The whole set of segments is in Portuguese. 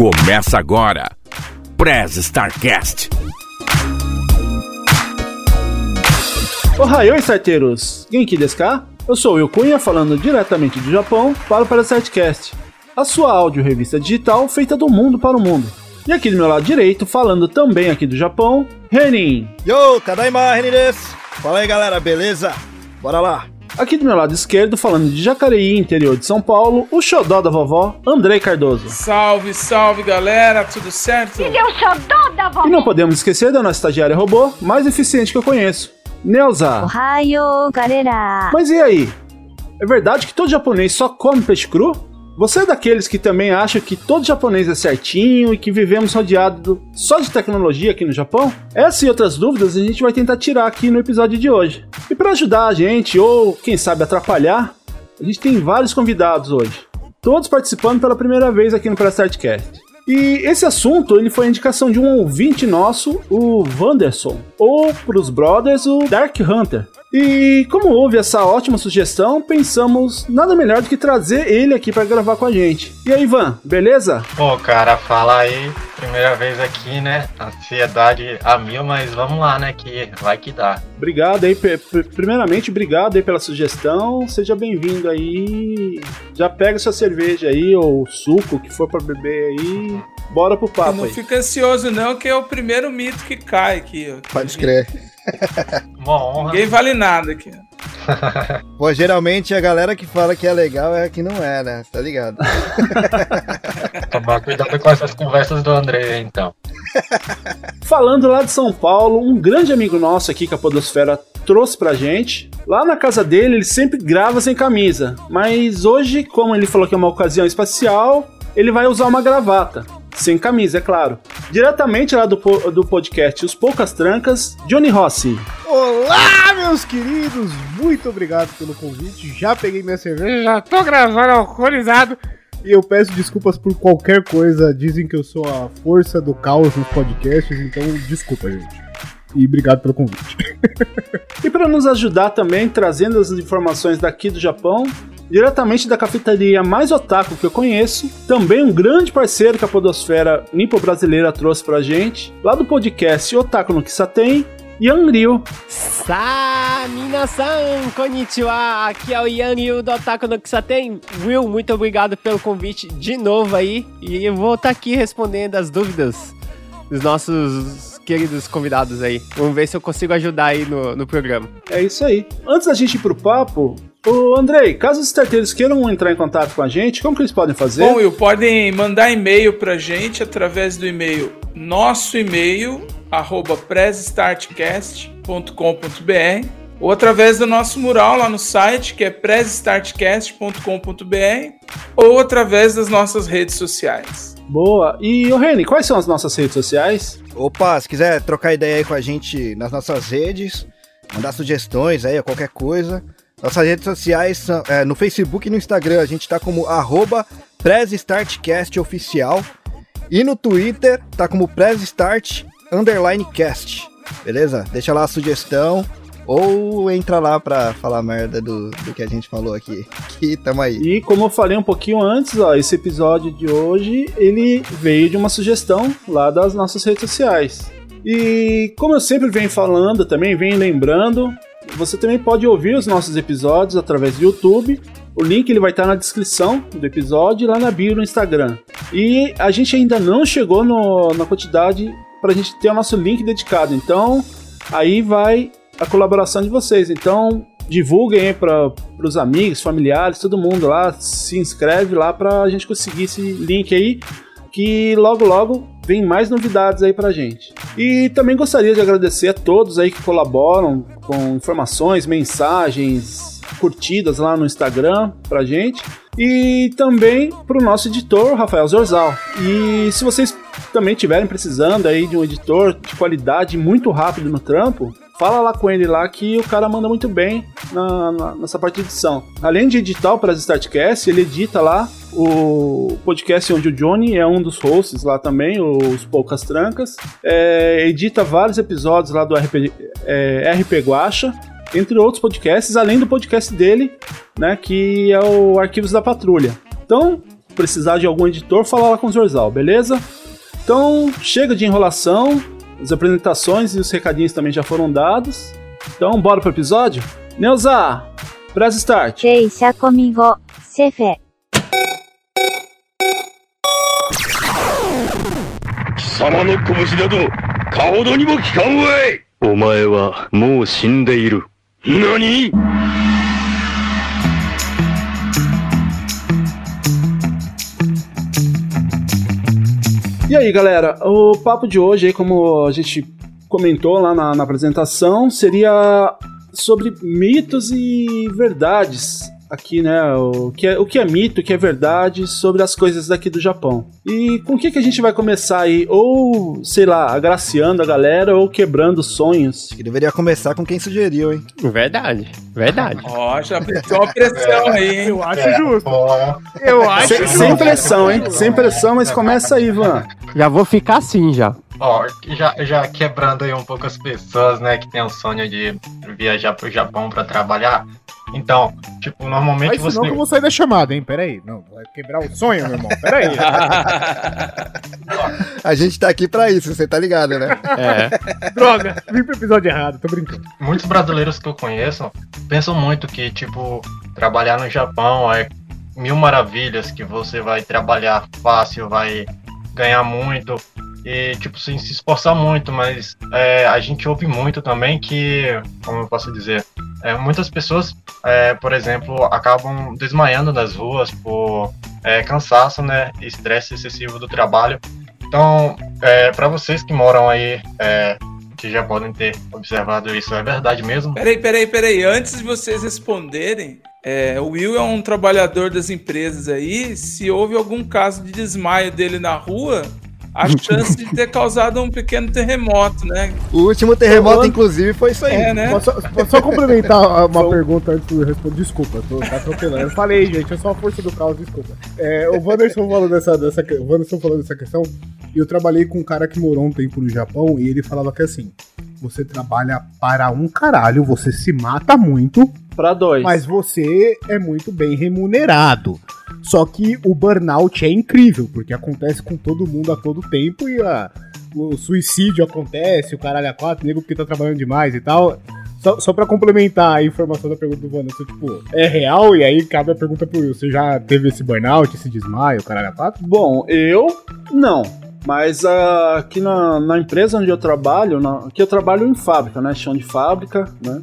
Começa agora. Prez Starcast. Ohayou, starteiros! Genki desu? Eu sou o Will Cunha, falando diretamente do Japão para o Prez Starcast, a sua áudio revista digital feita do mundo para o mundo. E aqui do meu lado direito, falando também aqui do Japão, Renin. Yo, Kadaima, Renin desu. Fala aí, galera, beleza? Bora lá! Aqui do meu lado esquerdo, falando de Jacareí, interior de São Paulo, o xodó da vovó, Andrei Cardoso. Salve, salve galera, tudo certo? Ele é o xodó da vovó. E não podemos esquecer da nossa estagiária robô mais eficiente que eu conheço, Neuza. Ohio, galera. Mas e aí? É verdade que todo japonês só come peixe cru? Você é daqueles que também acha que todo japonês é certinho e que vivemos rodeados só de tecnologia aqui no Japão? Essas e outras dúvidas a gente vai tentar tirar aqui no episódio de hoje. E para ajudar a gente, ou quem sabe atrapalhar, a gente tem vários convidados hoje. Todos participando pela primeira vez aqui no Prestardcast. E esse assunto ele foi a indicação de um ouvinte nosso, o Wanderson, ou para os brothers, o Dark Hunter. E como houve essa ótima sugestão, pensamos nada melhor do que trazer ele aqui para gravar com a gente. E aí, Ivan, beleza? Pô, cara, fala aí, primeira vez aqui, né? Ansiedade a mil, mas vamos lá, né? Que vai que dá. Obrigado aí, primeiramente, obrigado aí pela sugestão. Seja bem-vindo aí. Já pega sua cerveja aí, ou suco que for para beber aí. Bora pro papo. Não aí. fica ansioso, não, que é o primeiro mito que cai aqui, ó. Pode crer. Uma honra. Ninguém vale nada aqui. Pô, geralmente a galera que fala que é legal é que não é, né? Tá ligado? Tomar cuidado com essas conversas do André, então. Falando lá de São Paulo, um grande amigo nosso aqui que a Podosfera trouxe pra gente. Lá na casa dele, ele sempre grava sem camisa. Mas hoje, como ele falou que é uma ocasião espacial, ele vai usar uma gravata. Sem camisa, é claro. Diretamente lá do, do podcast Os Poucas Trancas, Johnny Rossi. Olá, meus queridos! Muito obrigado pelo convite. Já peguei minha cerveja, já tô gravando alcoolizado. E eu peço desculpas por qualquer coisa. Dizem que eu sou a força do caos nos podcasts, então desculpa, gente. E obrigado pelo convite. e para nos ajudar também, trazendo as informações daqui do Japão, diretamente da cafeteria mais otaku que eu conheço, também um grande parceiro que a Podosfera Nipo Brasileira trouxe pra gente, lá do podcast Otaku no Kisaten, Yan Ryu. Sa, minasan, konnichiwa, aqui é o Yan do Otaku no Kisaten. Will, muito obrigado pelo convite de novo aí, e eu vou estar tá aqui respondendo as dúvidas dos nossos queridos convidados aí. Vamos ver se eu consigo ajudar aí no, no programa. É isso aí. Antes da gente ir pro papo, Ô, Andrei, caso os starteiros queiram entrar em contato com a gente, como que eles podem fazer? Bom, Will, podem mandar e-mail pra gente através do e-mail nosso e-mail, arroba pressstartcast.com.br ou através do nosso mural lá no site, que é pressstartcast.com.br ou através das nossas redes sociais. Boa. E, ô Reni, quais são as nossas redes sociais? Opa, se quiser trocar ideia aí com a gente nas nossas redes, mandar sugestões aí, qualquer coisa, nossas redes sociais são é, no Facebook e no Instagram, a gente tá como arroba Oficial. E no Twitter tá como PressStart Underline Cast. Beleza? Deixa lá a sugestão. Ou entra lá pra falar merda do, do que a gente falou aqui. Que tamo aí. E como eu falei um pouquinho antes, ó, esse episódio de hoje, ele veio de uma sugestão lá das nossas redes sociais. E como eu sempre venho falando, também venho lembrando, você também pode ouvir os nossos episódios através do YouTube. O link ele vai estar na descrição do episódio e lá na bio no Instagram. E a gente ainda não chegou no, na quantidade para a gente ter o nosso link dedicado. Então, aí vai a colaboração de vocês. Então, divulguem para os amigos, familiares, todo mundo lá. Se inscreve lá para a gente conseguir esse link aí. Que logo, logo vem mais novidades aí pra gente. E também gostaria de agradecer a todos aí que colaboram com informações, mensagens, curtidas lá no Instagram pra gente. E também pro nosso editor, Rafael Zorzal. E se vocês também estiverem precisando aí de um editor de qualidade muito rápido no trampo, fala lá com ele lá que o cara manda muito bem na, na, nessa parte de edição. Além de editar o Prazo Startcast, ele edita lá o podcast onde o Johnny é um dos hosts lá também, os Poucas Trancas. É, edita vários episódios lá do RP, é, RP Guacha, entre outros podcasts, além do podcast dele, né, que é o Arquivos da Patrulha. Então, precisar de algum editor, fala lá com o Zorzal, beleza? Então, chega de enrolação, as apresentações e os recadinhos também já foram dados. Então, bora pro episódio? Neuza, press start. deixa comigo, chefe. 貴 E aí, galera, o papo de hoje, aí, como a gente comentou lá na, na apresentação, seria sobre mitos e verdades aqui, né? O que, é, o que é mito, o que é verdade sobre as coisas daqui do Japão. E com o que, que a gente vai começar aí? Ou, sei lá, agraciando a galera ou quebrando sonhos? Que deveria começar com quem sugeriu, hein? Verdade, verdade. Ó, já meteu uma pressão aí, hein? Eu acho É, justo. Eu acho Sem, justo. sem pressão, hein? Sem pressão, mas começa aí, Van. Já vou ficar assim já. Ó, já, já quebrando aí um pouco as pessoas, né, que tem o sonho de viajar pro Japão pra trabalhar. Então, tipo, normalmente Mas você. senão que eu vou sair da chamada, hein? Pera aí. Não, vai quebrar o sonho, meu irmão. Pera aí. A gente tá aqui pra isso, você tá ligado, né? É. Droga. Vim pro episódio errado, tô brincando. Muitos brasileiros que eu conheço pensam muito que, tipo, trabalhar no Japão é mil maravilhas, que você vai trabalhar fácil, vai ganhar muito e, tipo, sem se esforçar muito, mas é, a gente ouve muito também que, como eu posso dizer, é, muitas pessoas, é, por exemplo, acabam desmaiando nas ruas por é, cansaço, né, estresse excessivo do trabalho. Então, é, para vocês que moram aí, é, que já podem ter observado isso, é verdade mesmo? Peraí, peraí, peraí. Antes de vocês responderem, é, o Will é um trabalhador das empresas aí. Se houve algum caso de desmaio dele na rua, a chance de ter causado um pequeno terremoto, né? O último terremoto, inclusive, foi isso aí. É, né? Posso, posso só complementar uma pergunta antes de eu responder? Desculpa, tô tá atropelando. Eu falei, gente, é só a força do caos, desculpa. É, o Wanderson falou dessa, dessa, o Wanderson falou dessa questão, e eu trabalhei com um cara que morou um tempo no Japão, e ele falava que assim, você trabalha para um caralho, você se mata muito, Pra dois. mas você é muito bem remunerado. Só que o burnout é incrível, porque acontece com todo mundo a todo tempo e a- o suicídio acontece, o caralho a quatro, nego porque tá trabalhando demais e tal. Só, só pra complementar a informação da pergunta do Vanessa, tipo, é real? E aí cabe a pergunta pro Will, você já teve esse burnout, esse desmaio, caralho a quatro? Bom, eu não. Mas ah, aqui na, na empresa onde eu trabalho, na- aqui eu trabalho em fábrica, né? Chão de fábrica, né?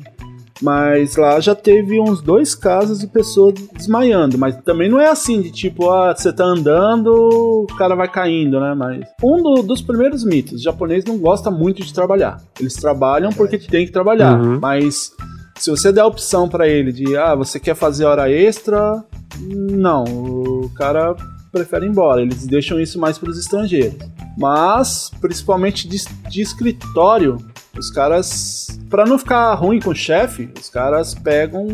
Mas lá já teve uns dois casos de pessoa desmaiando. Mas também não é assim de tipo, ah, você tá andando, o cara vai caindo, né? Mas um do- dos primeiros mitos, o japonês não gosta muito de trabalhar. Eles trabalham porque tem que trabalhar. Uhum. Mas se você der a opção pra ele de, ah, você quer fazer hora extra, não, o cara prefere ir embora. Eles deixam isso mais para os estrangeiros. Mas, principalmente de, de escritório, os caras, para não ficar ruim com o chefe, os caras pegam,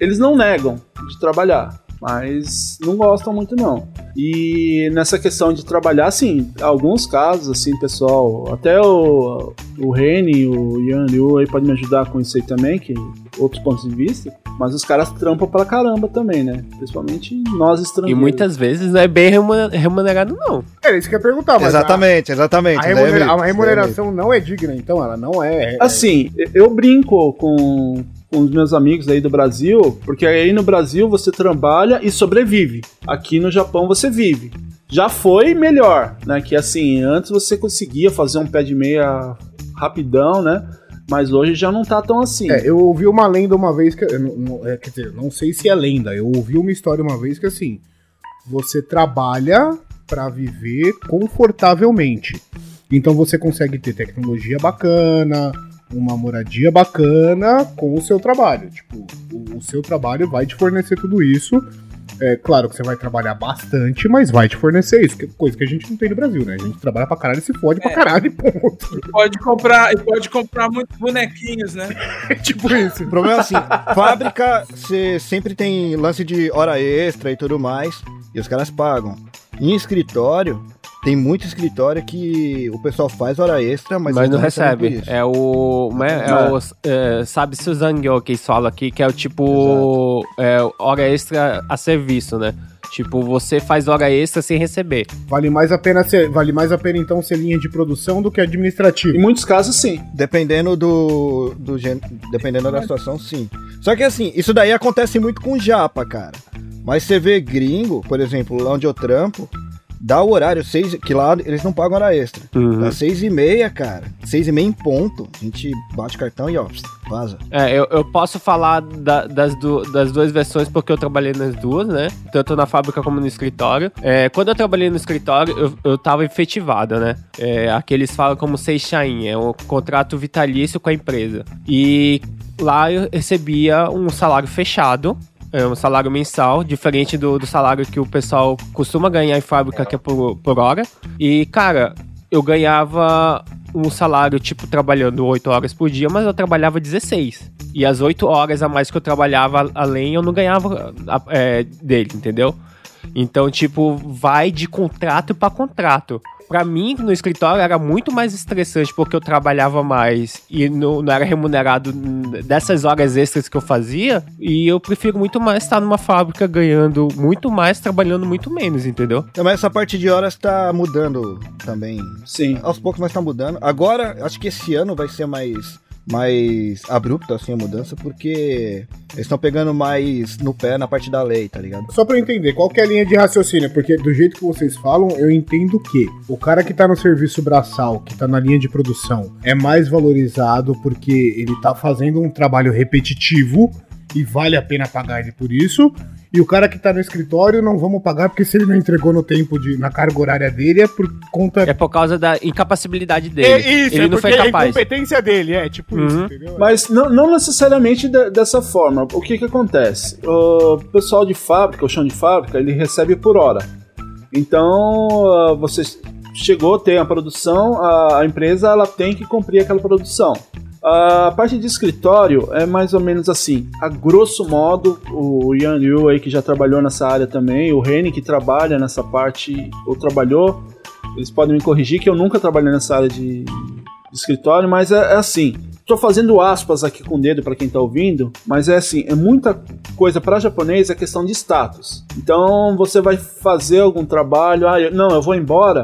eles não negam de trabalhar. Mas não gostam muito não. E nessa questão de trabalhar, assim, alguns casos, assim, pessoal, até o, o Reni, o Yan Liu aí pode me ajudar com isso aí também, que outros pontos de vista. Mas os caras trampam pra caramba também, né? Principalmente nós E estrangeiros. muitas vezes não é bem remune- remunerado, não. É isso que eu ia perguntar, mas exatamente, exatamente. a, a, daí é remunera- a remuneração não é digna, então ela não é. Assim, eu brinco com, com os meus amigos aí do Brasil, porque aí no Brasil você trabalha e sobrevive. Aqui no Japão você vive. Já foi melhor, né? Que assim, antes você conseguia fazer um pé de meia rapidão, né? Mas hoje já não tá tão assim. É, eu ouvi uma lenda uma vez que. não- não- é, quer dizer, não sei se é lenda. Eu ouvi uma história uma vez que assim. Você trabalha pra viver confortavelmente. Então você consegue ter tecnologia bacana, uma moradia bacana com o seu trabalho. Tipo, o, o seu trabalho vai te fornecer tudo isso. É claro que você vai trabalhar bastante, mas vai te fornecer isso, que é coisa que a gente não tem no Brasil, né? A gente trabalha pra caralho e se fode pra É. caralho e ponto. E pode comprar, e pode comprar muitos bonequinhos, né? É tipo isso. O problema é assim, fábrica, você sempre tem lance de hora extra e tudo mais, e os caras pagam. Em escritório, tem muito escritório que o pessoal faz hora extra, mas, Mas não recebe. isso. É o. É, é É. o é, sabe Suzangyo que eles falam aqui, que é o tipo. É, hora extra a serviço, né? Tipo, você faz hora extra sem receber. Vale mais a pena ser, vale mais a pena então ser linha de produção do que administrativo. Em muitos casos, sim. Dependendo do, do dependendo da situação, sim. Só que assim, isso daí acontece muito com japa, cara. Mas você vê gringo, por exemplo, lá onde eu trampo, dá o horário, seis, que lá eles não pagam hora extra. Dá seis e meia, cara. Seis e meia em ponto. A gente bate cartão e ó, vaza. É, eu, eu posso falar da- das, du- das duas versões porque eu trabalhei nas duas, né? Tanto na fábrica como no escritório. É, quando eu trabalhei no escritório, eu, eu tava efetivado, né? É, aqui eles falam como Seixain, é um contrato vitalício com a empresa. E lá eu recebia um salário fechado. É um salário mensal, diferente do, do salário que o pessoal costuma ganhar em fábrica, que é por, por hora. E, cara, eu ganhava um salário, tipo, trabalhando 8 horas por dia, mas eu trabalhava 16. E as 8 horas a mais que eu trabalhava além, eu não ganhava é, dele, entendeu? Então, tipo, vai de contrato pra contrato. Pra mim, no escritório era muito mais estressante porque eu trabalhava mais e não, não era remunerado dessas horas extras que eu fazia. E eu prefiro muito mais estar numa fábrica ganhando muito mais, trabalhando muito menos, entendeu? Não, Mas essa parte de horas tá mudando também. Sim. Aos poucos, mas tá mudando. Agora, acho que esse ano vai ser mais, mais abrupto, assim, a mudança, porque eles estão pegando mais no pé na parte da lei, tá ligado? Só pra eu entender, qual que é a linha de raciocínio? Porque do jeito que vocês falam, eu entendo que o cara que tá no serviço braçal, que tá na linha de produção, é mais valorizado porque ele tá fazendo um trabalho repetitivo e vale a pena pagar ele por isso. E o cara que tá no escritório não vamos pagar porque se ele não entregou no tempo de na carga horária dele é por conta É por causa da incapacidade dele. É isso, Ele é não foi é capaz. incompetência dele, é tipo isso, Uhum. entendeu? Mas não, não necessariamente de- dessa forma. O que que acontece? O pessoal de fábrica, o chão de fábrica, ele recebe por hora. Então, ah, você chegou, tem a produção, a, a empresa ela tem que cumprir aquela produção. A parte de escritório é mais ou menos assim. A grosso modo, o Yan Yu aí que já trabalhou nessa área também, o Reni que trabalha nessa parte, ou trabalhou, eles podem me corrigir que eu nunca trabalhei nessa área de, escritório, mas é, é assim. Tô fazendo aspas aqui com o dedo para quem tá ouvindo, mas é assim, é muita coisa para japonês é questão de status. Então você vai fazer algum trabalho, ah, eu- não, eu vou embora,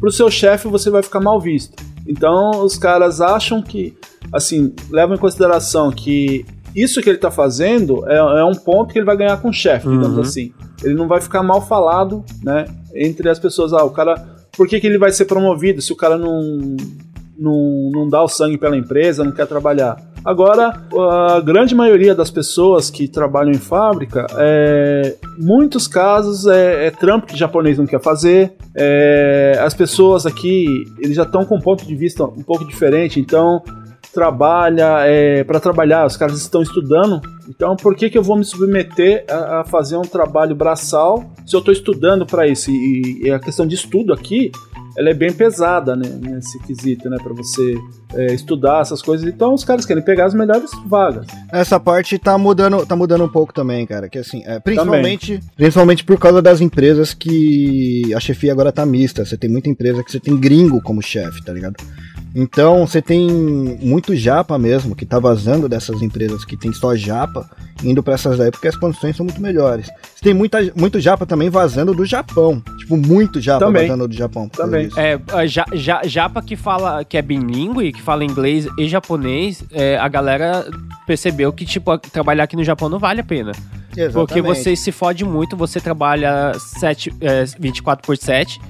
pro seu chefe você vai ficar mal visto. Então os caras acham que, assim, levam em consideração que isso que ele tá fazendo é, é um ponto que ele vai ganhar com o chefe, digamos Uhum. assim. Ele não vai ficar mal falado, né, entre as pessoas. Ah, o cara, por que, que ele vai ser promovido se o cara não, não, não dá o sangue pela empresa, não quer trabalhar? Agora, a grande maioria das pessoas que trabalham em fábrica, é, muitos casos é, é trampo que japonês não quer fazer. é, as pessoas aqui, eles já estão com um ponto de vista um pouco diferente, então trabalha é, para trabalhar, os caras estão estudando. Então, por que, que eu vou me submeter a, a fazer um trabalho braçal se eu estou estudando para isso? E, e a questão de estudo aqui, ela é bem pesada, né, nesse quesito, né, para você é, estudar essas coisas. Então, os caras querem pegar as melhores vagas. Essa parte tá mudando, tá mudando um pouco também, cara. Que assim, é, principalmente, principalmente por causa das empresas que a chefia agora tá mista. Você tem muita empresa que você tem gringo como chefe, tá ligado? Então você tem muito japa mesmo que tá vazando dessas empresas que tem só japa, indo pra essas daí porque as condições são muito melhores. Você tem muita, muito japa também vazando do Japão. Tipo, muito japa Também. vazando do Japão. Também. É, ja, ja, japa que fala que é bilíngue, que fala inglês e japonês, é, a galera percebeu que, tipo, trabalhar aqui no Japão não vale a pena. Porque Exatamente. você se fode muito, você trabalha 7, é, 24 por 7.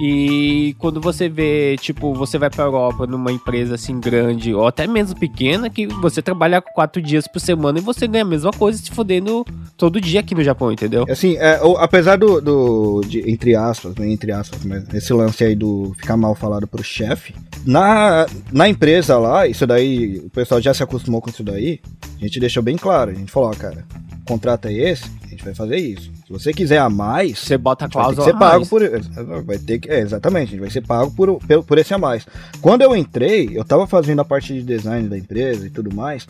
E quando você vê, tipo, você vai pra Europa numa empresa assim grande, ou até mesmo pequena, que você trabalha quatro dias por semana e você ganha a mesma coisa se fodendo todo dia aqui no Japão, entendeu? Assim, é, o- apesar do, do de, entre aspas, né, entre aspas, mas esse lance aí do ficar mal falado pro chefe, na, na empresa lá, isso daí, o pessoal já se acostumou com isso daí, a gente deixou bem claro, a gente falou, ó, cara, contrato é esse, a gente vai fazer isso. Se você quiser a mais, Você bota a vai ter que cláusula ser pago por vai ter que, é, exatamente, a gente vai ser pago por, por, por esse a mais. Quando eu entrei, eu tava fazendo a parte de design da empresa e tudo mais,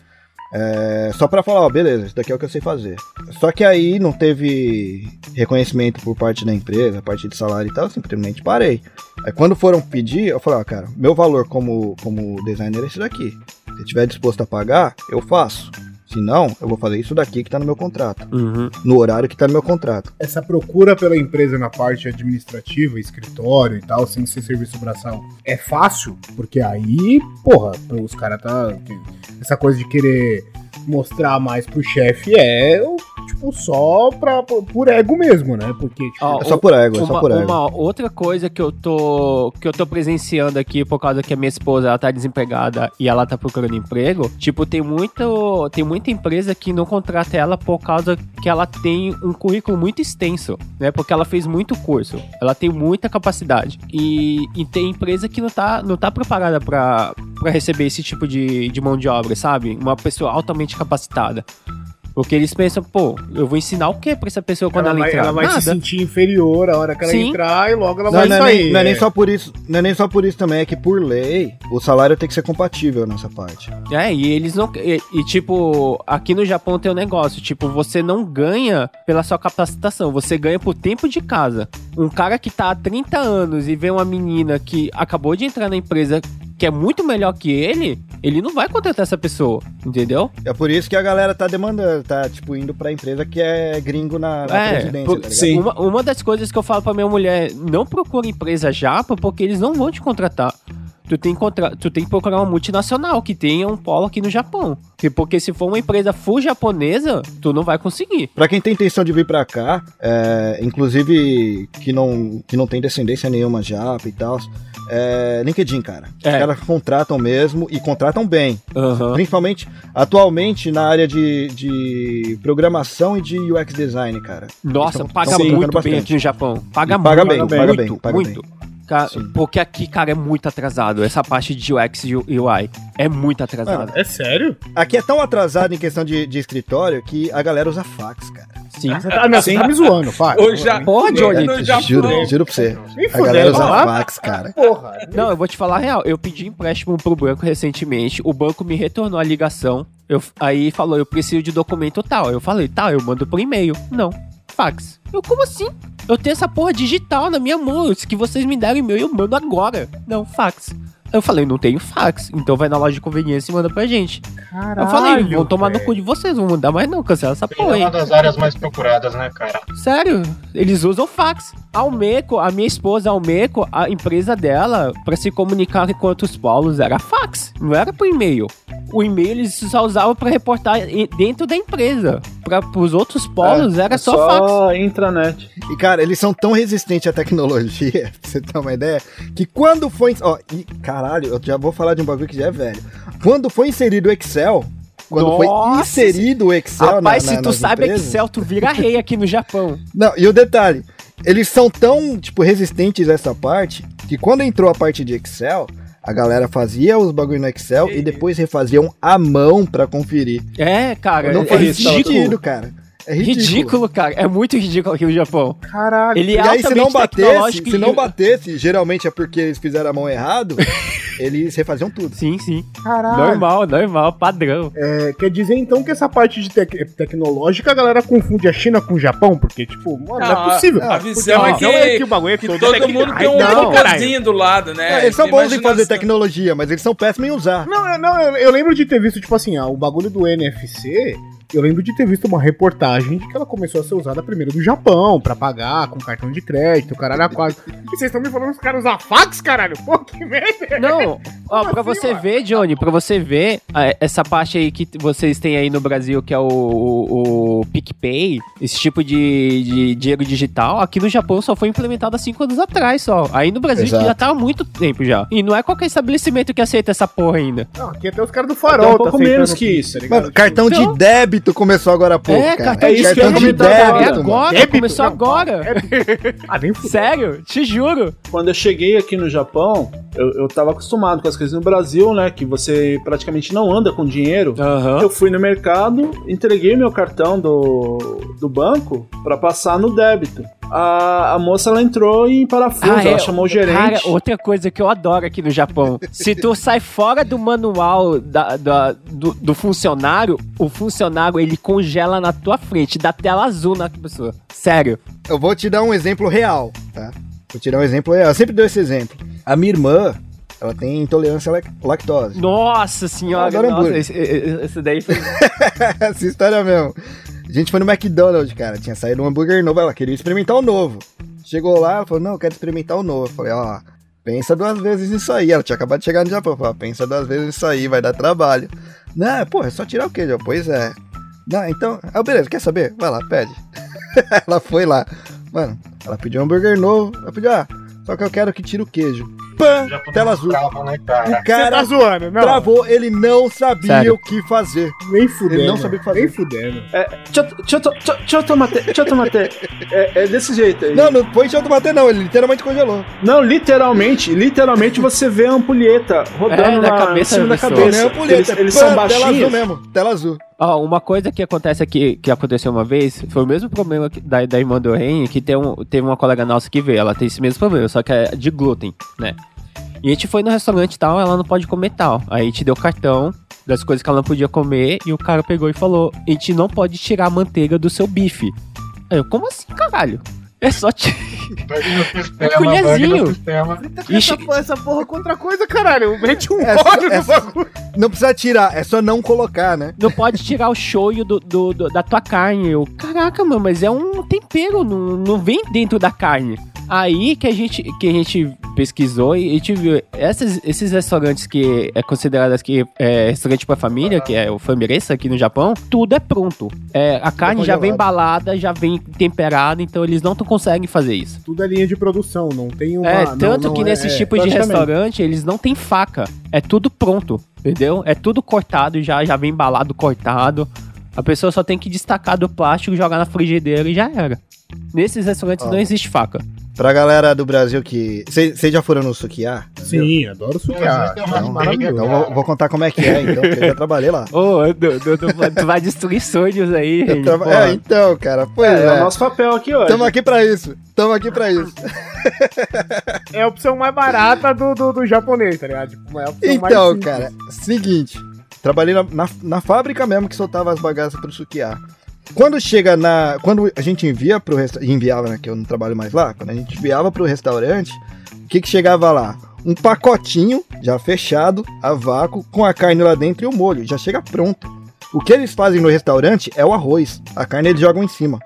é, só pra falar, ó, beleza, isso daqui é o que eu sei fazer. Só que aí não teve reconhecimento por parte da empresa, a parte de salário e tal, eu simplesmente parei. Aí quando foram pedir, eu falei, ó, cara, meu valor como, como designer é esse daqui. Se tiver disposto a pagar, eu faço. Se não, eu vou fazer isso daqui que tá no meu contrato. Uhum. No horário que tá no meu contrato. Essa procura pela empresa na parte administrativa, escritório e tal, sem ser serviço braçal, é fácil? Porque aí, porra, os caras tá. Essa coisa de querer mostrar mais pro chefe é, tipo, só pra, por ego mesmo, né? Porque, tipo, Ó, É só por ego, é uma, só por ego. uma outra coisa que eu tô que eu tô presenciando aqui por causa que a minha esposa ela tá desempregada e ela tá procurando emprego, tipo, tem muito tem muita empresa que não contrata ela por causa que ela tem um currículo muito extenso, né? Porque ela fez muito curso, ela tem muita capacidade. E, e tem empresa que não tá não tá preparada pra pra receber esse tipo de, de mão de obra, sabe? Uma pessoa altamente capacitada. Porque eles pensam, pô, eu vou ensinar o que pra essa pessoa quando ela, ela, vai, entrar? ela vai se Nada. sentir inferior a hora que ela Sim. entrar e logo ela Não, vai não, é sair. nem, não é nem só por isso, não é nem só por isso também, é que por lei o salário tem que ser compatível nessa parte. É, e eles não. E, e, tipo, aqui no Japão tem um negócio: tipo, você não ganha pela sua capacitação, você ganha por tempo de casa. Um cara que tá há 30 anos e vê uma menina que acabou de entrar na empresa que é muito melhor que ele, ele não vai contratar essa pessoa, entendeu? É por isso que a galera tá demandando, tá tipo indo pra empresa que é gringo na, na É, presidência, por- tá sim. Uma, uma das coisas que eu falo pra minha mulher, não procura empresa japa porque eles não vão te contratar. Tu tem, que contra- tu tem que procurar uma multinacional que tenha um polo aqui no Japão. Que- Porque se for uma empresa full japonesa, tu não vai conseguir. Pra quem tem intenção de vir pra cá, é, inclusive que não, que não tem descendência nenhuma japa e tal, é, LinkedIn, cara. Os É. caras contratam mesmo e contratam bem. Aham. Principalmente, atualmente, na área de, de programação e de UX design, cara. Nossa, tão- paga tão muito bem aqui no Japão. Paga, paga muito, bem, muito, paga bem, paga muito. Ca- Sim. porque aqui, cara, é muito atrasado. Essa parte de UX e UI é muito atrasado. É sério? Aqui é tão atrasado em questão de, de escritório que a galera usa fax, cara. Sim. Você tá, não, você tá me zoando, pai. O ja- Porra, Johnny, no Japão. Juro, juro pra você. A galera usa lá. fax, cara. Porra. Não, eu vou te falar a real. Eu pedi empréstimo pro banco recentemente. O banco me retornou a ligação. Eu, aí falou, eu preciso de documento tal. Eu falei, tá, eu mando por e-mail. Não, fax. Eu, como assim? Eu tenho essa porra digital na minha mão. Se que vocês me deram e-mail, eu mando agora. Não, fax. Eu falei, não tenho fax. Então vai na loja de conveniência e manda pra gente. Caralho, eu falei, vão tomar no velho. cu de vocês, vão mandar mais não, cancela essa É porra aí. uma das áreas mais procuradas, né, cara? Sério, eles usam fax. A Almeco, a minha esposa Almeco, a empresa dela, pra se comunicar com outros polos, era fax, não era por e-mail. O e-mail eles só usavam pra reportar dentro da empresa. Para os outros polos era é só, fax. só intranet. E, cara, eles são tão resistentes à tecnologia, pra você ter uma ideia, que quando foi. Ó, e, caralho, eu já vou falar de um bagulho que já é velho. Quando foi inserido o Excel. Quando Nossa, foi inserido o Excel Rapaz, na, se na- tu nas sabe empresas- Excel, tu vira rei aqui no Japão. Não, e o detalhe, eles são tão, tipo, resistentes a essa parte, que quando entrou a parte de Excel, a galera fazia os bagulho no Excel e depois refaziam à mão pra conferir. É, cara, Não é faz ridículo. sentido, cara. É ridículo. Ridículo, cara. É muito ridículo aqui no Japão. Caralho. Ele E é aí, se não batesse, se e- não batesse, geralmente é porque eles fizeram a mão errado, eles refaziam tudo. Sim, sim. Caralho. Normal, normal, padrão. É, quer dizer então que essa parte de tec- tecnológica a galera confunde a China com o Japão? Porque, tipo, mano, não, Não, é possível. a visão a é visão que- que o bagulho é Que todo todo mundo tem um robôzinho do lado, né? É, eles são bons em fazer tecnologia, mas eles são péssimos em usar. Não, eu- não eu, eu lembro de ter visto, tipo assim, ah, o bagulho do NFC. Eu lembro de ter visto uma reportagem de que ela começou a ser usada primeiro no Japão, pra pagar com cartão de crédito, caralho, a quase. E vocês estão me falando que os caras usam fax, caralho? Pô, que merda! Não, ó, pra assim, você mano? ver, Johnny, pra você ver essa parte aí que vocês têm aí no Brasil, que é o, o, o PicPay, esse tipo de, de dinheiro digital, aqui no Japão só foi implementado há cinco anos atrás só. Aí no Brasil Exato. já tá há muito tempo já. E não é qualquer estabelecimento que aceita essa porra ainda. Não, aqui até os caras do Até farol um pouco aceitando menos que Pix, isso. tá ligado? Mano, cartão Então- de débito começou agora há pouco, é, cara. cartão É de isso que eu ia débito. É agora. Débito? começou Não, agora. Ah, nem fudeu. Sério, te juro. Quando eu cheguei aqui no Japão, eu, eu tava acostumado com as coisas no Brasil, né? Que você praticamente não anda com dinheiro. Aham. Eu fui no mercado, entreguei meu cartão do, do banco pra passar no débito. A, a moça ela entrou em parafuso, Ah, é. ela chamou o gerente. Cara, outra coisa que eu adoro aqui no Japão. Se tu sai fora do manual da- da- do, do funcionário, o funcionário ele congela na tua frente, dá tela azul na pessoa. Sério. Eu vou te dar um exemplo real, tá? Vou te dar um exemplo real. Eu sempre dou esse exemplo. A minha irmã, ela tem intolerância à lac- lactose. Nossa senhora, nossa, esse, esse- daí foi. Essa história mesmo. A gente foi no McDonald's, cara. Tinha saído um hambúrguer novo. Ela queria experimentar o novo. Chegou lá, ela falou: Não, eu quero experimentar o novo. Eu falei: Ó, pensa duas vezes nisso aí. Ela tinha acabado de chegar no Japão. Eu falei: Pensa duas vezes nisso aí, vai dar trabalho. Não, pô, é só tirar o queijo. Pois é. Não, então. Ah, beleza, quer saber? Vai lá, pede. ela foi lá. Mano, ela pediu um hambúrguer novo. Ela pediu: Ah, só que eu quero que tire o queijo. Pã! Tela azul. Trava, né, cara? O tá cara zoando, não. travou, ele não sabia Sério. o que fazer. Nem fudendo. Ele não sabia o que fazer. Nem fudendo. É, deixa, eu- tomar. te- Deixa eu tomar. te- É, é desse jeito aí. Não, não foi bater, não. Ele literalmente congelou. Não, literalmente, literalmente você vê a ampulheta rodando É, na na cabeça em cima da da pessoa. cabeça. Nem a puleta. Eles, eles Pã, são Tela azul baixinhos. mesmo. Tela azul. Ó, uma coisa que acontece aqui, que aconteceu uma vez, foi o mesmo problema da, da irmã do Ren, que tem um, teve uma colega nossa que veio, ela tem esse mesmo problema, só que é de glúten, né? E a gente foi no restaurante e tal, ela não pode comer tal. Aí a gente deu cartão das coisas que ela não podia comer e o cara pegou e falou: a gente não pode tirar a manteiga do seu bife. Aí eu, como assim, caralho? É só no sistema, colherzinho. no sistema. Ixi. Essa, porra- essa porra contra coisa, caralho. Mete um É só- óleo é no só- bagulho. Não precisa tirar, é só não colocar, né? Não pode tirar o shoyu do, do- do- da tua carne. Eu, caraca, mano, mas é um tempero, não, não vem dentro da carne. Aí que a gente, que a gente pesquisou e a gente viu essas, esses restaurantes que é considerado aqui é, restaurante pra família, que é o Famiressa aqui no Japão, tudo é pronto. É, a carne já vem embalada, já vem temperada, então eles não conseguem fazer isso. Tudo é linha de produção, não tem uma. É, não- tanto não que é- nesses é, tipos de restaurante, eles não têm faca. É tudo pronto, entendeu? É tudo cortado já, já vem embalado, cortado. A pessoa só tem que destacar do plástico, jogar na frigideira e já era. Nesses restaurantes Ó. não existe faca. Pra galera do Brasil que. Vocês já foram no Sukiá? Sim, adoro sukiá. É Então, maravilhoso. então vou, vou contar como é que é, então, porque eu já trabalhei lá. Ô, du- tu vai destruir sonhos aí, traba-. É, então, cara, pois É, é é. o nosso papel aqui hoje. Tamo aqui pra isso. Tamo aqui pra isso. É a opção mais barata do, do, do japonês, tá ligado? Tipo, é a opção mais Então, cara, seguinte. Trabalhei na, na, na fábrica mesmo que soltava as bagaças pro Sukiá. Quando chega na. Quando a gente envia pro restaurante. Enviava, né? Que eu não trabalho mais lá. Quando a gente enviava pro restaurante, o que que chegava lá? Um pacotinho já fechado, a vácuo, com a carne lá dentro e o molho. Já chega pronto. O que eles fazem no restaurante é o arroz. A carne eles jogam em cima.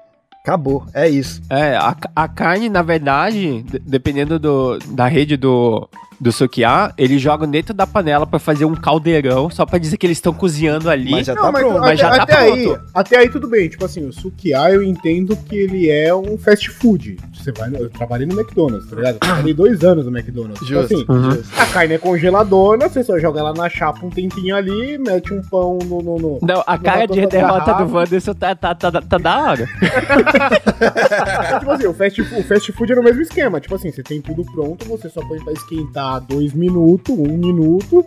Acabou, é isso. É, a, a carne, na verdade, de- dependendo do, da rede do, do Sukiá, eles jogam dentro da panela pra fazer um caldeirão, só pra dizer que eles estão cozinhando ali. Mas já Não, tá mas, pronto. até, mas já tá até aí, pronto. até aí tudo bem. Tipo assim, o sukiá eu entendo que ele é um fast food. Você vai, no- eu trabalhei no McDonald's, tá ligado? Eu trabalhei dois anos no McDonald's. Tipo Justo, assim, Uhum. a carne é congeladona, você só joga ela na chapa um tempinho ali, mete um pão no. no, no- Não, a Não, cara de derrota garrafa. do Wanderson tá, tá, tá, tá da hora. tipo assim, o fast, o fast food é no mesmo esquema. Tipo assim, você tem tudo pronto, você só põe pra esquentar dois minutos, um minuto,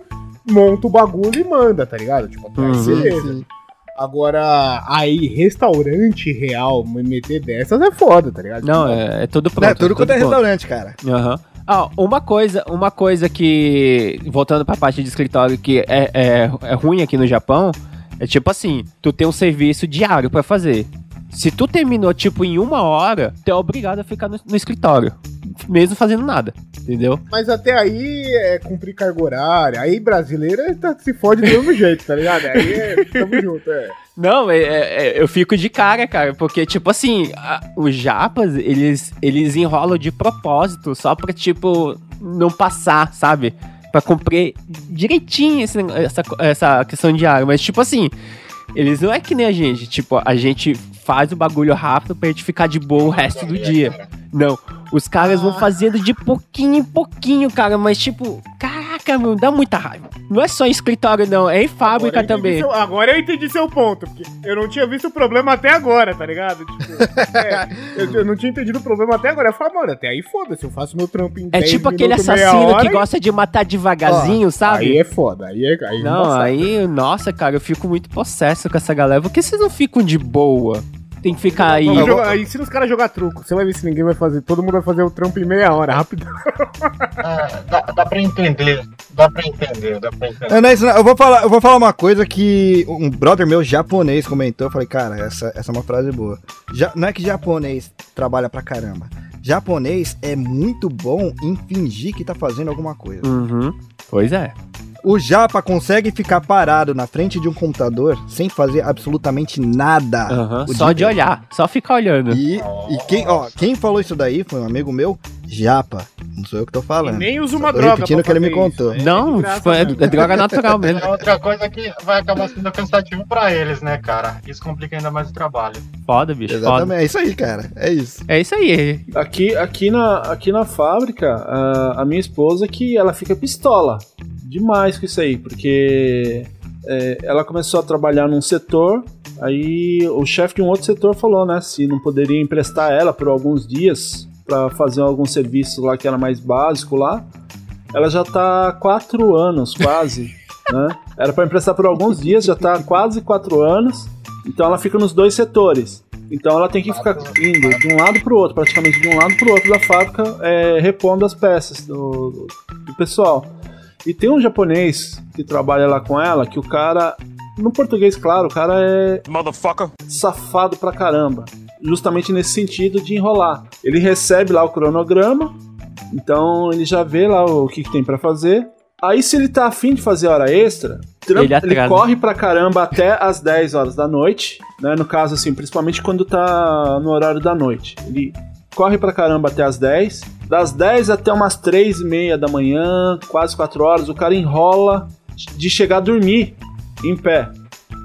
monta o bagulho e manda, tá ligado? Tipo, até Uhum. beleza. Sim. Agora, aí, restaurante real, me meter dessas é foda, tá ligado? Não, Tipo, é, é tudo pronto. É, tudo quanto é pronto. restaurante, cara. Aham. Ah, uma coisa, uma coisa que, voltando pra parte de escritório, que é, é, é ruim aqui no Japão, é tipo assim, tu tem um serviço diário pra fazer. Se tu terminou, tipo, em uma hora, tu é obrigado a ficar no, no escritório. Mesmo fazendo nada, entendeu? Mas até aí é cumprir carga horária. Aí brasileira tá, se fode do mesmo jeito, tá ligado? Aí é, tamo junto, é. Não, é- é- é, eu fico de cara, cara, porque, tipo assim, a- os japas, eles, eles enrolam de propósito só pra, tipo, não passar, sabe? Pra cumprir direitinho esse essa, essa questão diária. Mas, tipo assim, eles não é que nem a gente, tipo, a gente faz o bagulho rápido pra gente ficar de boa o resto do dia. Não, os caras vão fazendo de pouquinho em pouquinho, cara, mas, tipo, caraca, meu, dá muita raiva. Não é só em escritório, não, é em fábrica Agora também. seu- agora eu entendi seu ponto, porque eu não tinha visto o problema até agora, tá ligado? Tipo, é, eu, eu não tinha entendido o problema até agora. Eu falo, mano, até aí foda-se, eu faço meu trampo em É 10 tipo aquele minutos, assassino que e- gosta de matar devagarzinho, sabe? Aí é foda, aí é. Aí Não, embaçado. aí, nossa, cara, eu fico muito possesso com essa galera. Por que vocês não ficam de boa? Tem que ficar aí. Vamos jogar- ensina os caras a jogar truco. Você vai ver se ninguém vai fazer. Todo mundo vai fazer o trampo em meia hora, rápido. Ah, dá, dá pra entender, dá pra entender, dá pra entender. É, é não. Eu vou falar, eu vou falar uma coisa que um brother meu japonês comentou. Eu falei, cara, essa, essa é uma frase boa. Ja- não é que japonês trabalha pra caramba. Japonês é muito bom em fingir que tá fazendo alguma coisa. Uhum. Pois é. O Japa consegue ficar parado na frente de um computador sem fazer absolutamente nada. O Só de olhar, só ficar olhando. E, e quem, ó, quem falou isso daí foi um amigo meu, Japa. Não sou eu que tô E falando. nem usa uma tô droga. repetindo o que ele me isso. contou. É de Não, tipo, é, mesmo. é droga natural mesmo. É outra coisa que vai acabar sendo cansativo pra eles, né, cara? Isso complica ainda mais o trabalho. Foda, bicho, foda. Exatamente, é isso aí, cara. É isso. É isso aí. Aqui, aqui, na, aqui na fábrica, a, a minha esposa que ela fica pistola demais com isso aí, porque é, ela começou a trabalhar num setor, aí o chefe de um outro setor falou, né, se não poderia emprestar ela por alguns dias para fazer algum serviço lá que era mais básico lá. Ela já tá há quatro anos, quase, né? Era para emprestar por alguns dias, já tá há quase quatro anos. Então ela fica nos dois setores. Então ela tem que ficar indo de um lado pro outro, praticamente de um lado pro outro da fábrica, é, repondo as peças do, do pessoal. E tem um japonês que trabalha lá com ela, que o cara, no português, claro, o cara é Motherfucker. safado pra caramba. Justamente nesse sentido de enrolar. Ele recebe lá o cronograma, então ele já vê lá o que, que tem pra fazer. Aí, se ele tá afim de fazer hora extra, Ele ele, atrasa. corre pra caramba até as 10 horas da noite, né? No caso, assim, principalmente quando tá no horário da noite. Ele corre pra caramba até as 10. Das 10 até umas 3 e meia da manhã, quase 4 horas, o cara enrola de chegar a dormir em pé.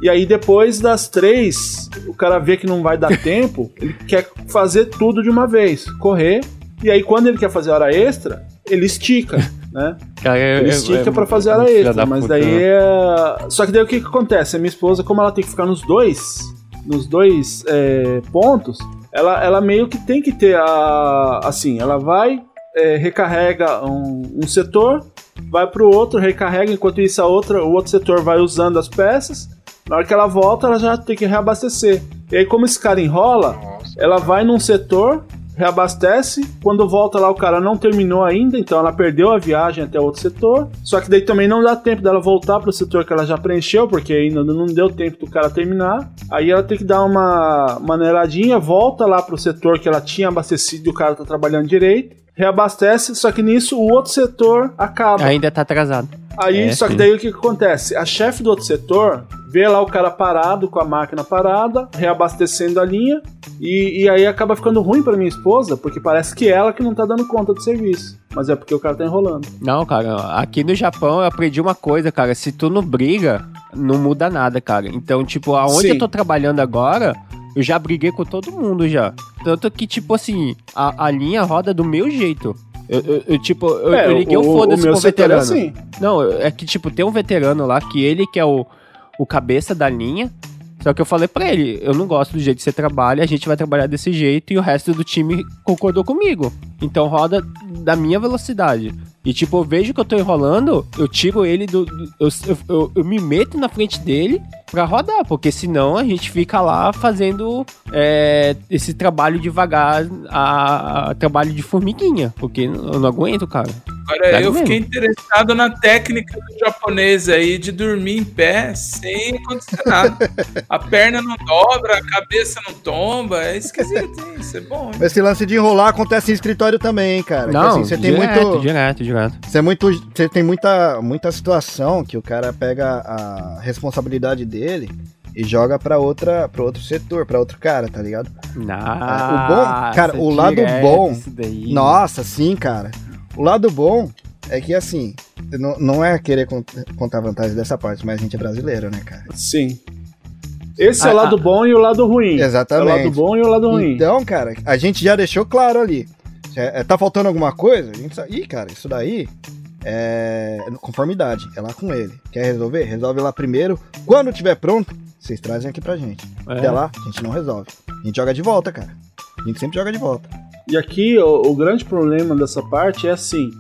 E aí depois das três, o cara vê que não vai dar tempo, ele quer fazer tudo de uma vez, correr. E aí quando ele quer fazer hora extra, ele estica, né? Cara, é- Ele é- estica é- pra fazer hora extra, mas daí né? é... Só que daí o que que acontece? A minha esposa, como ela tem que ficar nos dois, nos dois é, pontos, ela, ela meio que tem que ter a... Assim, ela vai, recarrega um, um setor, vai pro outro, recarrega, enquanto isso a outra, o outro setor vai usando as peças, na hora que ela volta, ela já tem que reabastecer. E aí, como esse cara enrola, Nossa. ela vai num setor, reabastece, quando volta lá o cara não terminou ainda, então ela perdeu a viagem até outro setor. Só que daí também não dá tempo dela voltar pro setor que ela já preencheu, porque ainda não deu tempo do cara terminar. Aí ela tem que dar uma maneiradinha, volta lá pro setor que ela tinha abastecido e o cara tá trabalhando direito. Reabastece, só que nisso o outro setor acaba. Ainda tá atrasado. Aí, É, só que daí o que, que acontece? A chefe do outro setor vê lá o cara parado, com a máquina parada, reabastecendo a linha, e, e aí acaba ficando ruim pra minha esposa, porque parece que ela que não tá dando conta do serviço. Mas é porque o cara tá enrolando. Não, cara, aqui no Japão eu aprendi uma coisa, cara. Se tu não briga, não muda nada, cara. Então, tipo, aonde Sim. eu tô trabalhando agora, eu já briguei com todo mundo já. Tanto que, tipo assim, a, a linha roda do meu jeito. Eu, eu- eu, tipo, eu, eu liguei o, foda-se pro setor é veterano. assim. Não, é que, tipo, tem um veterano lá que ele que é o, o cabeça da linha. Só que eu falei pra ele, eu não gosto do jeito que você trabalha, a gente vai trabalhar desse jeito e o resto do time concordou comigo. Então roda da minha velocidade. E tipo, eu vejo que eu tô enrolando, eu tiro ele do. eu, eu- eu me meto na frente dele pra rodar, porque senão a gente fica lá fazendo é, esse trabalho devagar, a, a- trabalho de formiguinha, porque eu não aguento, cara. Agora, eu mesmo. fiquei interessado na técnica do japonês aí de dormir em pé sem acontecer nada. A perna não dobra, a cabeça não tomba. É esquisito, hein? Isso é bom, hein? Esse lance de enrolar acontece em escritório também, hein, cara. Que, Não, assim, você tem direto, muito. direto, direto. Você, é muito, você tem muita, muita situação que o cara pega a responsabilidade dele e joga pra outra para outro setor, pra outro cara, tá ligado? Nossa, o bom- cara, o lado bom- daí. Nossa, sim, cara. O lado bom é que assim, não, não é querer cont- contar vantagem dessa parte, mas a gente é brasileiro, né, cara? Sim. Esse é Ah, o lado ah. bom e o lado ruim. Exatamente. É o lado bom e o lado ruim. Então, cara, a gente já deixou claro ali. É, é, tá faltando alguma coisa? A gente sabe. Ih, cara, isso daí é conformidade. É lá com ele. Quer resolver? Resolve lá primeiro. Quando tiver pronto, vocês trazem aqui pra gente. É. Até lá, a gente não resolve. A gente joga de volta, cara. A gente sempre joga de volta. E aqui o, o grande problema dessa parte é assim,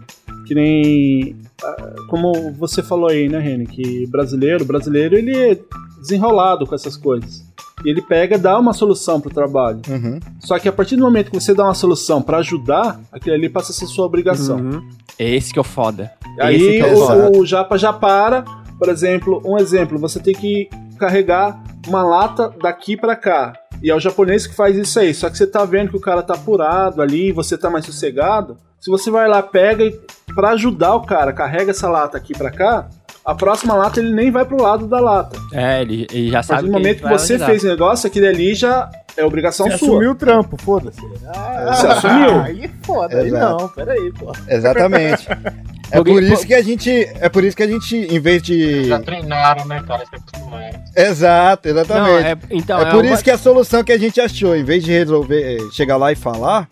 que nem ah, como você falou aí, né, Reni, que brasileiro, brasileiro ele é desenrolado com essas coisas. E ele pega e dá uma solução pro trabalho. Uhum. Só que a partir do momento que você dá uma solução pra ajudar, aquilo ali passa a ser sua obrigação. Uhum. Esse que é o foda. Esse Aí é o foda. o, Japa já para, por exemplo, um exemplo, você tem que carregar uma lata daqui pra cá. E é o japonês que faz isso aí. Só que você tá vendo que o cara tá apurado ali, você tá mais sossegado. Se você vai lá, pega e pra ajudar o cara, carrega essa lata aqui pra cá, a próxima lata ele nem vai pro lado da lata. É, ele, ele já sabe do momento que você fez o negócio, aquele ali já é obrigação Você sua. assumiu o trampo, foda-se. Ah, Você assumiu. Aí foda, aí não, peraí, pô. Exatamente. É por isso que a gente. É por isso que a gente, em vez de. Já treinaram, né, cara? Se acostumaram. Exato, Não, exatamente. é, então, é, é por uma- isso que a solução que a gente achou, em vez de resolver eh, chegar lá e falar,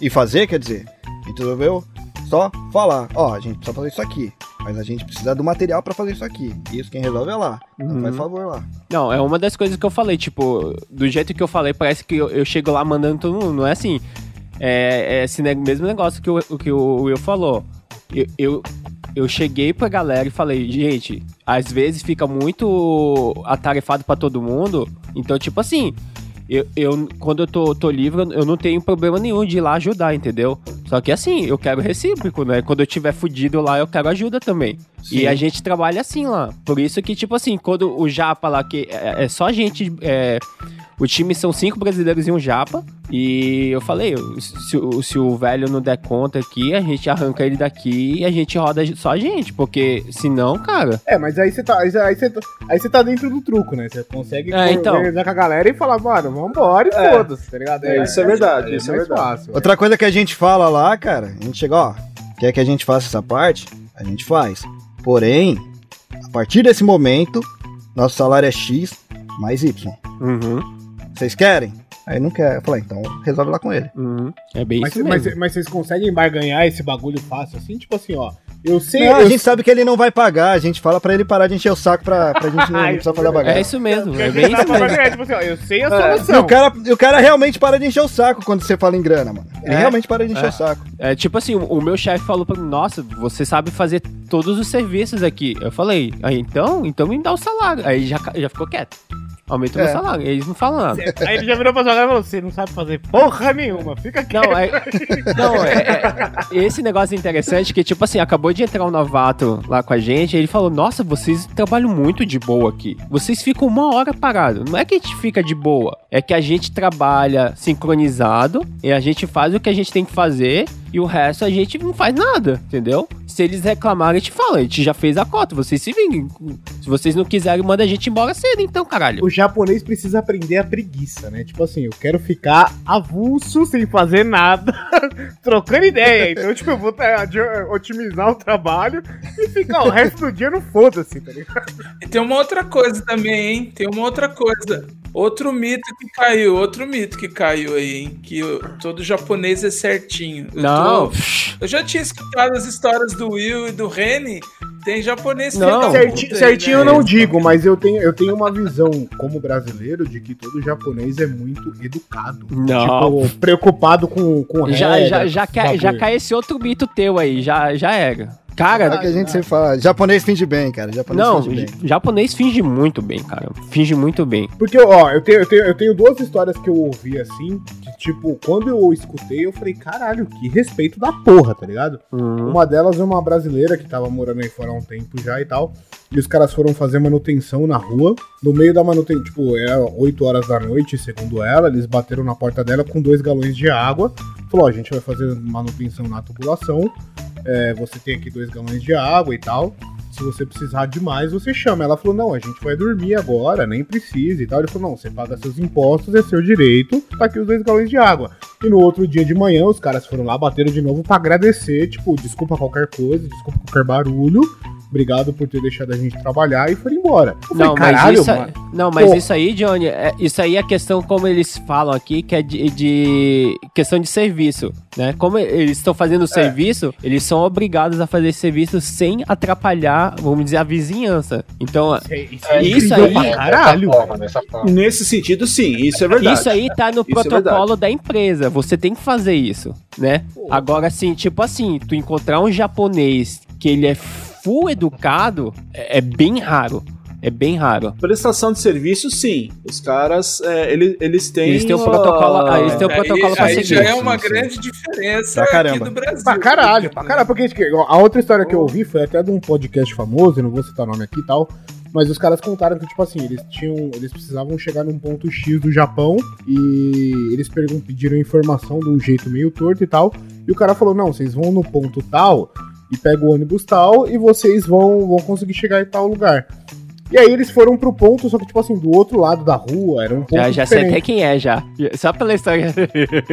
e fazer, quer dizer, a gente resolveu só falar, ó, a gente precisa fazer isso aqui, mas a gente precisa do material pra fazer isso aqui. Isso quem resolve é lá. Então Uhum. faz favor lá. Não, é uma das coisas que eu falei, tipo, do jeito que eu falei, parece que eu, eu chego lá mandando todo mundo, não é assim. É, é esse mesmo negócio que o, o que o Will falou. Eu, eu, eu cheguei pra galera e falei, gente, às vezes fica muito atarefado pra todo mundo, então, tipo assim, eu, eu quando eu tô, tô livre, eu não tenho problema nenhum de ir lá ajudar, entendeu? Só que assim, eu quero recíproco, né? Quando eu tiver fudido lá, eu quero ajuda também. E a gente trabalha assim lá. Por isso que, tipo assim, quando o Japa lá, que é, é só gente. é, o time são cinco brasileiros e um Japa. E eu falei, se, o- se o velho não der conta aqui, a gente arranca ele daqui e a gente roda só a gente. Porque senão, cara. É, mas aí você tá, aí, você, tá- aí você tá dentro do truco, né? Você consegue É, então. organizar com a galera e falar, mano, vambora e É. foda-se, tá ligado? É, isso é verdade, isso é verdade. fácil. Outra coisa que a gente fala lá, cara, a gente chega, ó, quer que a gente faça essa parte? A gente faz. Porém, a partir desse momento, nosso salário é X mais Y. Uhum, Vocês querem? Aí não quer. Eu falei, então resolve lá com ele. uhum. É bem Mas, isso mas, mas vocês conseguem barganhar esse bagulho fácil assim? Tipo assim, ó. Eu sei. Não, a eu gente sabe que ele não vai pagar, a gente fala pra ele parar de encher o saco pra, pra gente não, não precisar fazer a bagaça. É isso mesmo, é bem isso mesmo. É, tipo assim, ó, eu sei a É, solução. e o cara, o cara realmente para de encher o saco quando você fala em grana, mano. Ele É. realmente para de encher É. o saco. É tipo assim, o, o meu chefe falou pra mim, nossa, você sabe fazer todos os serviços aqui. Eu falei, ah, então, então me dá o salário. Aí já, já ficou quieto. Aumenta o É. meu salário. Eles não falam nada. Aí ele já virou pra cara e falou: você não sabe fazer porra nenhuma, fica quieto. Não, é, não é, é- esse negócio é interessante que, tipo assim, acabou de entrar um novato lá com a gente, e ele falou, nossa, vocês trabalham muito de boa aqui. Vocês ficam uma hora parado. Não é que a gente fica de boa, é que a gente trabalha sincronizado e a gente faz o que a gente tem que fazer e o resto a gente não faz nada, entendeu? Se eles reclamarem, a gente fala, a gente já fez a cota, vocês se virem. Se vocês não quiserem, manda a gente embora cedo, então, caralho. O japonês precisa aprender a preguiça, né? Tipo assim, eu quero ficar avulso, sem fazer nada, trocando ideia. Então, tipo, eu vou otimizar o trabalho e ficar o resto do dia no foda-se, tá ligado? E tem uma outra coisa também, hein? Tem uma outra coisa. Outro mito que caiu, outro mito que caiu aí, hein? Que todo japonês é certinho. Eu Não, tô- eu já tinha escutado as histórias do Will e do Reni. Tem japonês Não. filho da Certi- puta aí, certinho eu né? não digo, mas eu tenho, eu tenho uma visão como brasileiro de que todo japonês é muito educado. Não. Tipo, preocupado com, com Já, regra, já, já, já bagulho. cai esse outro mito teu aí, já, já era. Cara, É o que a gente sempre fala. Japonês finge bem, cara. Japonês Não, finge bem. japonês finge muito bem, cara. Finge muito bem. Porque, ó, eu tenho, eu, tenho, eu tenho duas histórias que eu ouvi assim, que, tipo, quando eu escutei, eu falei, caralho, que respeito da porra, tá ligado? Hum, Uma delas é uma brasileira que tava morando aí fora há um tempo já e tal. E os caras foram fazer manutenção na rua. No meio da manutenção, tipo, era 8 horas da noite, segundo ela. Eles bateram na porta dela com dois galões de água. Falou: ó, a gente vai fazer manutenção na tubulação. É, você tem aqui dois galões de água e tal. Se você precisar de mais, você chama. Ela falou: não, a gente vai dormir agora, nem precisa e tal. Ele falou: não, você paga seus impostos, é seu direito, tá aqui os dois galões de água. E no outro dia de manhã, os caras foram lá, bateram de novo pra agradecer, tipo, desculpa qualquer coisa, desculpa qualquer barulho, obrigado por ter deixado a gente trabalhar e foram embora. Eu falei, Não, mas caralho, isso, mano. não, mas Pô. isso aí, Johnny, é- isso aí é questão como eles falam aqui, que é de, de questão de serviço, né? Como eles estão fazendo o serviço, eles são obrigados a fazer serviço sem atrapalhar, vamos dizer, a vizinhança. Então, Isso, é- isso É, é aí- pra caralho. Dessa forma, forma. Nesse sentido, sim, isso é verdade. Isso aí tá no Isso é protocolo da empresa. Você tem que fazer isso, né? Agora, assim, tipo assim, tu encontrar um japonês que ele é full educado é, é bem raro. É bem raro. Prestação de serviço, sim. Os caras, é, eles, eles têm. Eles têm um uma- protocolo- ah, eles têm um Aí- protocolo pra aí seguir. já é uma Sim, sim. grande diferença Pra aqui caramba. do Brasil. Pra caralho, pra caralho, porque a outra história que eu ouvi foi até de um podcast famoso, eu não vou citar o nome aqui e tal, mas os caras contaram que, tipo assim, eles tinham. Eles precisavam chegar num ponto X do Japão e eles pediram informação de um jeito meio torto e tal. E o cara falou, não, vocês vão no ponto tal e pega o ônibus tal e vocês vão, vão conseguir chegar em tal lugar. E aí eles foram pro ponto, só que, tipo assim, do outro lado da rua, era um ponto Já, já sei até quem é, já. Só pela história.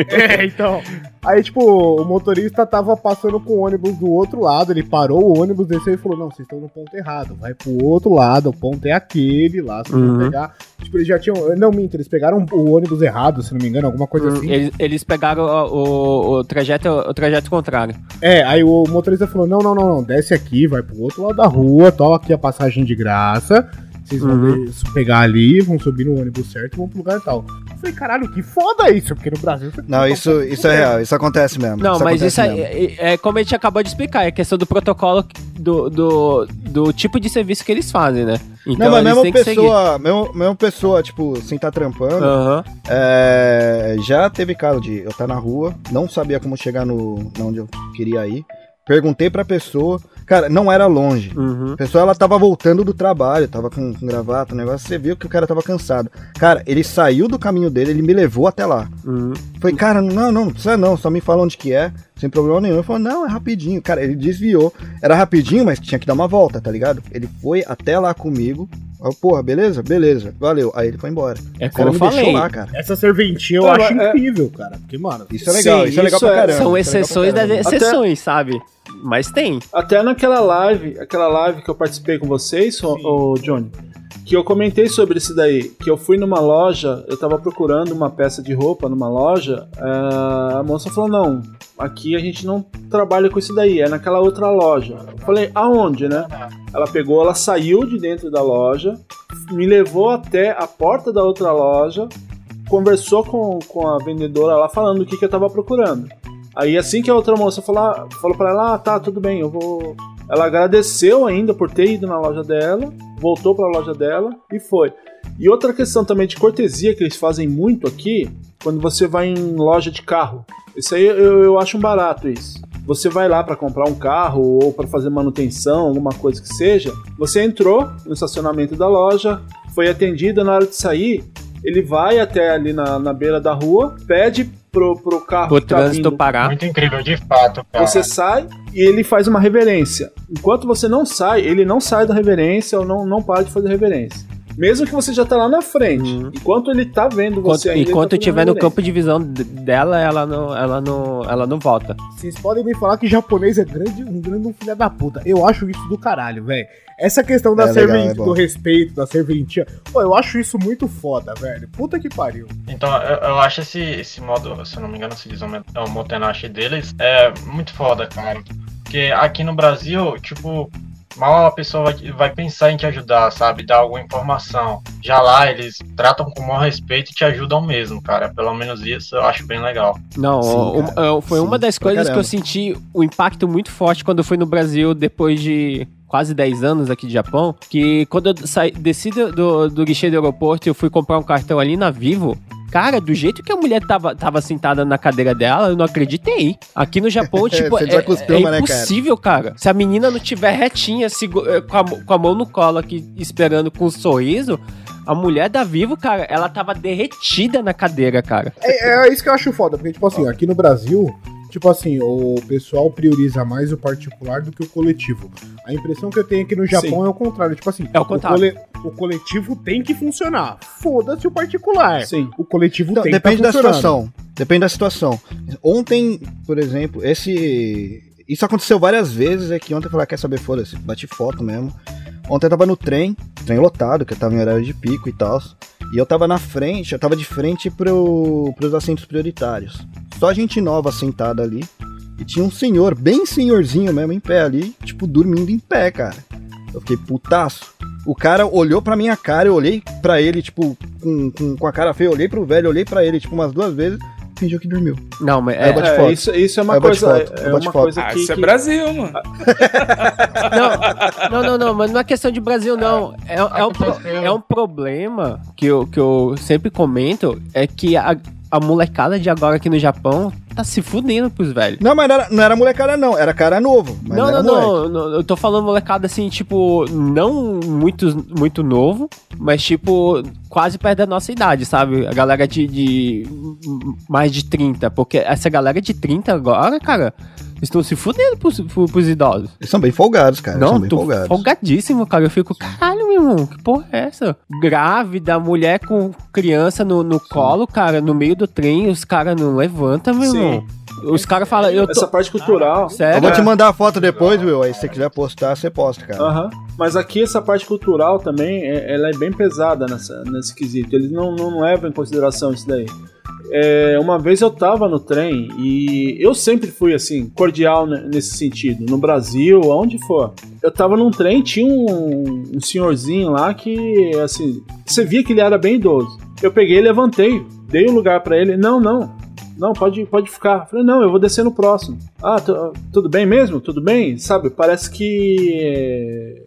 É, então. Aí, tipo, o motorista tava passando com o ônibus do outro lado, ele parou o ônibus, desceu e falou, não, vocês estão no ponto errado, vai pro outro lado, o ponto é aquele lá, vocês vão Uhum. pegar... Tipo, eles já tinham... Não, minto, eles pegaram o ônibus errado, se não me engano, alguma coisa assim. eles, eles pegaram o, o, o trajeto, o trajeto contrário. É, aí o motorista falou: não, não, não, não, desce aqui, vai pro outro lado da rua, toma aqui a passagem de graça. Vocês vão Uhum. pegar ali, vão subir no ônibus certo e vão pro lugar tal. Eu falei, caralho, que foda isso, porque no Brasil. você- Não, isso, isso é real, isso acontece mesmo. Não, mas acontece isso é, mesmo. é, é como a gente acabou de explicar, é questão do protocolo do, do, do tipo de serviço que eles fazem, né? Então não, mas mesmo pessoa, mesmo, mesmo pessoa, tipo, sem estar trampando, Aham. é, já teve caso de eu estar na rua, não sabia como chegar no na onde eu queria ir. Perguntei pra pessoa, cara, não era longe. Uhum. A pessoa ela tava voltando do trabalho, tava com, com gravata, o negócio, você viu que o cara tava cansado. Cara, ele saiu do caminho dele, ele me levou até lá. Uhum. Falei, cara, não, não, não precisa não, só me fala onde que é, sem problema nenhum. Ele falou, não, é rapidinho. Cara, ele desviou. Era rapidinho, mas tinha que dar uma volta, tá ligado? Ele foi até lá comigo. Eu, porra, beleza? Beleza, valeu. Aí ele foi embora. É como cara eu falei. deixou lá, cara. Essa serventia eu Não, acho é- incrível, cara. Porque, mano. Isso é legal, Sim, isso é legal isso pra é- caramba. São é exceções das exceções, sabe? Mas tem. Até naquela live, aquela live que eu participei com vocês, ô, ô, Johnny, que eu comentei sobre isso daí, que eu fui numa loja, eu tava procurando uma peça de roupa numa loja, ah, a moça falou, não, aqui a gente não trabalha com isso daí, é naquela outra loja. Eu falei, aonde, né? Ela pegou, ela saiu de dentro da loja, me levou até a porta da outra loja, conversou com, com a vendedora lá falando o que, que eu tava procurando. Aí assim que a outra moça falou, falou pra ela, ah, tá, tudo bem, eu vou. Ela agradeceu ainda por ter ido na loja dela, voltou pra loja dela e foi. E outra questão também de cortesia que eles fazem muito aqui, quando você vai em loja de carro. Isso aí eu, eu acho um barato isso. Você vai lá pra comprar um carro ou pra fazer manutenção, alguma coisa que seja. Você entrou no estacionamento da loja, foi atendida na hora de sair. Ele vai até ali na, na beira da rua, pede pro, pro carro O que tá trânsito vindo parar. Muito incrível, de fato, cara. você sai e ele faz uma reverência. Enquanto você não sai, ele não sai da reverência ou não, não para de fazer reverência. Mesmo que você já tá lá na frente. Uhum. Enquanto ele tá vendo Enquanto, você ainda. ele enquanto tá estiver no campo de visão dela, ela não, ela não, ela não volta. Vocês podem me falar que japonês é grande, um grande um filho da puta. Eu acho isso do caralho, velho. Essa questão da É legal, é do respeito, da serventia. Pô, eu acho isso muito foda, velho. Puta que pariu. Então, eu, eu acho esse, esse modo, se eu não me engano, se diz é o Motenashi deles, é muito foda, cara. Porque aqui no Brasil, tipo, mal a pessoa vai, vai pensar em te ajudar, sabe? Dar alguma informação. Já lá, eles tratam com o maior respeito e te ajudam mesmo, cara. Pelo menos isso eu acho bem legal. Não, Sim, o- eu- foi Sim, uma das coisas que eu senti o impacto muito forte quando eu fui no Brasil depois de quase 10 anos aqui de Japão. Que quando eu saí, desci do, do, do guichê do aeroporto e eu fui comprar um cartão ali na Vivo. Cara, do jeito que a mulher tava, tava sentada na cadeira dela, eu não acreditei. Aqui no Japão, tipo, Você é, é né, cara? impossível, cara? Se a menina não tiver retinha, eh, com, a, com a mão no colo aqui, esperando com um sorriso, a mulher da Vivo, cara, ela tava derretida na cadeira, cara. É, é isso que eu acho foda, porque, tipo assim, aqui no Brasil, tipo assim, o pessoal prioriza mais o particular do que o coletivo. A impressão que eu tenho aqui no Japão Sim. é o contrário. Tipo assim, É o contrário. cole- o coletivo tem que funcionar. Foda-se o particular. Sim. O coletivo Então, tem que depende tá da situação. Depende da situação. Ontem, por exemplo, esse. Isso aconteceu várias vezes, é que ontem eu falei, ah, quer saber, foda-se, bati foto mesmo. Ontem eu tava no trem, trem lotado, que eu tava em horário de pico e tal. E eu tava na frente, eu tava de frente pro, pros assentos prioritários. Só gente nova sentada ali. E tinha um senhor, bem senhorzinho mesmo, em pé ali, tipo, dormindo em pé, cara. Eu fiquei putaço. O cara olhou pra minha cara, eu olhei pra ele, tipo, com, com, com a cara feia, eu olhei pro velho, olhei pra ele, tipo, umas duas vezes, fingiu que dormiu. Não, mas é, É, isso, isso é uma coisa. É uma foto. coisa Ah, que. isso é Brasil, mano. Não, não, não, mas não é questão de Brasil, não. É, é, um, pro- é um problema que eu, que eu sempre comento, é que a, a molecada de agora aqui no Japão tá se fudendo pros velhos. Não, mas não era, não era molecada, não, era cara novo. Não, não, não, não, eu tô falando molecada assim, tipo, não muito, muito novo, mas tipo, quase perto da nossa idade, sabe? A galera de, de mais de 30, porque essa galera de 30 agora, cara, estão se fudendo pros, pro- pros idosos. Eles são bem folgados, cara. Não, são bem tô folgados. folgadíssimo, cara. Eu fico, caralho, meu irmão, que porra é essa? Grávida, mulher com criança no, no colo, cara, no meio do trem, os caras não levantam, meu Sim. irmão. Os caras falam, eu tô. Essa parte cultural. Eu Sério? vou te mandar a foto depois, Will. Aí se você quiser postar, você posta, cara. Aham. Mas aqui essa parte cultural também, é- ela é bem pesada nessa, nesse quesito. Eles não, não levam em consideração isso daí. É, uma vez eu tava no trem e eu sempre fui assim, cordial ne- nesse sentido. No Brasil, aonde for. Eu tava num trem, tinha um, um senhorzinho lá que, assim, você via que ele era bem idoso. Eu peguei levantei, dei o lugar pra ele. Não, não. Não, pode, pode ficar. Falei, não, eu vou descer no próximo. Ah, tu- tudo bem mesmo? Tudo bem? Sabe, parece que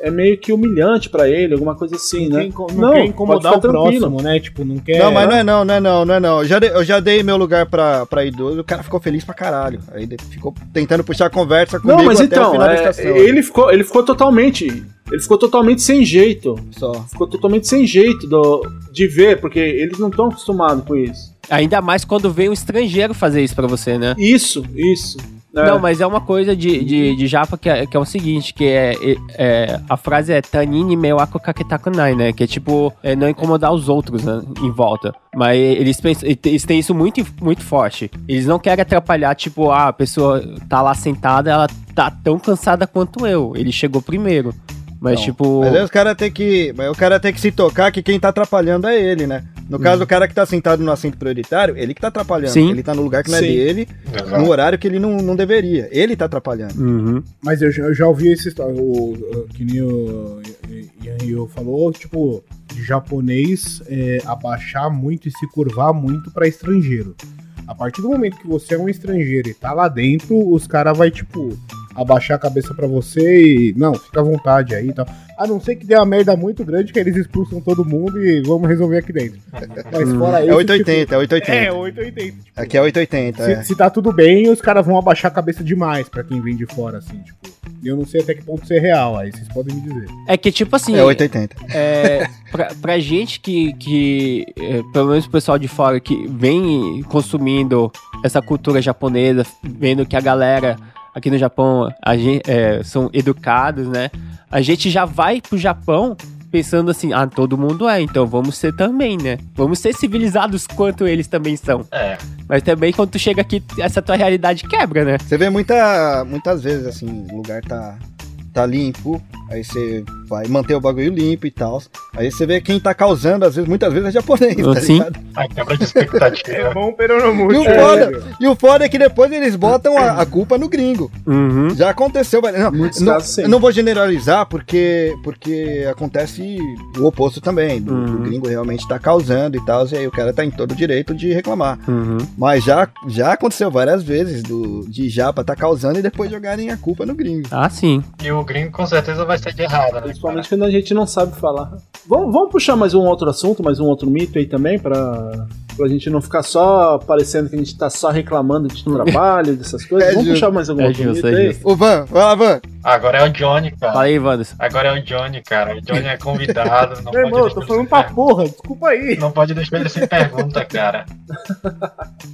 é, meio que humilhante pra ele, alguma coisa assim, não, né? quer, não quer incomodar o tranquilo. próximo, né? Tipo, não quer. Não, mas não é não, não é não, não é não. Eu já dei, eu já dei meu lugar pra, pra idoso, o cara ficou feliz pra caralho. Aí ele ficou tentando puxar a conversa comigo Não, mas até o então, final da é, estação. ele, ficou, ele ficou totalmente. Ele ficou totalmente sem jeito. Só. Ficou totalmente sem jeito do, de ver, porque eles não estão acostumados com isso. Ainda mais quando vem um estrangeiro fazer isso pra você, né? Isso, isso. É. Não, mas é uma coisa de, de, de japa que é, que é o seguinte, que é, é- a frase é tanini meu ako kaketakunai, né? Que é tipo, é não incomodar os outros né, em volta. Mas eles, pensam, eles têm isso muito, muito forte. Eles não querem atrapalhar, tipo, ah, a pessoa tá lá sentada, ela tá tão cansada quanto eu. Ele chegou primeiro. Mas, Não, tipo... Mas aí os caras tem que. Mas o cara tem que se tocar que quem tá atrapalhando é ele, né? No caso, o cara que tá sentado no assento prioritário, ele que tá atrapalhando. Sim. Ele tá no lugar que não é Sim. dele, Exato. no horário que ele não, não deveria. Ele tá atrapalhando. Uhum. Mas eu já, eu já ouvi esse história, o, o- que nem o Ian falou, tipo, de japonês é, abaixar muito e se curvar muito pra estrangeiro. A partir do momento que você é um estrangeiro e tá lá dentro, os caras vai tipo abaixar a cabeça pra você e não, fica à vontade aí e tal. A não ser que dê uma merda muito grande que eles expulsam todo mundo e vamos resolver aqui dentro. Mas fora isso, É 880, é 880. Tipo, é 880. Tipo, Aqui é 880, se, é. se tá tudo bem, os caras vão abaixar a cabeça demais pra quem vem de fora, assim, tipo. Eu não sei até que ponto isso é real, aí vocês podem me dizer. É que, tipo assim... É 880. é, pra, pra gente que, que é, pelo menos o pessoal de fora, que vem consumindo essa cultura japonesa, vendo que a galera aqui no Japão a gen- é, são educados, né? A gente já vai pro Japão pensando assim, ah, todo mundo é, então vamos ser também, né? Vamos ser civilizados quanto eles também são. É, Mas também quando tu chega aqui, essa tua realidade quebra, né? Você vê muita, muitas vezes, assim, o lugar tá, tá limpo, aí você vai manter o bagulho limpo e tal. Aí você vê quem tá causando, às vezes, muitas vezes é japonês, tá Sim. ligado? a quebra de expectativa. bom, pero não E muito. o, foda, e o foda é que depois eles botam a, a culpa no gringo. Uhum. Já aconteceu, velho. Não, Muitos não, casos, não vou generalizar porque, porque acontece o oposto também. do- Uhum. O gringo realmente tá causando e tal, e aí o cara tá em todo o direito de reclamar. Uhum. Mas já, já aconteceu várias vezes do, de japa tá causando e depois jogarem a culpa no gringo. Ah, sim. E o gringo com certeza vai ser de errado, né? Principalmente quando a gente não sabe falar. Vamos, vamos puxar mais um outro assunto, mais um outro mito aí também, pra, pra gente não ficar só parecendo que a gente tá só reclamando de trabalho, dessas coisas. É vamos justo. puxar mais algum É outro justo, mito é aí? justo. Ô, Van, vai lá, Van. Agora é o Johnny, cara. Fala aí, Wanderson. Agora é o Johnny, cara. O Johnny é convidado. Não Meu irmão, eu pode tô deixar falando ele pra sem porra, desculpa aí. Não pode deixar ele sem pergunta, cara.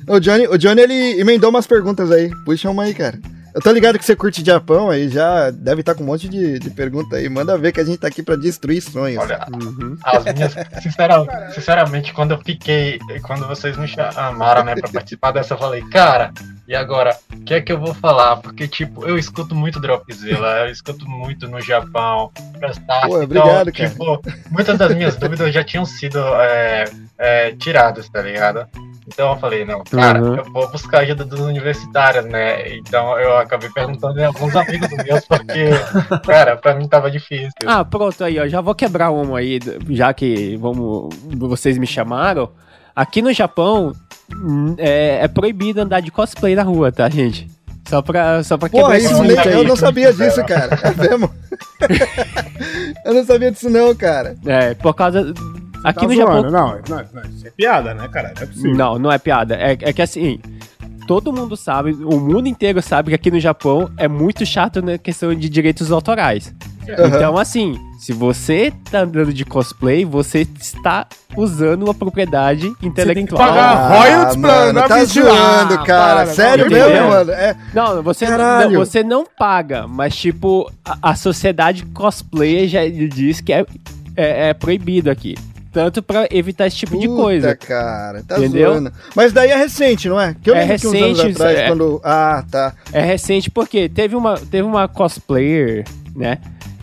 O Johnny, o Johnny, ele emendou umas perguntas aí. Puxa uma aí, cara. Eu tô ligado que você curte Japão aí, já deve estar com um monte de, de pergunta aí. Manda ver que a gente tá aqui pra destruir sonhos. Olha, Uhum. as minhas. sincera- sinceramente, quando eu fiquei. Quando vocês me chamaram, né, pra participar dessa, eu falei, cara, e agora? O que é que eu vou falar? Porque, tipo, eu escuto muito Dropzilla, eu escuto muito no Japão, Prestart, Pô, obrigado, então, tipo, muitas das minhas dúvidas já tinham sido é, é, tiradas, tá ligado? Então eu falei, não, cara, Uhum. eu vou buscar a ajuda dos universitários, né? Então eu acabei perguntando em alguns amigos meus, porque, cara, pra mim tava difícil. Ah, pronto aí, ó. Já vou quebrar uma aí, já que vamos, vocês me chamaram. Aqui no Japão hum, é, é proibido andar de cosplay na rua, tá, gente? Só pra, só pra esse isso aí. eu não sabia disso, cara. É mesmo? eu não sabia disso não, cara. É, por causa. Aqui Tá no zoando, Japão. Não, não, não, isso é piada, né, cara? Não é possível. Não, não é piada. É, é que assim. Todo mundo sabe, o mundo inteiro sabe que aqui no Japão é muito chato na questão de direitos autorais. Então, assim, se você tá andando de cosplay, você está usando uma propriedade intelectual. pagar royalties pra mano, andar tá zoando, Ah, cara. para, Sério não, mesmo, mano? É, Não, você, Caralho. não, você não paga, mas tipo, a, a sociedade cosplay já diz que é, é, é proibido aqui. Tanto pra evitar esse tipo de puta, coisa. cara. Tá Entendeu? zoando. Mas daí é recente, não é? Que eu É lembro que recente, atrás, é- quando... Ah, tá. É recente porque teve uma, teve uma cosplayer, né?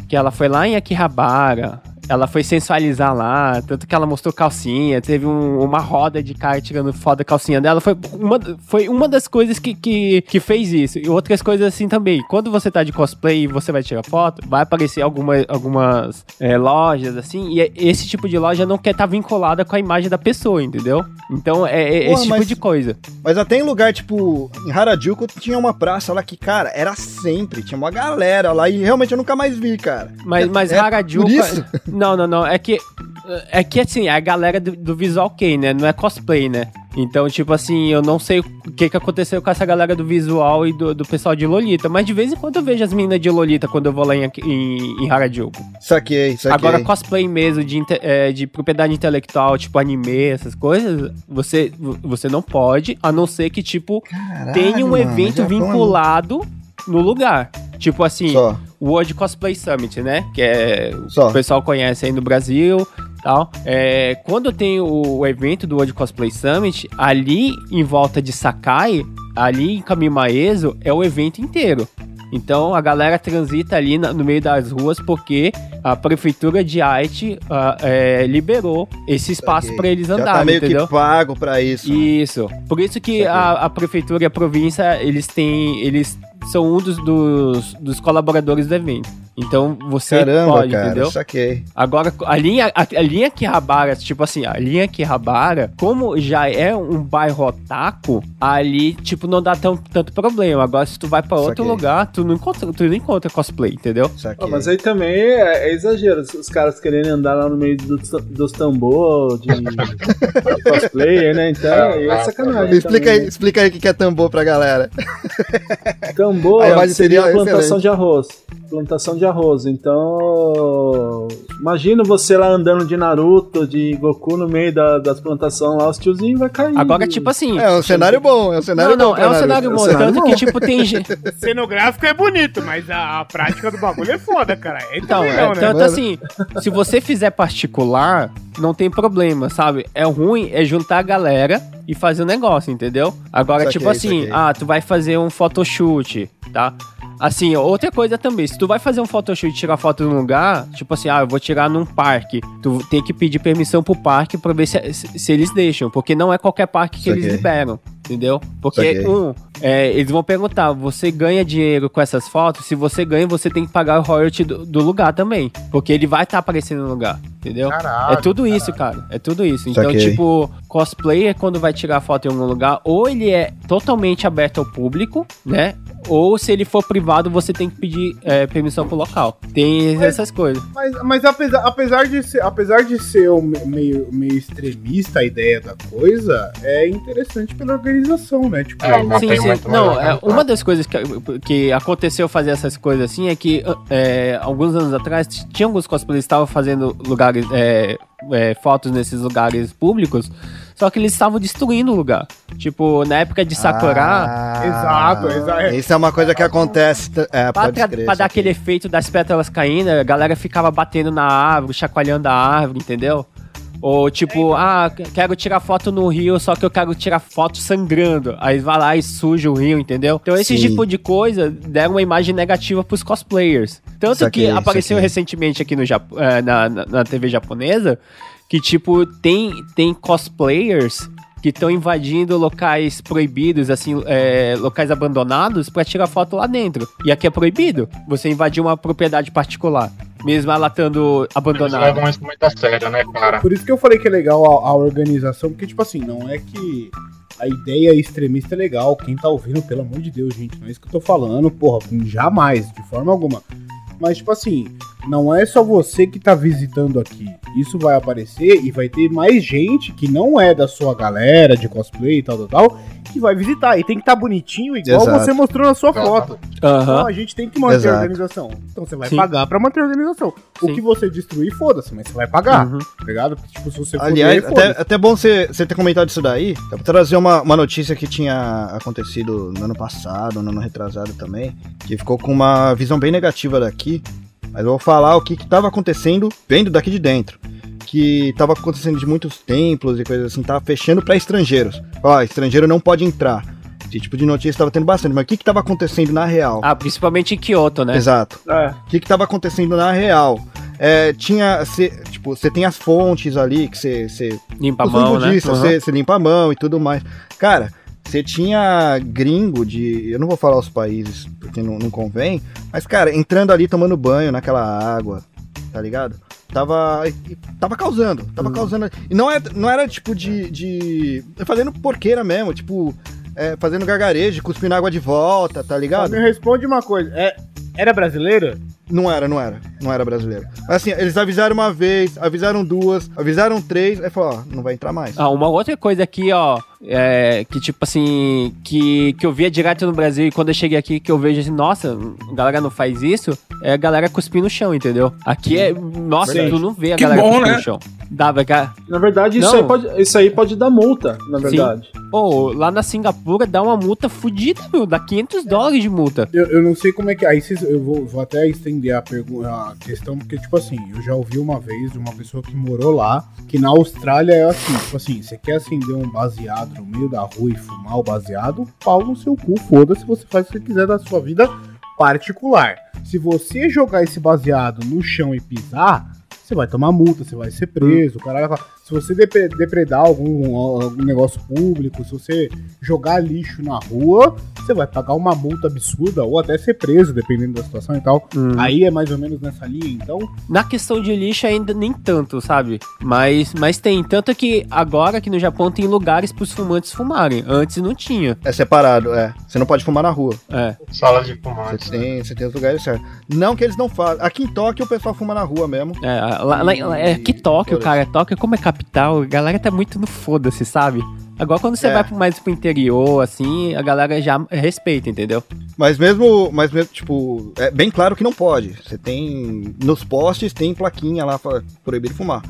Que ela foi lá em Akihabara. Ela foi sensualizar lá, tanto que ela mostrou calcinha, teve um- uma roda de cara tirando foto da calcinha dela. Foi uma, foi uma das coisas que, que, que fez isso. E outras coisas assim também. Quando você tá de cosplay e você vai tirar foto, vai aparecer alguma, algumas é, lojas assim, e esse tipo de loja não quer estar vinculada com a imagem da pessoa, entendeu? Então é, é Porra, esse tipo mas- de coisa. Mas até em lugar, tipo, em Harajuku tinha uma praça lá que, cara, era sempre, tinha uma galera lá e realmente eu nunca mais vi, cara. Mas, mas É Harajuku. por isso? Não, não, não. É que. É que assim, é a galera do, do visual kei, né? Não é cosplay, né? Então, tipo assim, eu não sei o que, que aconteceu com essa galera do visual e do, do pessoal de Lolita. Mas de vez em quando eu vejo as meninas de Lolita quando eu vou lá em, em, em Harajuku. Saquei, saquei. Agora, cosplay mesmo, de, é, de propriedade intelectual, tipo anime, essas coisas, você, você não pode, a não ser que, tipo, Caralho, tenha um mano, evento é vinculado no lugar. Tipo assim, Só, World Cosplay Summit, né? Que é só. o pessoal conhece aí no Brasil tal. É, quando tem o, o evento do World Cosplay Summit, ali em volta de Sakai, ali em Kamimaezo, é o evento inteiro. Então a galera transita ali na- no meio das ruas porque a prefeitura de Haiti ah, é, liberou esse espaço Saquei. para eles Já andarem, tá meio entendeu? que pago pra isso. Isso. Por isso que a, a prefeitura e a província, eles têm. Eles são um dos, dos, dos colaboradores do evento. Então você Caramba, pode, cara, entendeu? saquei. Agora, a linha, a, a linha Kihabara, tipo assim, a linha Kihabara, como já é um bairro otaku, ali, tipo, não dá tão, tanto problema. Agora, se tu vai pra outro Saquei. lugar, tu não encontra, tu não encontra cosplay, entendeu? saquei. Ah, mas aí também é, é exagero. Os caras querendo andar lá no meio dos, dos tambor de, de cosplayer, né? Então aí é sacanagem. Explica também, aí, explica aí o que que é tambor pra galera. né? Tambor A seria seria plantação excelente. de arroz. Plantação de arroz. Então. Imagina você lá andando de Naruto, de Goku no meio da- das plantações lá, os tiozinhos vai cair. Agora, tipo assim. É um cenário bom, é um cenário não, bom. não, é um cenário bom. cenário Tanto bom. que, tipo, tem gente. Cenográfico é bonito, mas a, a prática do bagulho é foda, cara. É Então, também é, não, né? tanto assim, se você fizer particular, não tem problema, sabe? É ruim é juntar a galera e fazer o negócio, entendeu? Agora, Saquei, tipo assim, saquei. ah, tu vai fazer um photoshoot, tá? Assim, outra coisa também, se tu vai fazer um photoshoot e tirar foto num lugar, tipo assim, ah, eu vou tirar num parque, tu tem que pedir permissão pro parque pra ver se, se, eles deixam, porque não é qualquer parque que eles Saquei. liberam, entendeu? Porque, Saquei. um, é, eles vão perguntar, você ganha dinheiro com essas fotos? Se você ganha, você tem que pagar o royalty do, do lugar também, porque ele vai estar aparecendo no lugar, entendeu? Caralho, é tudo isso, cara. É tudo isso. Então, Saquei. tipo, cosplayer, quando vai tirar foto em algum lugar, ou ele é totalmente aberto ao público, né? Ou se ele for privado, você tem que pedir é, permissão pro local. Tem Mas- essas coisas. Mas, mas apesar, apesar, de ser, apesar de ser um me- meio, meio extremista a ideia da coisa, é interessante pela organização, né? Tipo, É, mas Sim, sim. Não, é, uma das coisas que, que aconteceu fazer essas coisas assim é que é, alguns anos atrás tinha alguns cosplayers que estavam fazendo lugares, é, é, fotos nesses lugares públicos, só que eles estavam destruindo o lugar. Tipo, na época de Sakura, Ah, Exato, exato. Isso é uma coisa que acontece. É, Pra, pode tra- crer, pra dar aquele efeito das pétalas caindo, a galera ficava batendo na árvore, chacoalhando a árvore, entendeu? Ou tipo, ah, que- quero tirar foto no rio, só que eu quero tirar foto sangrando. Aí vai lá e suja o rio, entendeu? Então esse Sim. tipo de coisa deram uma imagem negativa pros cosplayers. Tanto Saquei, que apareceu saquei. recentemente aqui no Jap- eh, na, na, na TV japonesa que, tipo, tem, tem cosplayers que estão invadindo locais proibidos, assim, é, locais abandonados, pra tirar foto lá dentro. E aqui é proibido você invadir uma propriedade particular, mesmo ela estando Eles abandonada. levam isso muito a sério, né, cara? Por isso que eu falei que é legal a, a organização, porque, tipo assim, não é que a ideia extremista é legal. Quem tá ouvindo, pelo amor de Deus, gente, não é isso que eu tô falando, porra, jamais, de forma alguma. Mas, tipo assim, não é só você que tá visitando aqui. Isso vai aparecer e vai ter mais gente que não é da sua galera de cosplay e tal, tal, tal, que vai visitar. E tem que estar bonitinho, igual Exato. você mostrou na sua foto. Então Aham. a gente tem que manter Exato. a organização. Então você vai Sim. pagar pra manter a organização. O Sim. que você destruir, foda-se, mas você vai pagar. Uhum. Tá ligado? Porque, tipo, se você for Aliás, ver, até, foda-se. até bom você você ter comentado isso daí. Eu vou trazer uma, uma notícia que tinha acontecido no ano passado, no ano retrasado também, que ficou com uma visão bem negativa daqui. Mas eu vou falar o que estava acontecendo vendo daqui de dentro. Que estava acontecendo de muitos templos e coisas assim, tava fechando para estrangeiros. Ó, estrangeiro não pode entrar. Esse tipo de notícia estava tendo bastante, mas o que estava acontecendo na real? Ah, principalmente em Kyoto, né? Exato. É. O que estava acontecendo na real? É, tinha, cê, tipo, você tem as fontes ali que você Limpa a mão, né? Uhum. você você limpa a mão e tudo mais. Cara, você tinha gringo de. Eu não vou falar os países, porque não, não convém. Mas, cara, entrando ali, tomando banho naquela água, tá ligado? Tava. Tava causando. Tava Uhum. causando. E não, é, não era tipo de. de fazendo porqueira mesmo, tipo. é, fazendo gargarejo, cuspindo água de volta, tá ligado? me responde uma coisa. É, era brasileira? Não era, não era. Não era brasileiro. Mas assim, eles avisaram uma vez, avisaram duas, avisaram três, aí falou, ó, não vai entrar mais. Ah, uma outra coisa aqui, ó, é, que tipo assim, que, que eu via direto no Brasil e quando eu cheguei aqui que eu vejo assim, nossa, a galera não faz isso, é a galera cuspir no chão, entendeu? Aqui é, nossa, Verdade. tu não vê a Que galera bom, cuspir né? no chão. Dava, cara. Na verdade, isso aí, pode, isso aí pode dar multa, na verdade. Ô, lá na Singapura dá uma multa fodida, meu, dá 500 dólares de multa. Eu, eu não sei como é que. Aí vocês- eu vou, vou até estender a, pergu- a questão, porque, tipo assim, eu já ouvi uma vez de uma pessoa que morou lá, que na Austrália é assim, tipo assim, você quer acender um baseado no meio da rua e fumar o baseado, pau no seu cu, foda-se, você faz o que quiser da sua vida particular. Se você jogar esse baseado no chão e pisar, você vai tomar multa, você vai ser preso, o caralho vai falar. Se você depre- depredar algum, algum negócio público, se você jogar lixo na rua, você vai pagar uma multa absurda ou até ser preso, dependendo da situação e tal. Aí é mais ou menos nessa linha, então. Na questão de lixo ainda nem tanto, sabe? Mas, mas tem. Tanto que agora aqui no Japão tem lugares pros fumantes fumarem. Antes não tinha. É separado, é. Você não pode fumar na rua. É. Sala de Você fumantes. tem, você tem os lugares certos. Não que eles não fazem. Aqui em Tóquio o pessoal fuma na rua mesmo. É, lá, lá- lá- é que Tóquio, cara. Tóquio, como é capital, a galera tá muito no foda-se, sabe? Agora quando você É. vai mais pro interior, assim, a galera já respeita, entendeu? Mas mesmo, mas mesmo, tipo, é bem claro que não pode. Você tem. Nos postes tem plaquinha lá pra proibir fumar.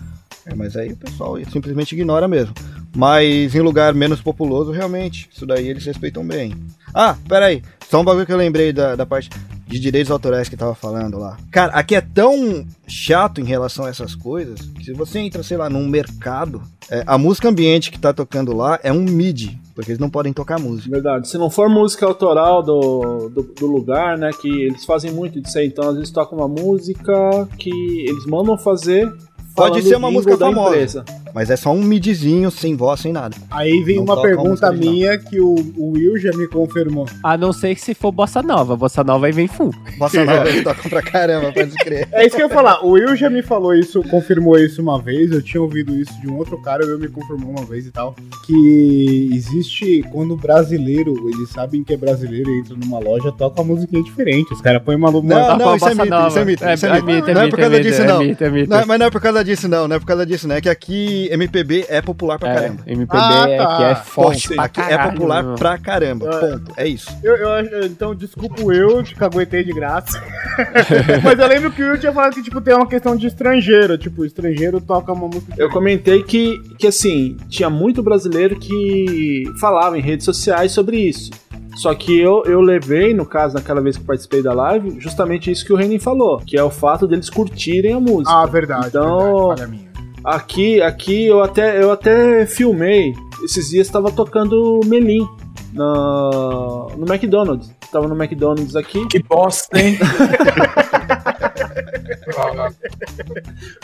É, mas aí o pessoal simplesmente ignora mesmo. Mas em lugar menos populoso, realmente, isso daí eles respeitam bem. Ah, peraí. Só um bagulho que eu lembrei da, da parte de direitos autorais que tava falando lá. Cara, aqui é tão chato em relação a essas coisas que se você entra, sei lá, num mercado, é, a música ambiente que tá tocando lá é um MIDI, porque eles não podem tocar música. Verdade. Se não for música autoral do, do, do lugar, né? Que eles fazem muito disso aí. Então, às vezes tocam uma música que eles mandam fazer. Pode ser uma música famosa. empresa. Mas é só um midizinho, sem voz, sem nada. Aí vem Não uma toca a pergunta minha que o, o Will já me confirmou. A não ser que se for bossa nova. Bossa nova aí vem full. Bossa nova eles tocam pra caramba, pode crer. É isso que eu ia falar. O Will já me falou isso, confirmou isso uma vez. Eu tinha ouvido isso de um outro cara, o Will me confirmou uma vez e tal. Que existe quando o brasileiro, eles sabem que é brasileiro e entra numa loja, toca uma musiquinha diferente. Os caras põem uma Não, Toca não, uma isso é bossa mito, nova. isso é mito, isso é É, mito. é mito, é Não é por causa é disso, é não. é. Não, mas não é por causa disso, não. Não é por causa disso, não. É que aqui MPB é popular pra É, caramba. MPB Ah, é, tá. que é forte Ponto. pra Aqui é popular meu. pra caramba. É. Ponto. É isso. Eu, eu então, desculpa o eu, te caguetei de graça. Mas eu lembro que o Will tinha falado que, tipo, tem uma questão de estrangeiro. Tipo, o estrangeiro toca uma música. Eu comentei que, que, assim, tinha muito brasileiro que falava em redes sociais sobre isso. Só que eu, eu levei, no caso, naquela vez que eu participei da live, justamente isso que o Renin falou, que é o fato deles curtirem a música. Ah, verdade. Então- verdade. Aqui, aqui eu até, eu até filmei. Esses dias estava tocando Melim na, no McDonald's. Tava no McDonald's aqui, Que bosta, hein?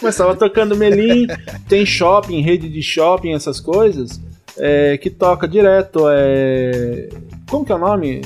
mas tava tocando Melim. tem shopping, rede de shopping, essas coisas, é, que toca direto. É, como que é o nome?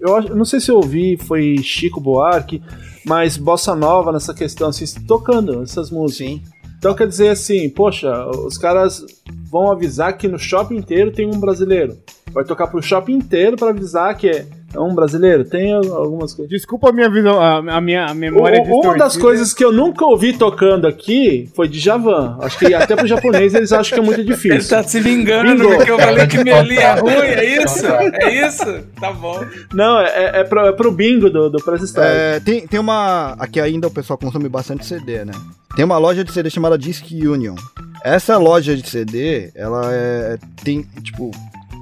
Eu, eu não sei se eu ouvi, foi Chico Buarque, mas Bossa Nova nessa questão, assim, tocando essas músicas. Sim. Então quer dizer assim, poxa, os caras vão avisar que no shopping inteiro tem um brasileiro. Vai tocar pro shopping inteiro pra avisar que é, É um brasileiro? Tem algumas coisas. Desculpa a minha visão, a, a minha a memória O- uma das coisas que eu nunca ouvi tocando aqui foi de Javan. Acho que até pro japonês eles acham que é muito Ele difícil. tá se vingando Bingo. porque eu falei que Melim é ruim, é isso? É isso? Tá bom. Não, é, é, pro, é pro bingo do, do Press. É, tem, tem uma. Aqui ainda o pessoal consome bastante CD, né? Tem uma loja de CD chamada Disc Union. Essa loja de CD, ela é. Tem, tipo.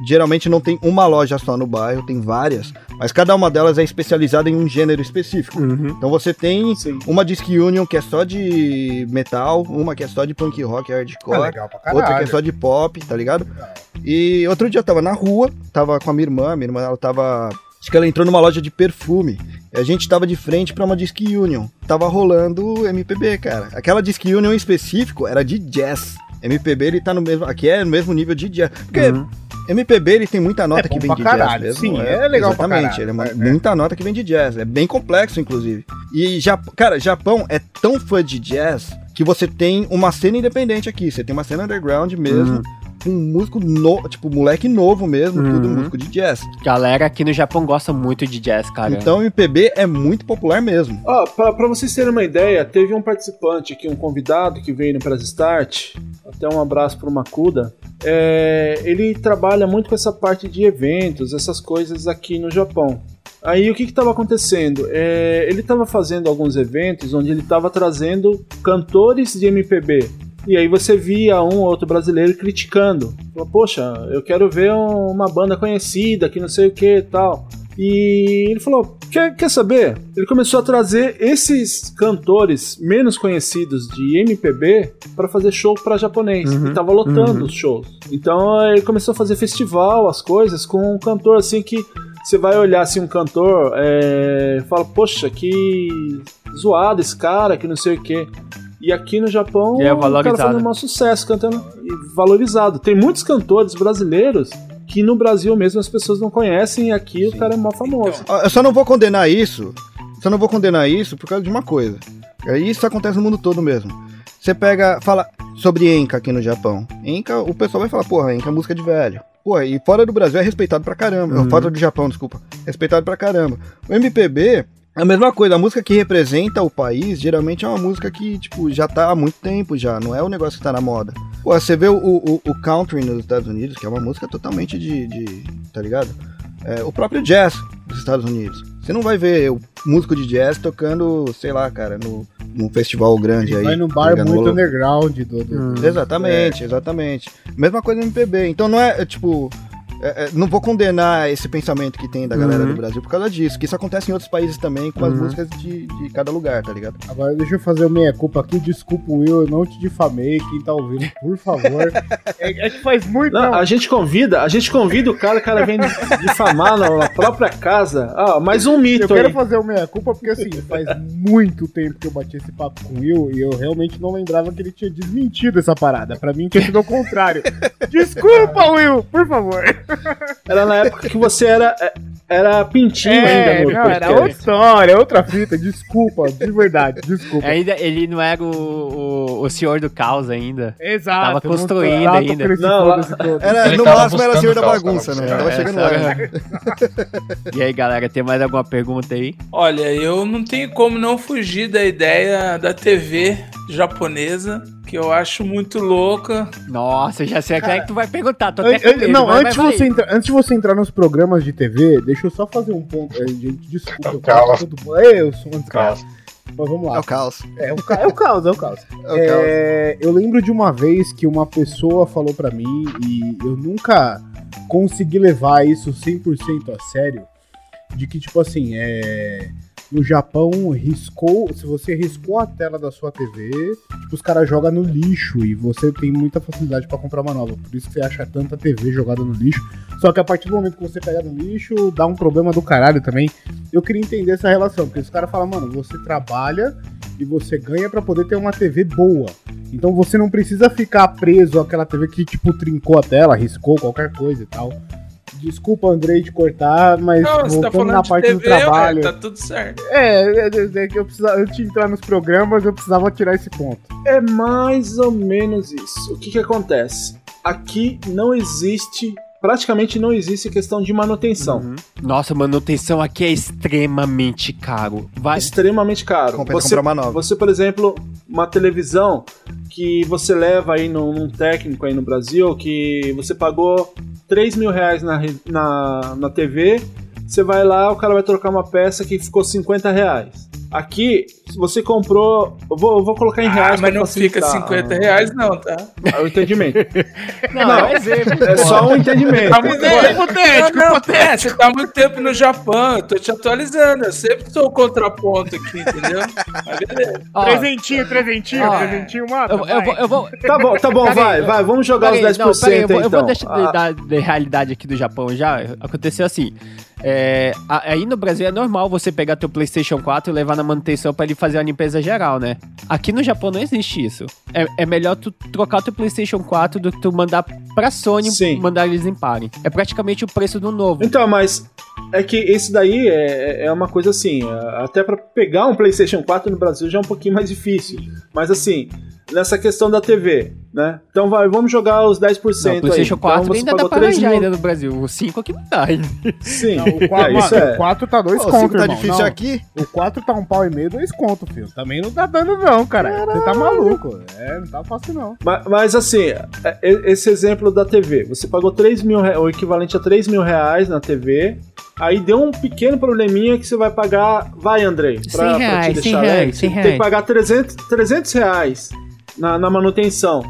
Geralmente não tem uma loja só no bairro, tem várias, mas cada uma delas é especializada em um gênero específico. Então você tem Sim. uma Disc Union que é só de metal, uma que é só de punk rock É hardcore, caralho. outra que é só de pop, tá ligado? E outro dia eu tava na rua, tava com a minha irmã, minha irmã ela tava. Acho que ela entrou numa loja de perfume. E a gente tava de frente pra uma Disc Union. Tava rolando MPB, cara. Aquela Disc Union em específico era de jazz. MPB ele tá no mesmo. Aqui é no mesmo nível de jazz. Porque MPB ele tem muita nota É que vem de jazz mesmo. sim, é legal pra Exatamente, ele é uma- É, é. muita nota que vem de jazz. É bem complexo, inclusive. E, Jap- cara, Japão é tão fã de jazz que você tem uma cena independente aqui. Você tem uma cena underground mesmo. Com um músico novo, tipo, moleque novo mesmo, tudo músico de jazz. Galera aqui no Japão gosta muito de jazz, cara. Então MPB é muito popular mesmo. Ó, pra, pra vocês terem uma ideia, teve um participante aqui, um convidado que veio no Press Start. Até um abraço pro Makuda. É, ele trabalha muito com essa parte de eventos, essas coisas aqui no Japão. Aí o que estava acontecendo? É, ele estava fazendo alguns eventos onde ele estava trazendo cantores de MPB. E aí você via um ou outro brasileiro criticando. Falou, Poxa, eu quero ver um- uma banda conhecida que não sei o que e tal. E ele falou: quer, quer saber? Ele começou a trazer esses cantores menos conhecidos de MPB para fazer show para japonês. Uhum, E tava lotando uhum. os shows. Então ele começou a fazer festival, as coisas, com um cantor assim que você vai olhar assim um cantor, é, fala, poxa, que zoado esse cara, que não sei o que. E aqui no Japão, E é o cara fazendo um maior sucesso, cantando e valorizado. Tem muitos cantores brasileiros que no Brasil mesmo as pessoas não conhecem e aqui o cara é mó famoso. Ah, Eu só não vou condenar isso. Só não vou condenar isso por causa de uma coisa. E Isso acontece no mundo todo mesmo. Você pega, fala sobre Enka aqui no Japão. Enka, o pessoal vai falar, porra, Enka é música de velho. Porra, e fora do Brasil é respeitado pra caramba. Fora do Japão, desculpa. Respeitado pra caramba. O MPB é a mesma coisa. A música que representa o país, geralmente é uma música que, tipo, já tá há muito tempo já. Não é o negócio que tá na moda. Pô, você vê o, o, o country nos Estados Unidos, que é uma música totalmente de, de tá ligado? É, o próprio jazz dos Estados Unidos. Você não vai ver o músico de jazz tocando, sei lá, cara, no, num festival grande aí. Vai num tá bar ligado? muito No- underground do. do- Hum. Exatamente, exatamente. Mesma coisa no MPB. Então não é, é, tipo. É, é, não vou condenar esse pensamento que tem da galera Uhum. do Brasil por causa disso, que isso acontece em outros países também, com as Uhum. músicas de, de cada lugar, tá ligado? Agora deixa eu fazer o meia-culpa aqui. Desculpa, Will, eu não te difamei. Quem tá ouvindo, por favor. é, é que faz muito. Não, não. a gente convida, a gente convida o cara, o cara vem difamar na, na própria casa. Ah, mais um Eu mito quero aí. fazer o meia-culpa porque, assim, faz muito tempo que eu bati esse papo com o Will e eu realmente não lembrava que ele tinha desmentido essa parada. Pra mim, tinha sido ao contrário. Desculpa, Will, por favor. Era na época que você era, era pintinho ainda no É, não, era outra história, outra fita. Desculpa, de verdade, desculpa. Ainda ele não era o, o, o senhor do caos ainda. Exato. Tava não construindo tô ainda. Não, lá-. Era, Ele no máximo era senhor da bagunça, né? Tava É, chegando lá. E aí, galera, tem mais alguma pergunta aí? Olha, eu não tenho como não fugir da ideia da TV japonesa, que eu acho muito louca. Nossa, eu já sei até que tu vai perguntar. Tô An- até an- medo, não, mas antes, vai, você vai. entra- antes de você entrar nos programas de TV, deixa eu só fazer um ponto. É, gente, desculpa. eu tudo- É, eu sou um desgraça. Caos. Mas vamos É lá. o caos. É o, ca- é o caos, é o caos. É o caos. É, eu lembro de uma vez que uma pessoa falou pra mim e eu nunca consegui levar isso 100% a sério, de que tipo assim, é no Japão riscou, se você riscou a tela da sua TV, tipo os caras jogam no lixo e você tem muita facilidade pra comprar uma nova. Por isso que você acha tanta TV jogada no lixo. Só que a partir do momento que você pega no lixo, dá um problema do caralho também. Eu queria entender essa relação, porque os caras falam, mano, você trabalha e você ganha pra poder ter uma TV boa. Então você não precisa ficar preso àquela TV que, tipo, trincou a tela, riscou qualquer coisa e tal. Desculpa, Andrei, de cortar, mas Não, você tá voltando falando na de parte TV, do trabalho. ué, tá tudo certo. É, é, é que eu precisava, antes de entrar nos programas, eu precisava tirar esse ponto. É mais ou menos isso. O que que acontece? Aqui não existe praticamente não existe questão de manutenção. Uhum. Nossa, manutenção aqui é extremamente caro. Vai... Extremamente caro. Compensa Você, comprar uma nova. você, por exemplo, uma televisão que você leva aí num, num técnico aí no Brasil, que você pagou 3 mil reais na, na, na TV, você vai lá, o cara vai trocar uma peça que ficou 50 reais. Aqui, se você comprou. Eu vou, eu vou colocar em reais Ah, mas não fica facilitar 50 reais, não, tá? ah, o entendimento. Não, Não, é exemplo. É só um entendimento. Tá muito hipotético, não, não, é, você tá muito tempo no Japão, eu tô te atualizando. Eu sempre sou o contraponto aqui, entendeu? Mas beleza. Ó, Trezentinho, trezentinho, Ah. trezentinho, mata. eu, eu vou, eu vou, Tá bom, tá bom, vai, eu- vai, vamos jogar os 10% não, eu vou, eu então. vou deixar Ah, da, da realidade aqui do Japão já. Aconteceu assim. é, aí no Brasil é normal você pegar teu PlayStation 4 e levar na manutenção pra ele fazer uma limpeza geral, né? Aqui no Japão não existe isso. É, é melhor tu trocar teu PlayStation 4 do que tu mandar pra Sony Sim. mandar eles limparem. É praticamente o preço do novo. Então, mas é que esse daí é, é uma coisa assim, é, até pra pegar um PlayStation 4 no Brasil já é um pouquinho mais difícil. Mas assim, nessa questão da TV, né? Então vai, vamos jogar os 10% Não, aí. o PlayStation 4 então, você ainda dá pagou pra 3 arranjar mil. ainda no Brasil. O 5 aqui não dá ainda. Sim, Não, o 4, é, isso é. o 4 tá dois Pô, o conto, cinco tá irmão. difícil Não, aqui. O 4 tá um pau e meio, dois conto, filho. Também não tá dando não, cara. Você tá maluco. É, não tá fácil não. Ma- Mas, assim, é- é- esse exemplo da TV, você pagou 3 mil, o equivalente a 3 mil reais na TV, aí deu um pequeno probleminha que você vai pagar, vai Andrei, pra, 100 pra reais, te 100 deixar reais, leve, 100 você tem reais. que pagar 300, 300 reais na, na manutenção.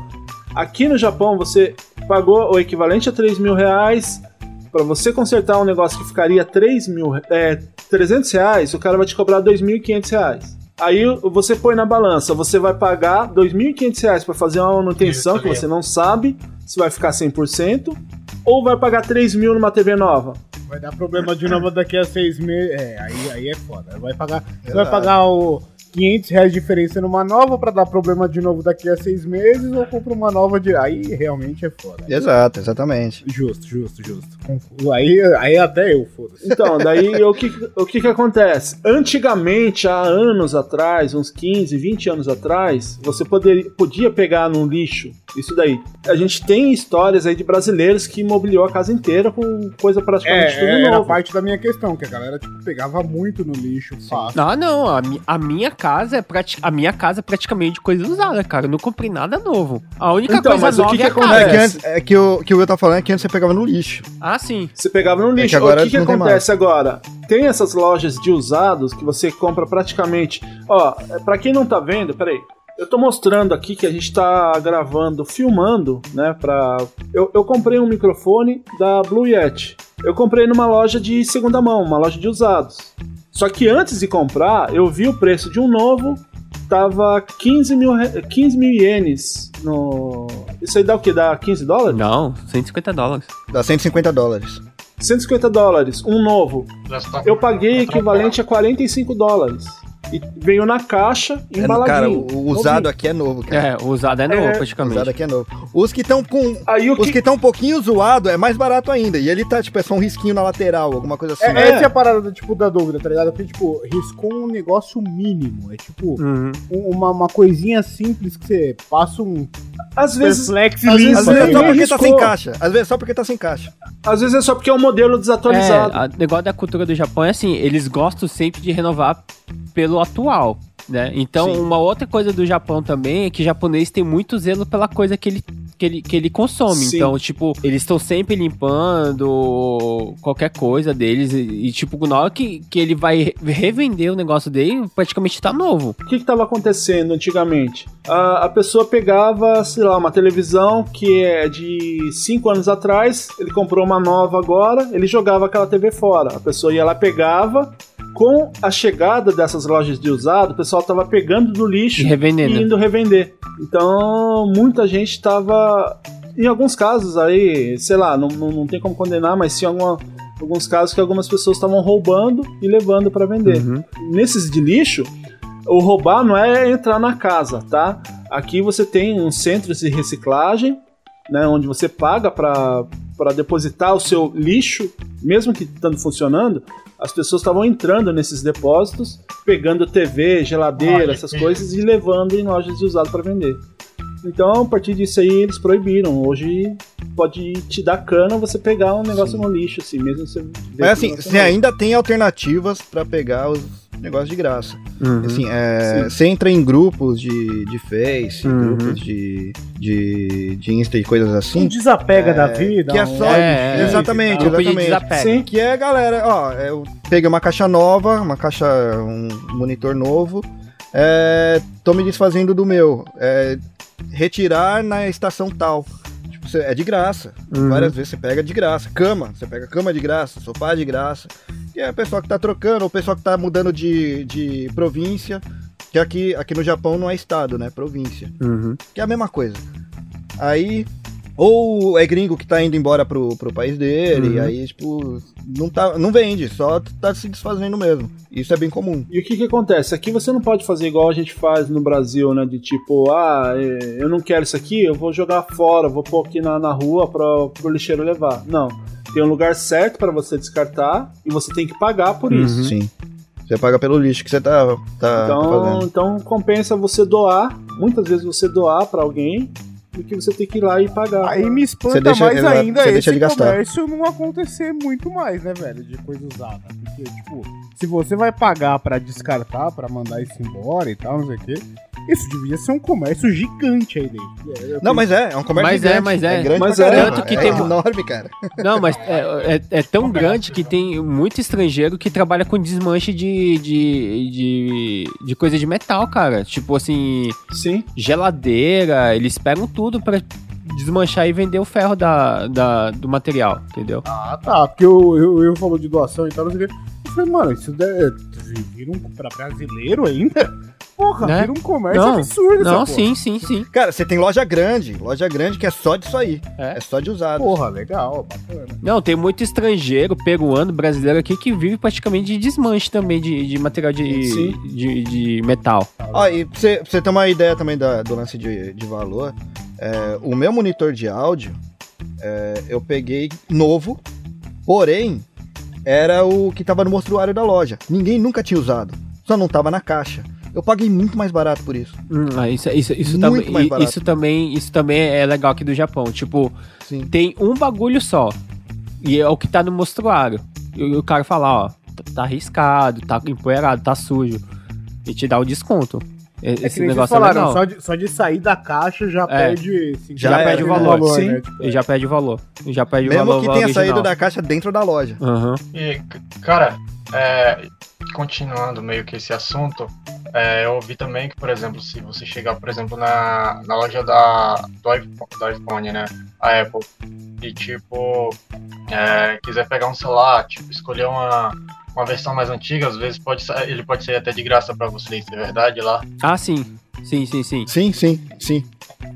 Aqui no Japão, você pagou o equivalente a 3 mil reais, pra você consertar um negócio que ficaria 3 mil, é, 300 reais, o cara vai te cobrar 2.500 reais. Aí você põe na balança, você vai pagar 2.500 reais pra fazer uma manutenção que você não sabe se vai ficar 100%, ou vai pagar 3 mil numa TV nova. Vai dar problema de novo daqui a seis meses. É, aí, aí é foda. Vai pagar, você vai pagar o 500 reais de diferença numa nova pra dar problema de novo daqui a seis meses ou compra uma nova de. Aí realmente é foda. Exato, exatamente. Justo, justo, justo. Aí, aí até eu, foda-se. Então, daí o que, o que que acontece? Antigamente, há anos atrás, uns 15, 20 anos atrás, você poderia, podia pegar num lixo isso daí. A gente tem histórias aí de brasileiros que imobiliou a casa inteira com coisa praticamente tudo É, era novo. parte da minha questão, que a galera tipo, pegava muito no lixo fácil. Não, não, a, mi- a minha casa é prati- a minha casa é praticamente coisa usada, cara. Eu não comprei nada novo. A única Então, coisa mas o nova que é que a casa. É acontece? que, antes, é que o que o Will tá falando é que antes você pegava no lixo. Ah, sim. Você pegava no lixo. que agora o que, que acontece agora? Tem essas lojas de usados que você compra praticamente. Ó, é, pra quem não tá vendo, peraí. Eu tô mostrando aqui que a gente tá gravando, filmando, né? Pra. Eu, eu comprei um microfone da Blue Yeti. Eu comprei numa loja de segunda mão, uma loja de usados. Só que antes de comprar, eu vi o preço de um novo, tava 15 mil, re- 15 mil ienes no. Isso aí dá o quê? Dá 15 dólares? Não, 150 dólares. Dá 150 dólares. 150 dólares, um novo. Eu paguei equivalente a 45 dólares. E veio na caixa, É, embaladinho. cara, o, o usado aqui é novo, cara. É, o usado é novo, É, O praticamente. usado aqui é novo. Os que estão com. Aí o Os que... estão um pouquinho zoado é mais barato ainda. E ele tá, tipo, é só um risquinho na lateral, alguma coisa assim. É, É. Essa é a parada tipo, da dúvida, tá ligado? Porque, tipo, riscou um negócio mínimo. É tipo Uhum. um- uma, uma coisinha simples que você passa um Às vezes, flex e às limpa. vezes Às vezes é só porque tá riscou. sem caixa. Às vezes é só porque tá sem caixa. às vezes é só porque é um modelo desatualizado. É, o negócio da cultura do Japão é assim, eles gostam sempre de renovar pelo atual, né? Então, Sim. uma outra coisa do Japão também é que o japonês tem muito zelo pela coisa que ele, que ele, que ele consome. Sim. Então, tipo, eles estão sempre limpando qualquer coisa deles e, e, tipo, na hora que, que ele vai re- revender o negócio dele, praticamente tá novo. O que estava acontecendo antigamente? A, a pessoa pegava, sei lá, uma televisão que é de 5 anos atrás, ele comprou uma nova agora, ele jogava aquela TV fora. A pessoa ia lá, pegava. Com a chegada dessas lojas de usado, o pessoal estava pegando do lixo E e indo revender. Então, muita gente estava. Em alguns casos aí, sei lá, não, não, não tem como condenar, mas tinha alguma, alguns casos que algumas pessoas estavam roubando e levando para vender. Uhum. Nesses de lixo, o roubar não é entrar na casa, tá? Aqui você tem uns centros de reciclagem, né, onde você paga para depositar o seu lixo, mesmo que estando funcionando. As pessoas estavam entrando nesses depósitos, pegando TV, geladeira, essas coisas e levando em lojas de usado para vender. Então, a partir disso aí, eles proibiram. Hoje pode te dar cana você pegar um negócio no lixo, assim, mesmo você. Mas assim, você é ainda tem alternativas pra pegar os negócios de graça. Uhum. Assim, é, você entra em grupos de, de Face, Uhum. grupos de, de, de Insta e coisas assim. Um desapega É, da vida. que é só- É, é, exatamente, grupo de exatamente. desapego. Sim. Que é, galera, ó, eu peguei uma caixa nova, uma caixa, um monitor novo, é, tô me desfazendo do meu, é, retirar na estação tal. Tipo, é de graça. Uhum. Várias vezes você pega de graça. Cama, você pega cama de graça, sofá de graça. E é o pessoal que tá trocando, ou o pessoal que tá mudando de, de província, que aqui, aqui no Japão não é estado, né? Província Uhum. que é a mesma coisa. Aí, ou é gringo que tá indo embora pro, pro país dele, Uhum. e aí, tipo, não, tá, não vende, só tá se desfazendo mesmo. Isso é bem comum. E o que que acontece? Aqui você não pode fazer igual a gente faz no Brasil, né? De tipo, ah, é, eu não quero isso aqui, eu vou jogar fora, vou pôr aqui na, na rua pra, pro lixeiro levar. Não. Tem um lugar certo pra você descartar e você tem que pagar por isso. Sim. Você paga pelo lixo que você tá, tá, tá Então, fazendo. então compensa você doar, muitas vezes você doar pra alguém, do que você ter que ir lá e pagar. Aí me espanta deixa- mais ainda você esse deixa de gastar. comércio não acontecer muito mais, né, velho? De coisa usada. Porque, tipo, se você vai pagar pra descartar, pra mandar isso embora e tal, não sei o quê, isso devia ser um comércio gigante aí dentro. É, Não, mas é, é um comércio Mas é, gigante. mas é. grande Mas pra é. caramba. Tanto que é tem- enorme, cara. Não, mas é, é- é tão grande que tem muito estrangeiro que trabalha com desmanche de, de, de, de coisa de metal, cara. Tipo assim, Sim. geladeira, eles pegam tudo pra desmanchar e vender o ferro da, da- do material, entendeu? Ah, tá. Porque eu, eu, eu falou de doação e tal, não sei o quê. Eu falei, mano, isso deve, vira um pra brasileiro ainda? Porra, Né? vira um comércio Não, absurdo Não, sim, sim, sim. Cara, você tem loja grande, loja grande que é só disso aí. É. É, só de usado. Porra, legal, bacana. Não, tem muito estrangeiro, peruano, brasileiro aqui que vive praticamente de desmanche também de, de material de, de, de metal. Ó, e pra você, pra você ter uma ideia também da- do lance de, de valor, é, o meu monitor de áudio é, eu peguei novo, porém era o que tava no mostruário da loja. Ninguém nunca tinha usado, só não tava na caixa. Eu paguei muito mais barato por isso. Hum, ah, isso, isso, isso, isso também isso também é legal aqui do Japão. Tipo, Sim. tem um bagulho só. E é o que tá no mostruário. E o cara fala, ó, tá- tá arriscado, tá empoeirado, tá sujo. E te dá o desconto. E- É Esse vocês negócio é falaram, legal. só de, só de sair da caixa já É. perde... assim, Já perde o valor, sim. né? Tipo, E já perde o valor. E já perde o Mesmo valor que tenha original. saído da caixa dentro da loja. Aham. E, cara, é, continuando meio que esse assunto, é, eu ouvi também que, por exemplo, se você chegar, por exemplo, na, na loja da, do, iPhone, do iPhone, né, a Apple, e, tipo, é, quiser pegar um celular, tipo, escolher uma, uma versão mais antiga, às vezes pode, ele pode sair até de graça pra vocês, é verdade, lá? Ah, sim. Sim, sim, sim. Sim, sim, sim.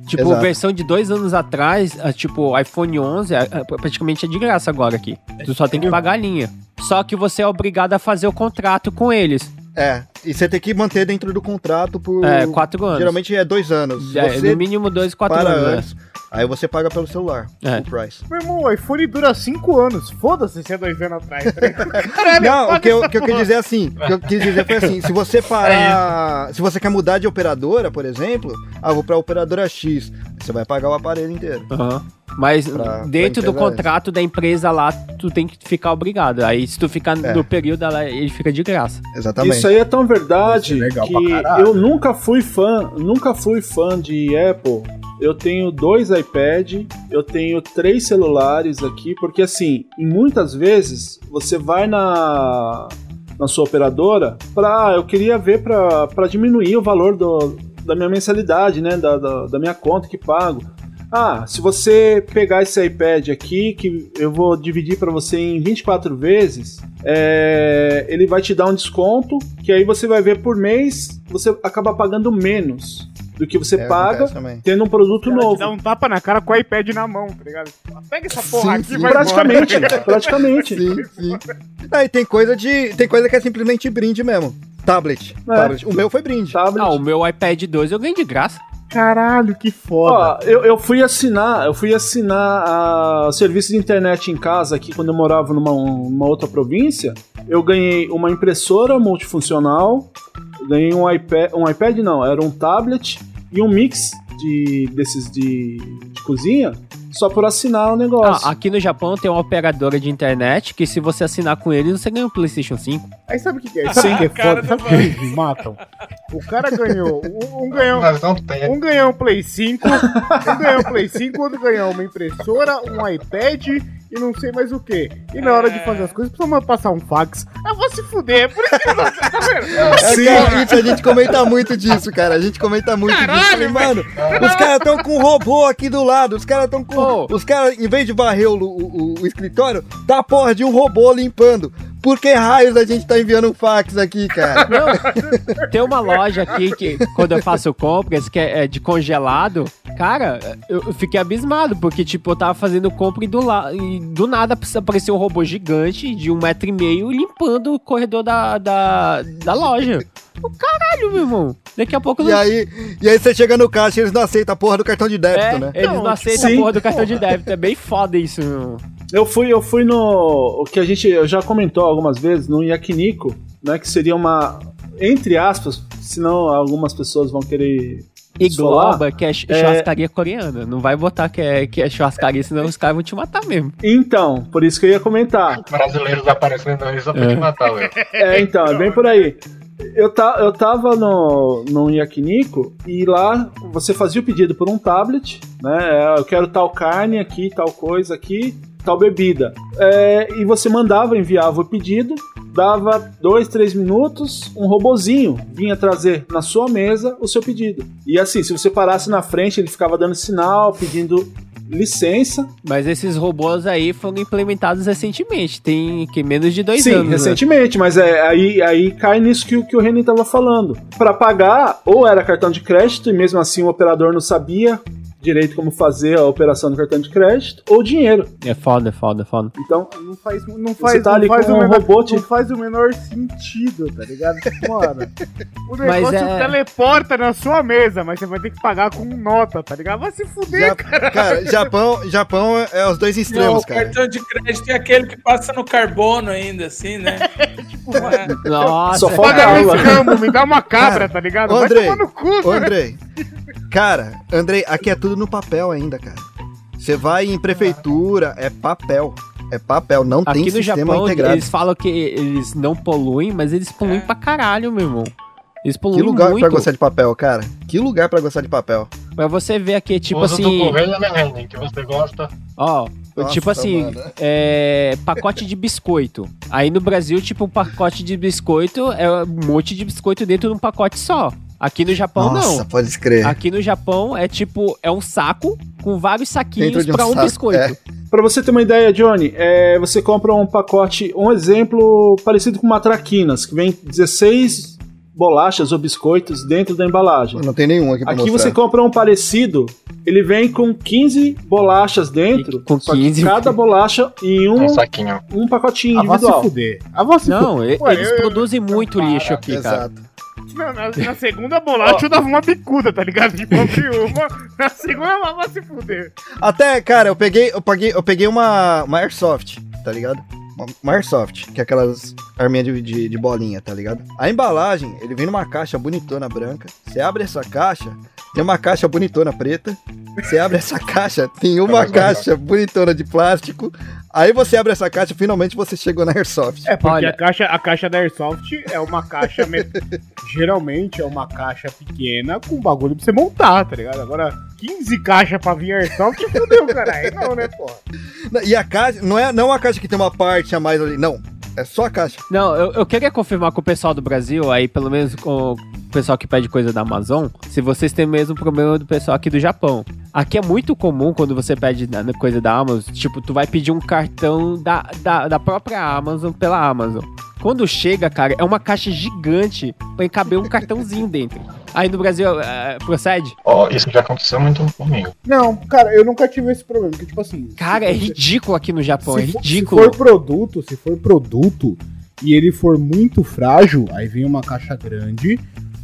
Tipo, Exato. versão de dois anos atrás, ah, tipo, iPhone 11, ah, ah, praticamente é de graça agora aqui. Tu só tem que pagar a linha. Só que você é obrigado a fazer o contrato com eles. É, e você tem que manter dentro do contrato por. É, quatro anos. Geralmente é dois anos. É, você no mínimo dois, quatro para anos. né? Aí você paga pelo celular. É. O price. Meu irmão, o iPhone dura 5 anos. Foda-se se é dois anos atrás. tá? Caralho, Não, o paga que, eu, o que eu quis dizer assim, o que eu quis dizer foi assim, se você parar, se você quer mudar de operadora, por exemplo, ah, vou pra operadora X, você vai pagar o aparelho inteiro. Aham. Mas Pra- dentro pra do contrato da empresa lá, tu tem que ficar obrigado. Aí se tu ficar É. no período, ela, ele fica de graça. Exatamente. Isso aí é tão verdade é legal que eu nunca fui fã, nunca fui fã de Apple. Eu tenho dois iPad, eu tenho três celulares aqui, porque assim, muitas vezes você vai na na sua operadora pra eu queria ver pra diminuir o valor do, da minha mensalidade, né, da, da, da minha conta que pago. Ah, se você pegar esse iPad aqui, que eu vou dividir pra você em 24 vezes, é, ele vai te dar um desconto, que aí você vai ver por mês, você acaba pagando menos do que você É, paga tendo um produto Ela te novo. dá um tapa na cara com o iPad na mão, tá ligado? Pega essa porra Sim, aqui sim. e vai Praticamente, embora. praticamente. Sim, sim. Aí tem coisa de, tem coisa que é simplesmente brinde mesmo. Tablet. É. Tablet. O meu foi brinde. Tablet. Ah, o meu iPad 2 eu ganhei de graça. Caralho, que foda. Ó, eu, eu fui assinar, eu fui assinar a serviço de internet em casa aqui quando eu morava numa, numa outra província. Eu ganhei uma impressora multifuncional, ganhei um iPad, um iPad não, era um tablet e um mix de desses de, de cozinha só por assinar o negócio. Ah, aqui no Japão tem uma operadora de internet que se você assinar com eles, você ganha um PlayStation 5. Aí sabe o que, que é? Sabe o que é Cara foda? Sabe que eles me matam? O cara ganhou. Um, um ganhou. Um ganhou um Play 5, um ganhou um Play 5, outro ganhou uma impressora, um iPad e não sei mais o que. E na hora de fazer as coisas, precisa passar um fax. Eu vou se fuder, é por isso que você tá vendo? É, isso, a gente comenta muito disso, cara. A gente comenta muito Caralho, disso. Falei, mano, os caras estão com um robô aqui do lado. Os caras estão com. Os caras, em vez de varrer o, o- o escritório, tá porra de um robô limpando. Por que raios a gente tá enviando fax aqui, cara? Não, tem uma loja aqui que, quando eu faço compras, que é, é de congelado, cara, eu fiquei abismado, porque, tipo, eu tava fazendo compra e do, la e do nada apareceu um robô gigante de um metro e meio limpando o corredor da, da, da loja. O caralho, meu irmão. Daqui a pouco E aí, e aí você chega no caixa e eles não aceitam a porra do cartão de débito, é, né? eles não, Não, aceitam a sim. porra do cartão de débito. É bem foda isso, meu irmão. Eu fui, eu fui no. O que a gente já comentou algumas vezes, no Yakiniku, né? Que seria uma. Entre aspas, senão algumas pessoas vão querer. E Esfolar? Globa, que é ch- churrascaria coreana. Não vai botar que é, que é churrascaria, senão os caras vão te matar mesmo. Então, por isso que eu ia comentar. Brasileiros aparecendo aí só pra te matar, velho. É, então, é bem por aí. Eu, ta, eu tava no, no Yakiniku e lá você fazia o pedido por um tablet, né? é, Eu quero tal carne aqui, tal coisa aqui, tal bebida. É, e você mandava, enviava o pedido, dava dois, três minutos, um robozinho vinha trazer na sua mesa o seu pedido. E assim, se você parasse na frente, ele ficava dando sinal, pedindo licença. Mas esses robôs aí foram implementados recentemente. Tem que menos de dois Sim, anos. né? recentemente, mas é, aí, aí cai nisso que, o- que o Renan tava falando. Pra pagar, ou era cartão de crédito, e mesmo assim o operador não sabia direito como fazer a operação do cartão de crédito, ou dinheiro. É foda, é foda, é foda. Então, Não faz, não faz, tá não ali faz o um menor, robô, não faz o menor sentido, tá ligado? Tipo, Mano, o negócio é- teleporta na sua mesa, mas você vai ter que pagar com nota, tá ligado? Vai se fuder, Ja- cara. cara, Japão, Japão é os dois Não, extremos, o cara. cartão de crédito é aquele que passa no carbono ainda, assim, né? tipo, é. Nossa, Só cara. Escambo, me dá uma cabra, tá ligado? Ô, Vai Andrei, tomar no cu, velho. Cara, Andrei, aqui é tudo no papel ainda, cara. Você vai em prefeitura, é papel. É papel, não tem Aqui no sistema Japão, integrado. eles falam que eles não poluem, mas eles poluem É. pra caralho, meu irmão. Eles Que poluem lugar muito. pra gostar de papel, cara? Que lugar pra gostar de papel? Pra você ver aqui, tipo Usa do assim, correio, né, Renan, que você gosta. ó, Nossa, tipo assim, mano. é, pacote de biscoito. Aí no Brasil, tipo, um pacote de biscoito é um monte de biscoito dentro de um pacote só. Aqui no Japão, Nossa, não. pode escrever. Aqui no Japão é tipo, é um saco com vários saquinhos de um pra um saco, biscoito. é. Pra você ter uma ideia, Johnny, é, você compra um pacote, um exemplo parecido com uma traquinas, que vem 16 bolachas ou biscoitos dentro da embalagem. Não tem nenhum aqui pra Aqui mostrar. você compra um parecido, ele vem com 15 bolachas dentro, E com só que 15 cada bolacha em um, Um saquinho. um pacotinho Ah, vai se individual. fuder. Ah, vai se Não, fuder. Ué, eles eu- produzem muito Para, lixo aqui, cara. Exato. Não, na, na segunda bolacha eu dava uma bicuda, tá ligado? Abri uma, na segunda ela vai se fuder. Até, cara, eu peguei, eu peguei, eu peguei uma, uma Airsoft, tá ligado? Uma, uma Airsoft, que é aquelas arminhas de, de, de bolinha, tá ligado? A embalagem, ele vem numa caixa bonitona branca. Você abre essa caixa, tem uma caixa bonitona preta. Você abre essa caixa, tem uma caixa bonitona de plástico. Aí você abre essa caixa, finalmente você chegou na Airsoft. É, porque Olha. a, caixa, a caixa da Airsoft é uma caixa. me- Geralmente é uma caixa pequena com bagulho pra você montar, tá ligado? Agora, 15 caixas pra vir Airsoft, fudeu, caralho. Não, né, pô? E a caixa, não é, não é uma caixa que tem uma parte a mais ali, não. É só a caixa. Não, eu, eu queria confirmar com o pessoal do Brasil, aí pelo menos com o pessoal que pede coisa da Amazon, se vocês têm o mesmo problema do pessoal aqui do Japão. Aqui é muito comum quando você pede coisa da Amazon, tipo, tu vai pedir um cartão da, da, da própria Amazon pela Amazon. Quando chega, cara, é uma caixa gigante pra caber um cartãozinho dentro. Aí no Brasil, é, procede? Ó, isso já aconteceu muito comigo. Não, cara, eu nunca tive esse problema. Porque, tipo assim. Cara, é ridículo aqui no Japão, é se for- ridículo. Se for produto, se for produto e ele for muito frágil, aí vem uma caixa grande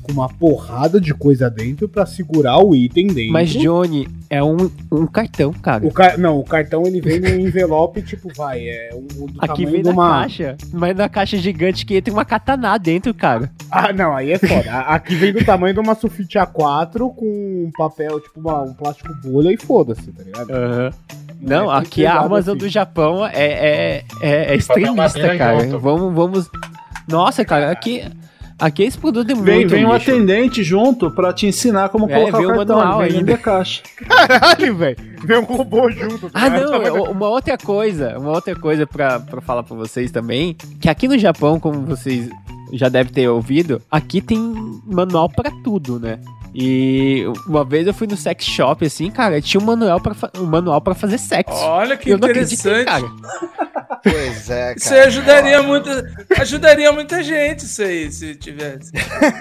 com uma porrada de coisa dentro pra segurar o item dentro. Mas, Johnny, é um, um cartão, cara. O ca... Não, o cartão ele vem no envelope, tipo, vai, é um, do Aqui tamanho vem de na uma... caixa. Mas na caixa gigante que entra uma katana dentro, cara. Ah, não, aí é foda. A- Aqui vem do tamanho de uma sulfite A4 com um papel, tipo, uma- um plástico bolha e foda-se, tá ligado? Não, é aqui a pesado Amazon assim. do Japão é, é, é, é extremista, cara. Vamos, vamos. Nossa, cara, aqui, aqui esse produto é Vem, muito vem um lixo. atendente junto pra te ensinar como É, colocar vem o cartão. manual Vem ainda. da caixa. Caralho, velho. Vem um robô junto. Ah, não, eu- uma outra coisa, uma outra coisa pra, pra falar pra vocês também, que aqui no Japão, como vocês já devem ter ouvido, aqui tem manual pra tudo, né? E uma vez eu fui no sex shop, assim, cara, tinha um manual pra, um manual pra fazer sexo. Olha que eu não acreditei, interessante. cara. Pois é, cara. Isso ajudaria muita, ajudaria muita gente, isso aí, se tivesse.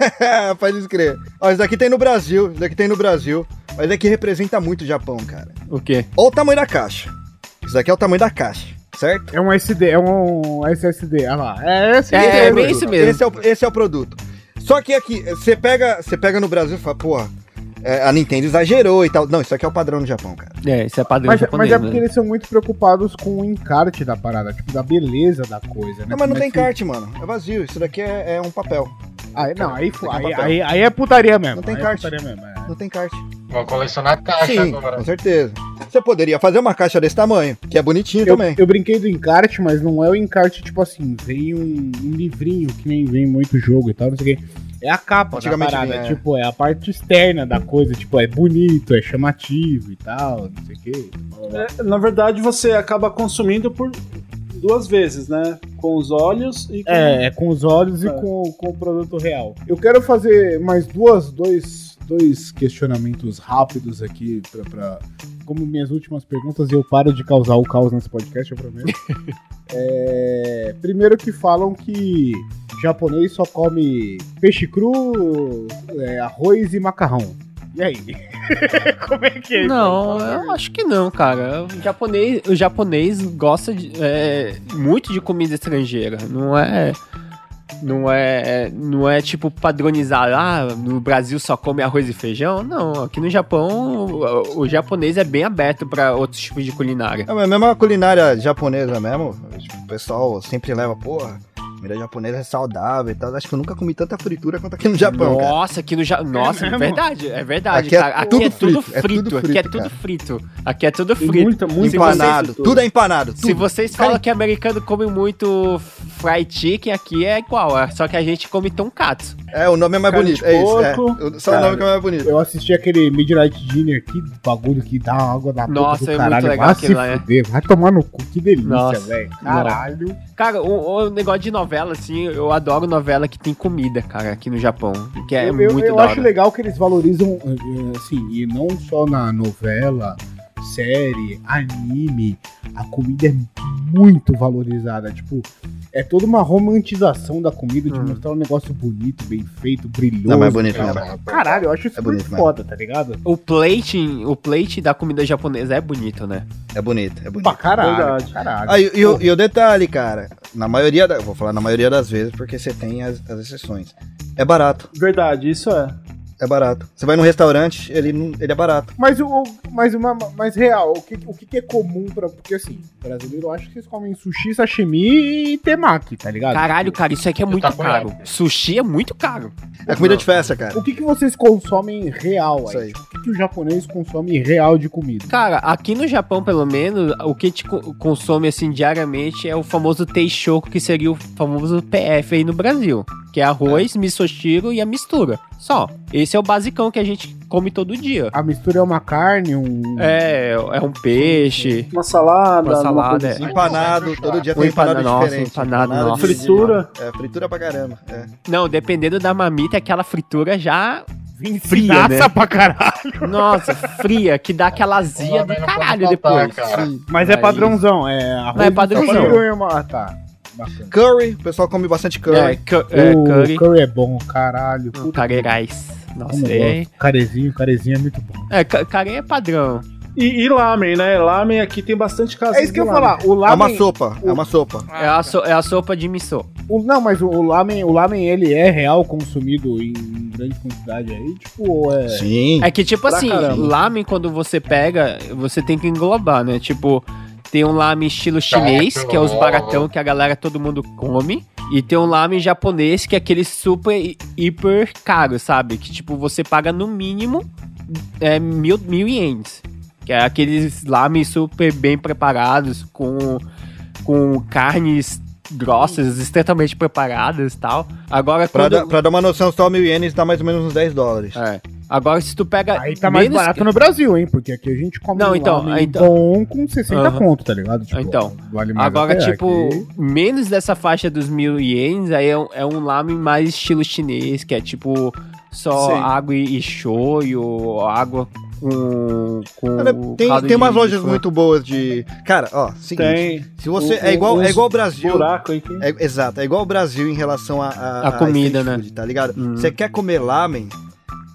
Pode crer. Ó, isso daqui tem no Brasil, isso daqui tem no Brasil. Mas aqui representa muito o Japão, cara. O quê? Olha o tamanho da caixa. Isso daqui é o tamanho da caixa, certo? É um SD, é um SSD. Olha lá. É SSD. É, é produto. isso mesmo. Esse é, o, esse é o produto. Só que aqui, você pega, você pega no Brasil e fala, porra, é, a Nintendo exagerou e tal. Não, isso aqui é o padrão no Japão, cara. É, isso é padrão Mas, japonês, mas é porque né? eles são muito preocupados com o encarte da parada, tipo, da beleza da coisa, né? Não, mas não Como é tem que- kart, mano. É vazio. Isso daqui é, é um papel. Aí, não, aí, aí, aí, aí é putaria mesmo. Não tem é mesmo, é. Não tem kart. Vou colecionar caixa Sim, agora. com certeza. Você poderia fazer uma caixa desse tamanho, que é bonitinho Eu, também. eu brinquei do encarte, mas não é o encarte, tipo assim, vem um, um livrinho que nem vem muito jogo e tal, não sei o quê. É a capa da parada, vinha, é. tipo, é a parte externa da coisa, tipo, é bonito, é chamativo e tal, não sei o quê. É, na verdade, você acaba consumindo por duas vezes, né? Com os olhos e com... É, é com os olhos e É. com, com o produto real. Eu quero fazer mais duas, dois, dois questionamentos rápidos aqui pra, pra- Como minhas últimas perguntas, eu paro de causar o caos nesse podcast, eu prometo. É, primeiro que falam que japonês só come peixe cru, é, arroz e macarrão. E aí? Como é que é isso? Não, eu acho que não, cara. O japonês, o japonês gosta de, é, muito de comida estrangeira. Não é. Não é, não é tipo padronizar, ah, no Brasil só come arroz e feijão. Não, aqui no Japão o, o japonês é bem aberto pra outros tipos de culinária. É, mesmo a culinária japonesa mesmo, tipo, o pessoal sempre leva, porra, comida japonesa é saudável e tal. Acho que eu nunca comi tanta fritura quanto aqui no Japão, cara. Nossa, aqui no Japão. Nossa, é mesmo? verdade, é verdade, Aqui é cara. Aqui tudo é tudo frito, é frito, tudo aqui é frito, tudo cara. frito. Aqui é tudo frito. muita, muita Empanado, fritura. tudo é empanado. Se Tudo. vocês falam que americano come muito fried chicken, aqui é igual, é só que a gente come tonkatsu. É, o nome é mais Carne bonito. É isso. É. O- Só o Cara, nome que é mais bonito. Eu assisti aquele Midnight Dinner, que bagulho que dá água da boca Nossa, do é muito caralho. legal vai se aquele lá, é. fuder, vai tomar no cu, que delícia, velho. Caralho. Cara, o, o negócio de novela, assim, eu adoro novela que tem comida, cara, aqui no Japão. Que é eu eu, muito eu da acho legal que eles valorizam, eh, assim, e não só na novela, série, anime, a comida é muito valorizada. Tipo, é toda uma romantização da comida, de Hum. mostrar um negócio bonito, bem feito, brilhoso. Não, mas é bonito tal. mesmo. Caralho, eu acho isso É muito bonito foda, tá ligado? O plate, o plate da comida japonesa é bonito, né? É bonito, é bonito. Pra caralho, Verdade. pra caralho. Ah, e, e o, e o detalhe, cara, na maioria da, vou falar na maioria das vezes porque você tem as, as exceções. É barato, Verdade, isso é. É barato. Você vai num restaurante, ele, ele é barato. Mas o mas uma mais real, o que, o que é comum pra. Porque assim, brasileiro eu acho que eles comem sushi, sashimi e temaki, tá ligado? Caralho, cara, isso aqui é muito takoyaki. caro. Sushi é muito caro. É comida de festa, cara. O que, que vocês consomem real Isso aí? aí. Tipo, o que, que o japonês consome real de comida? Cara, aqui no Japão, pelo menos, o que a gente co- consome, assim, diariamente é o famoso teishoku, que seria o famoso PF aí no Brasil. Que é arroz, misoshiro e a mistura. Só. Esse é o basicão que a gente come todo dia. A mistura é uma carne, um. É, é um peixe. Uma salada, Uma salada, coisa é. assim. Empanado, todo dia Um tem empanado empanado, nossa, diferente. empanado, de- nossa. Fritura. É, fritura pra caramba. É. Não, dependendo da mamita, aquela fritura já. fria, né? pra caralho. Nossa, fria, que dá aquela azia do caralho faltar, depois. cara. Mas é padrãozão, é arroz Não, é padrãozão. uma- Ah, tá. Bacana. Curry, o pessoal come bastante curry. É, cu- é, o curry. curry é bom, caralho. Um Puta Careirais. Nossa, é. Carezinho, carezinho é muito bom. É, ca- carê é padrão. E, e lamen, né? Lamen aqui tem bastante casa. É isso que eu ia falar. O É uma lamen, sopa, é uma sopa. É a, so- é a sopa de miso. o- não, mas o, o lamen, o lamen ele é real consumido em grande quantidade aí, tipo, ou é Sim. É que, tipo Pra assim, caramba. lamen, quando você pega, você tem que englobar, né? Tipo, tem um lamen estilo chinês, que é os baratão que a galera, todo mundo come. E tem um lamen japonês, que é aquele super, hi- hiper caro, sabe? Que, tipo, você paga no mínimo é, mil, mil ienes. Que é aqueles lamen super bem preparados, com, com carnes grossas, extremamente preparadas e tal. Agora, Pra, quando... dar- pra dar uma noção, só mil ienes dá mais ou menos uns 10 dólares. É. Agora, se tu pega. Aí tá mais barato no Brasil, hein? Porque aqui a gente come Não, um então, lamen então- bom com 60 Aham. conto, tá ligado? Tipo, Então, vale Agora, a tipo, aqui- menos dessa faixa dos mil ienes, aí é um, é um lamen mais estilo chinês, que é tipo só Sim. água e, e shoyu, água com. com Cara, tem, tem umas lojas muito boas de. Cara, ó, seguinte. Tem. Se você. O- é igual, é igual o Brasil. Buraco aí que... É, exato, é igual o Brasil em relação a, a, A comida, street né? food, tá ligado? Hum. Você quer comer lamen,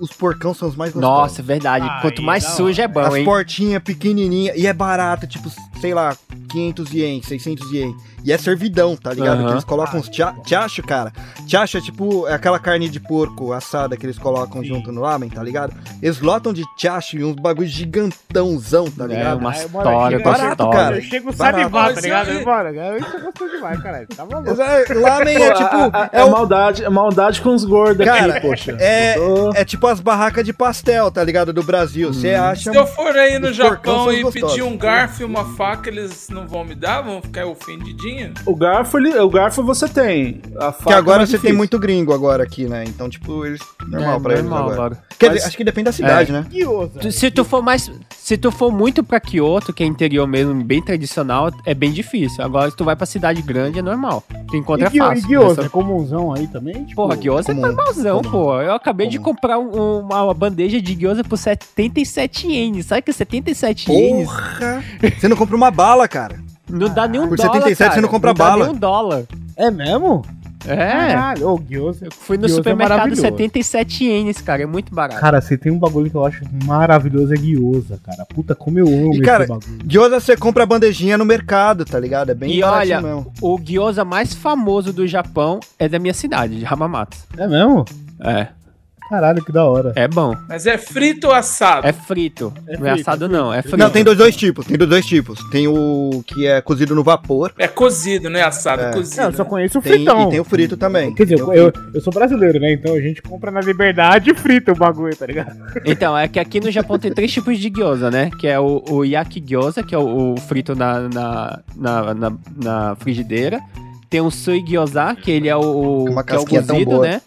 os porcão são os mais gostosos. Nossa, verdade. Aí, Quanto mais sujo é bom, As hein? portinhas pequenininhas e é barato, tipo, sei lá, 500 ien, 600 ien. E é servidão, tá ligado? Que eles colocam os tiacho, cara. Tiacho é tipo é aquela carne de porco assada que eles colocam junto no lamen, tá ligado? Eles lotam de tiacho e uns bagulho gigantãozão, tá É ligado? uma Aí, bora, história barato, gostosa. cara. Eu chego salivar, tá ligado? aí- Bora, cara, isso gostou demais, caralho. Tá maluco. Lamen Pô, é tipo. é é o maldade, é maldade com os gordos Cara, aqui, poxa. é- Tô- É tipo as barracas de pastel, tá ligado? Do Brasil. Você acha. Se eu for aí no Japão e gostosos. pedir um garfo e uma faca, eles não vão me dar? Vão ficar ofendidinhos? O garfo, ele, o garfo você tem. A faca Que agora é você tem difícil. muito gringo agora aqui, né? Então, tipo, eles. Normal É, pra eles normal agora. agora. Quer Mas- acho que depende da cidade, né? Gyoza. Tu- Se tu for mais. Se tu for muito pra Kyoto, que é interior mesmo, bem tradicional, é bem difícil. Agora, se tu vai pra cidade grande, é normal. Tu encontra E fácil. E gyoza, Essa- é comunzão aí também? Tipo, Porra, gyoza é comum. normalzão, Comum. pô. Eu acabei de Comum. comprar um- uma, uma bandeja de gyoza por 77 ienes. Sabe que 77 ienes Porra! Você não compra uma bala, cara. não dá nem um Por dólar, 77 cara. você não compra dá bala. nem um dólar. É mesmo? É. Caralho, ô, gyoza. Eu fui no Gyoza é supermercado maravilhoso. 77 ienes, cara. É muito barato. Cara, você tem um bagulho que eu acho maravilhoso, é gyoza, cara. Puta, como eu amo E, cara, esse bagulho. Gyoza você compra a bandejinha no mercado, tá ligado? É bem E olha, mesmo. o gyoza mais famoso do Japão é da minha cidade, de Hamamatsu. É mesmo? É. Caralho, que da hora. É bom. Mas é frito ou assado? É frito. É não é frito, assado, não. É frito. Não, tem dois, dois tipos. Tem dois, dois tipos. Tem o que é cozido no vapor. É cozido, não é assado, é, É. cozido. Não, eu só conheço o Tem, fritão. e tem o frito também. Quer dizer, eu, frito. eu sou brasileiro, né? Então a gente compra na liberdade e frita o bagulho, tá ligado? Então, é que aqui no Japão tem três tipos de gyoza, né? Que é o, o yaki gyoza, que é o, o frito na, na, na, na- na frigideira. Tem o sui gyoza, que ele é o, Uma que é o cozido, boa. né?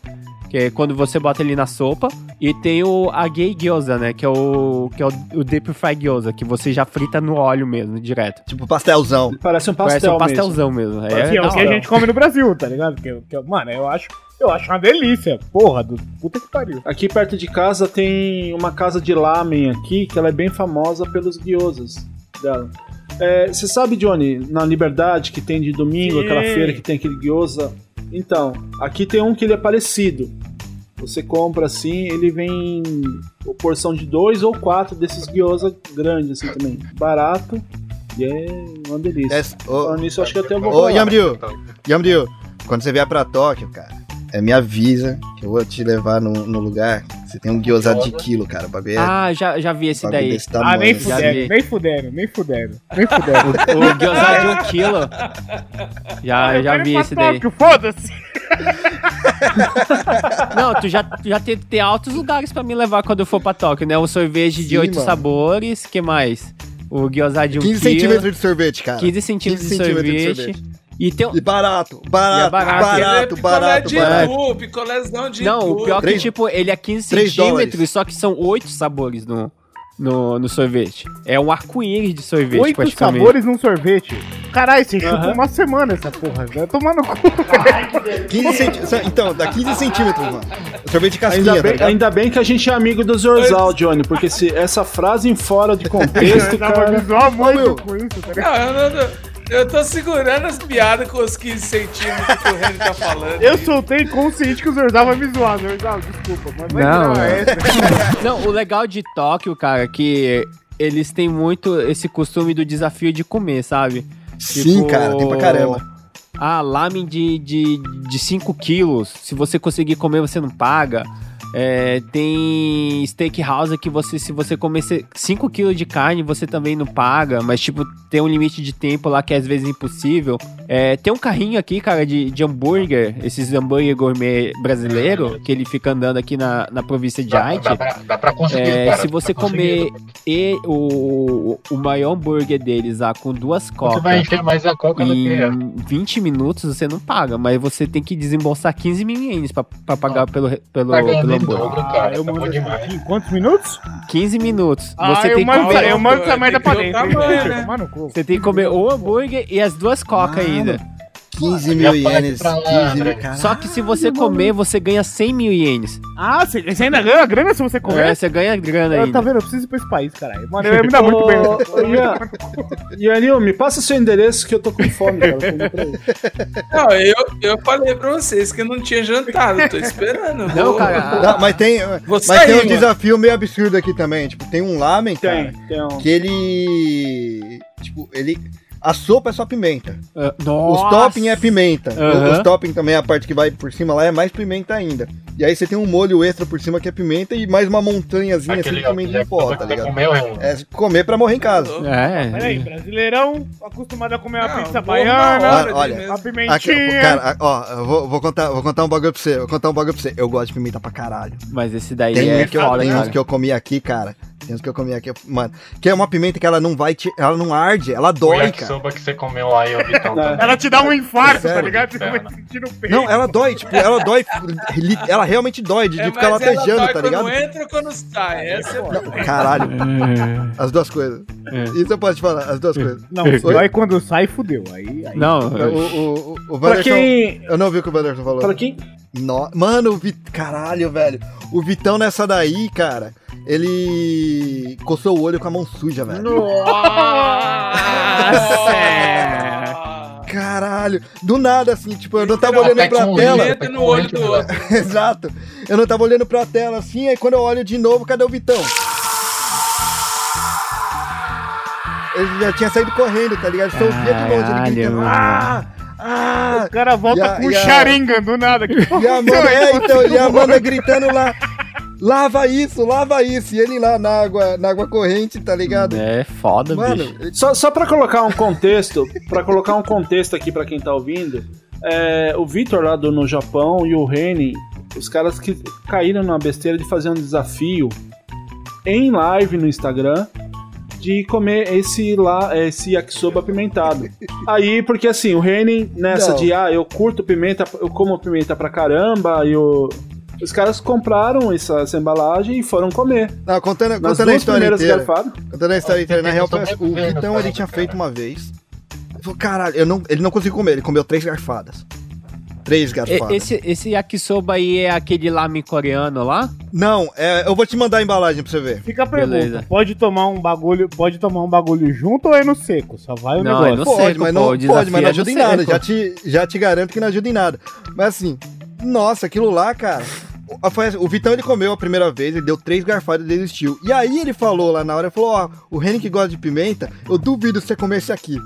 Que é quando você bota ele na sopa. E tem o agei gyoza, né? Que é o, que é o, o deep fry gyoza, que você já frita no óleo mesmo, direto. Tipo pastelzão. Parece um Parece pastel um pastelzão mesmo. É, Assim, é o que a gente come no Brasil, tá ligado? Que, que, mano, eu acho, eu acho uma delícia. Porra, do puta que pariu. Aqui perto de casa tem uma casa de lamen aqui, que ela é bem famosa pelos guiosas dela. É, Você sabe, Johnny, na Liberdade, que tem de domingo, Sim. aquela feira que tem aquele gyoza? Então, aqui tem um que ele é parecido. Você compra assim, ele vem porção de dois ou quatro desses gyoza grandes assim também. Barato e é uma delícia. É, ô, Falando nisso, acho que até eu vou ô colar. Yamryu, Yamryu, quando você vier pra Tóquio, cara, é, me avisa que eu vou te levar no, no lugar. Você tem um gyoza de quilo, cara. O bagulho é Ah, já, já vi esse daí. Ah, nem fuderam, vi. nem fuderam, nem fuderam, nem fuderam. O gyoza de um quilo. Já, Eu já vi pra esse daí. Foda-se! Não, tu já, já tem, tem altos lugares pra me levar quando eu for pra Tóquio, né? O sorvete de oito sabores, que mais? O gyoza de 1 15 quilo, centímetros de sorvete, cara. 15 centímetros de 15 centímetros de sorvete. sorvete. E tem... um- E barato, E é barato, barato. barato, Aquele barato, picolé de barato. Itu, picolézão de Não, o pior é que, tipo, ele é 15 três centímetros, dólares. só que são oito sabores no, no, no sorvete. É um arco-íris de sorvete, Oito praticamente. sabores num sorvete. Caralho, você chupa Aham. uma semana essa porra. Vai tomar no cu. 15 centímetros. Então, dá 15 centímetros, mano. Sorvete de casquinha, Ainda tá bem, ligado? ainda bem que a gente é amigo do Zorzal, Johnny, porque se essa frase em fora de contexto, Eu tava cara. tá? Não, eu, não- eu tô segurando as piadas com os 15 centímetros que o Reni tá falando. Eu soltei consciente que o Zorzal vai me zoar. Zorzal, desculpa, mas vai Não, é. essa. Não, o legal de Tóquio, cara, é que eles têm muito esse costume do desafio de comer, sabe? Sim, Tipo, cara, tem pra caramba. Ah, lamen de 5 de, de cinco quilos. Se você conseguir comer, você não paga. É, tem steakhouse que você, se você comer 5 kg de carne, você também não paga, mas tipo, tem um limite de tempo lá que é às vezes impossível. É, tem um carrinho aqui, cara, de, de hambúrguer, esses hambúrguer gourmet brasileiro, que ele fica andando aqui na, na província de Dá, Haiti. dá, pra, dá pra conseguir, É, cara, se dá você comer e, o, o maior hambúrguer deles lá com duas Você cocas vai encher mais a coca do que é. em 20 minutos você não paga, mas você tem que desembolsar 15 mil ienes pra, pra pagar pelo, pelo, Tá pelo hambúrguer. dobro, cara. eu tá mando demais. quantos minutos? 15 minutos. Ah, você eu tem que mando, comer. eu mando essa merda pra dentro. né? Você tem que comer o hambúrguer e as duas cocas Mano, ainda. 15 Já mil ienes. pra lá, 15 mil, caralho. Só que se você comer, você ganha 100 mil ienes. Ah, você, você ainda ganha grana se você É, comer? você ganha grana Eu, ainda. tá vendo? Eu preciso ir pra esse país, caralho. Mano, eu ia me dar muito bem. Ô, ô, Ian, Ianil, me passa seu endereço que eu tô com fome, cara. Pra ele. Não, eu, eu falei pra vocês que eu não tinha jantado, tô esperando. Não, vou- cara. Não, mas tem, Vou mas sair, tem um mano. desafio meio absurdo aqui também. Tipo, tem um lamen, Tem, cara, tem um. que ele. Tipo, ele. A sopa é só pimenta. Ah, Os topping é pimenta. Aham. Os topping também, a parte que vai por cima lá, é mais pimenta ainda. E aí você tem um molho extra por cima que é pimenta e mais uma montanhazinha assim Aquele de pimenta em pó, tá ligado? comeu, hein? É comer pra morrer em casa. É. Peraí, brasileirão, acostumado a comer uma Não, pizza baiana, Olha, olha, pimentinha. Aqui, cara, ó, eu vou, vou contar, vou contar um bagulho pra você. Vou contar um bagulho pra você. Eu gosto de pimenta pra caralho. Mas esse daí Tem, é um que eu, foda, tem uns que eu comi aqui, cara. Tem uns que eu comi aqui, mano. Que é uma pimenta que ela não vai, te, ela não arde, ela O dói, cara. yakisoba que você comeu aí, ô Vitão, Não. também. Ela te dá um infarto, tá Sério? ligado? Você a sentir no peito. Não, ela dói, tipo, ela dói, ela realmente dói de, de É, ficar mas ela latejando, dói tá ligado? Quando entra ou quando sai. Essa é Não, caralho, as duas coisas. Isso eu posso te falar, as duas coisas. Não, aí quando sai, fudeu. Aí, aí. Não, O, o, o, o quem. eu não vi o que o Wanderson falou. Pra quem. No- Mano, o Vit... caralho, velho. O Vitão nessa daí, cara, ele coçou o olho com a mão suja, velho. Nossa! Caralho, do nada assim, tipo, eu não tava olhando pra tela. no olho do outro. Exato. Eu não tava olhando pra tela assim, aí quando eu olho de novo, cadê o Vitão? Ele já tinha saído correndo, tá ligado? Só ouvia de longe ele gritando. Ah! Ah! O cara volta a- com a- charinga do nada. Que E a Amanda, é, então, e a Amanda gritando lá. Lava isso, lava isso. E ele lá na água, na água corrente, tá ligado? É foda, Mano, bicho. Só, só pra colocar um contexto, para colocar um contexto aqui pra quem tá ouvindo, é, o Vitor lá do No Japão e o Reni, os caras que caíram na besteira de fazer um desafio em live no Instagram de comer esse lá, esse yakisoba apimentado. Aí, porque assim, o Reni nessa Não. de ah, eu curto pimenta, eu como pimenta pra caramba, e o os caras compraram essa, essa embalagem e foram comer. não, contando, Nas contando a história inteira. garfadas. Contando a história inteira, na real, assim, o Vitão ele tinha cara. feito uma vez. Ele falou, caralho, eu não, ele não conseguiu comer, ele comeu três garfadas. Três garfadas. Esse, esse yakisoba aí é aquele lamen coreano lá? Não, é, eu vou te mandar a embalagem pra você ver. Fica a pergunta, Beleza. pode tomar um bagulho, pode tomar um bagulho junto ou é no seco? Só vai o Não, é negócio. no Pode, seco, mas não, pode, desafio mas não é ajuda em no nada. seco. Já te, já te garanto que não ajuda em nada. Mas assim, nossa, aquilo lá, cara. O- foi assim, O Vitão ele comeu a primeira vez, ele deu três garfadas e desistiu. E aí ele falou lá na hora, ele falou: Ó, o Henrique gosta de pimenta, eu duvido você comer esse aqui.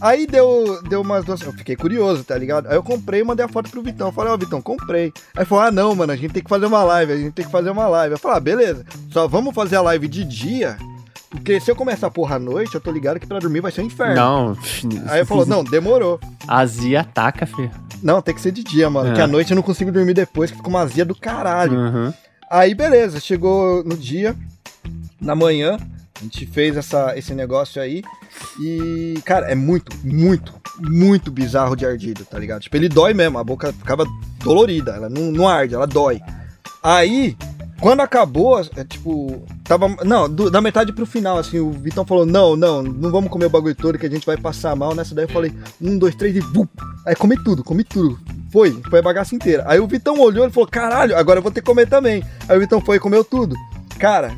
Aí deu, deu umas duas. Eu fiquei curioso, tá ligado? Aí eu comprei e mandei a foto pro Vitão. Eu falei, ó, Vitão, comprei. Aí falou, ah, não, mano, a gente tem que fazer uma live, a gente tem que fazer uma live. Eu falei, ah, beleza. Só vamos fazer a live de dia. Porque se eu começar a porra à noite, eu tô ligado que pra dormir vai ser um inferno. Não. Aí falou, não, demorou. Azia ataca, filho. Não, tem que ser de dia, mano. É. Que à noite eu não consigo dormir depois, que fica uma azia do caralho. Uhum. Aí, beleza, chegou no dia, na manhã, a gente fez essa, esse negócio aí. E, cara, é muito, muito, muito bizarro de ardido, tá ligado? Tipo, ele dói mesmo, a boca ficava dolorida, ela não, não arde, ela dói. Aí, quando acabou, é, tipo, tava. Não, do- da metade pro final, assim, o Vitão falou: não, não, não vamos comer o bagulho todo que a gente vai passar mal. Nessa daí eu falei: um, dois, três e. Bum! Aí comi tudo, comi tudo. Foi, foi a bagaça inteira. Aí o Vitão olhou e falou: caralho, agora eu vou ter que comer também. Aí o Vitão foi e comeu tudo. Cara,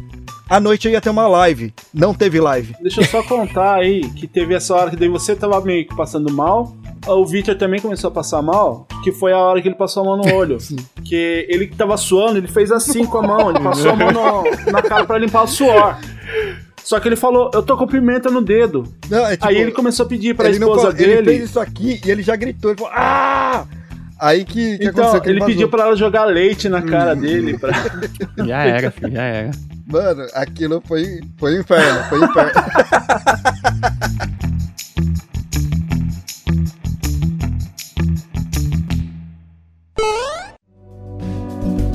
à noite eu ia ter uma live. Não teve live. Deixa eu só contar aí que teve essa hora que daí você tava meio que passando mal. O Victor também começou a passar mal, que foi a hora que ele passou a mão no olho. Que ele que tava suando, ele fez assim com a mão, ele passou a mão no- na cara pra limpar o suor. Só que ele falou, eu tô com pimenta no dedo. Não, é tipo, Aí ele começou a pedir pra ele não esposa falou- Ele dele. fez isso aqui e ele já gritou. Ele falou, ah! Aí que, que Então, aconteceu? Que ele vazou. pediu pra ela jogar leite na cara dele. Pra... Já era, filho, já era. Mano, aquilo foi, foi inferno, foi inferno.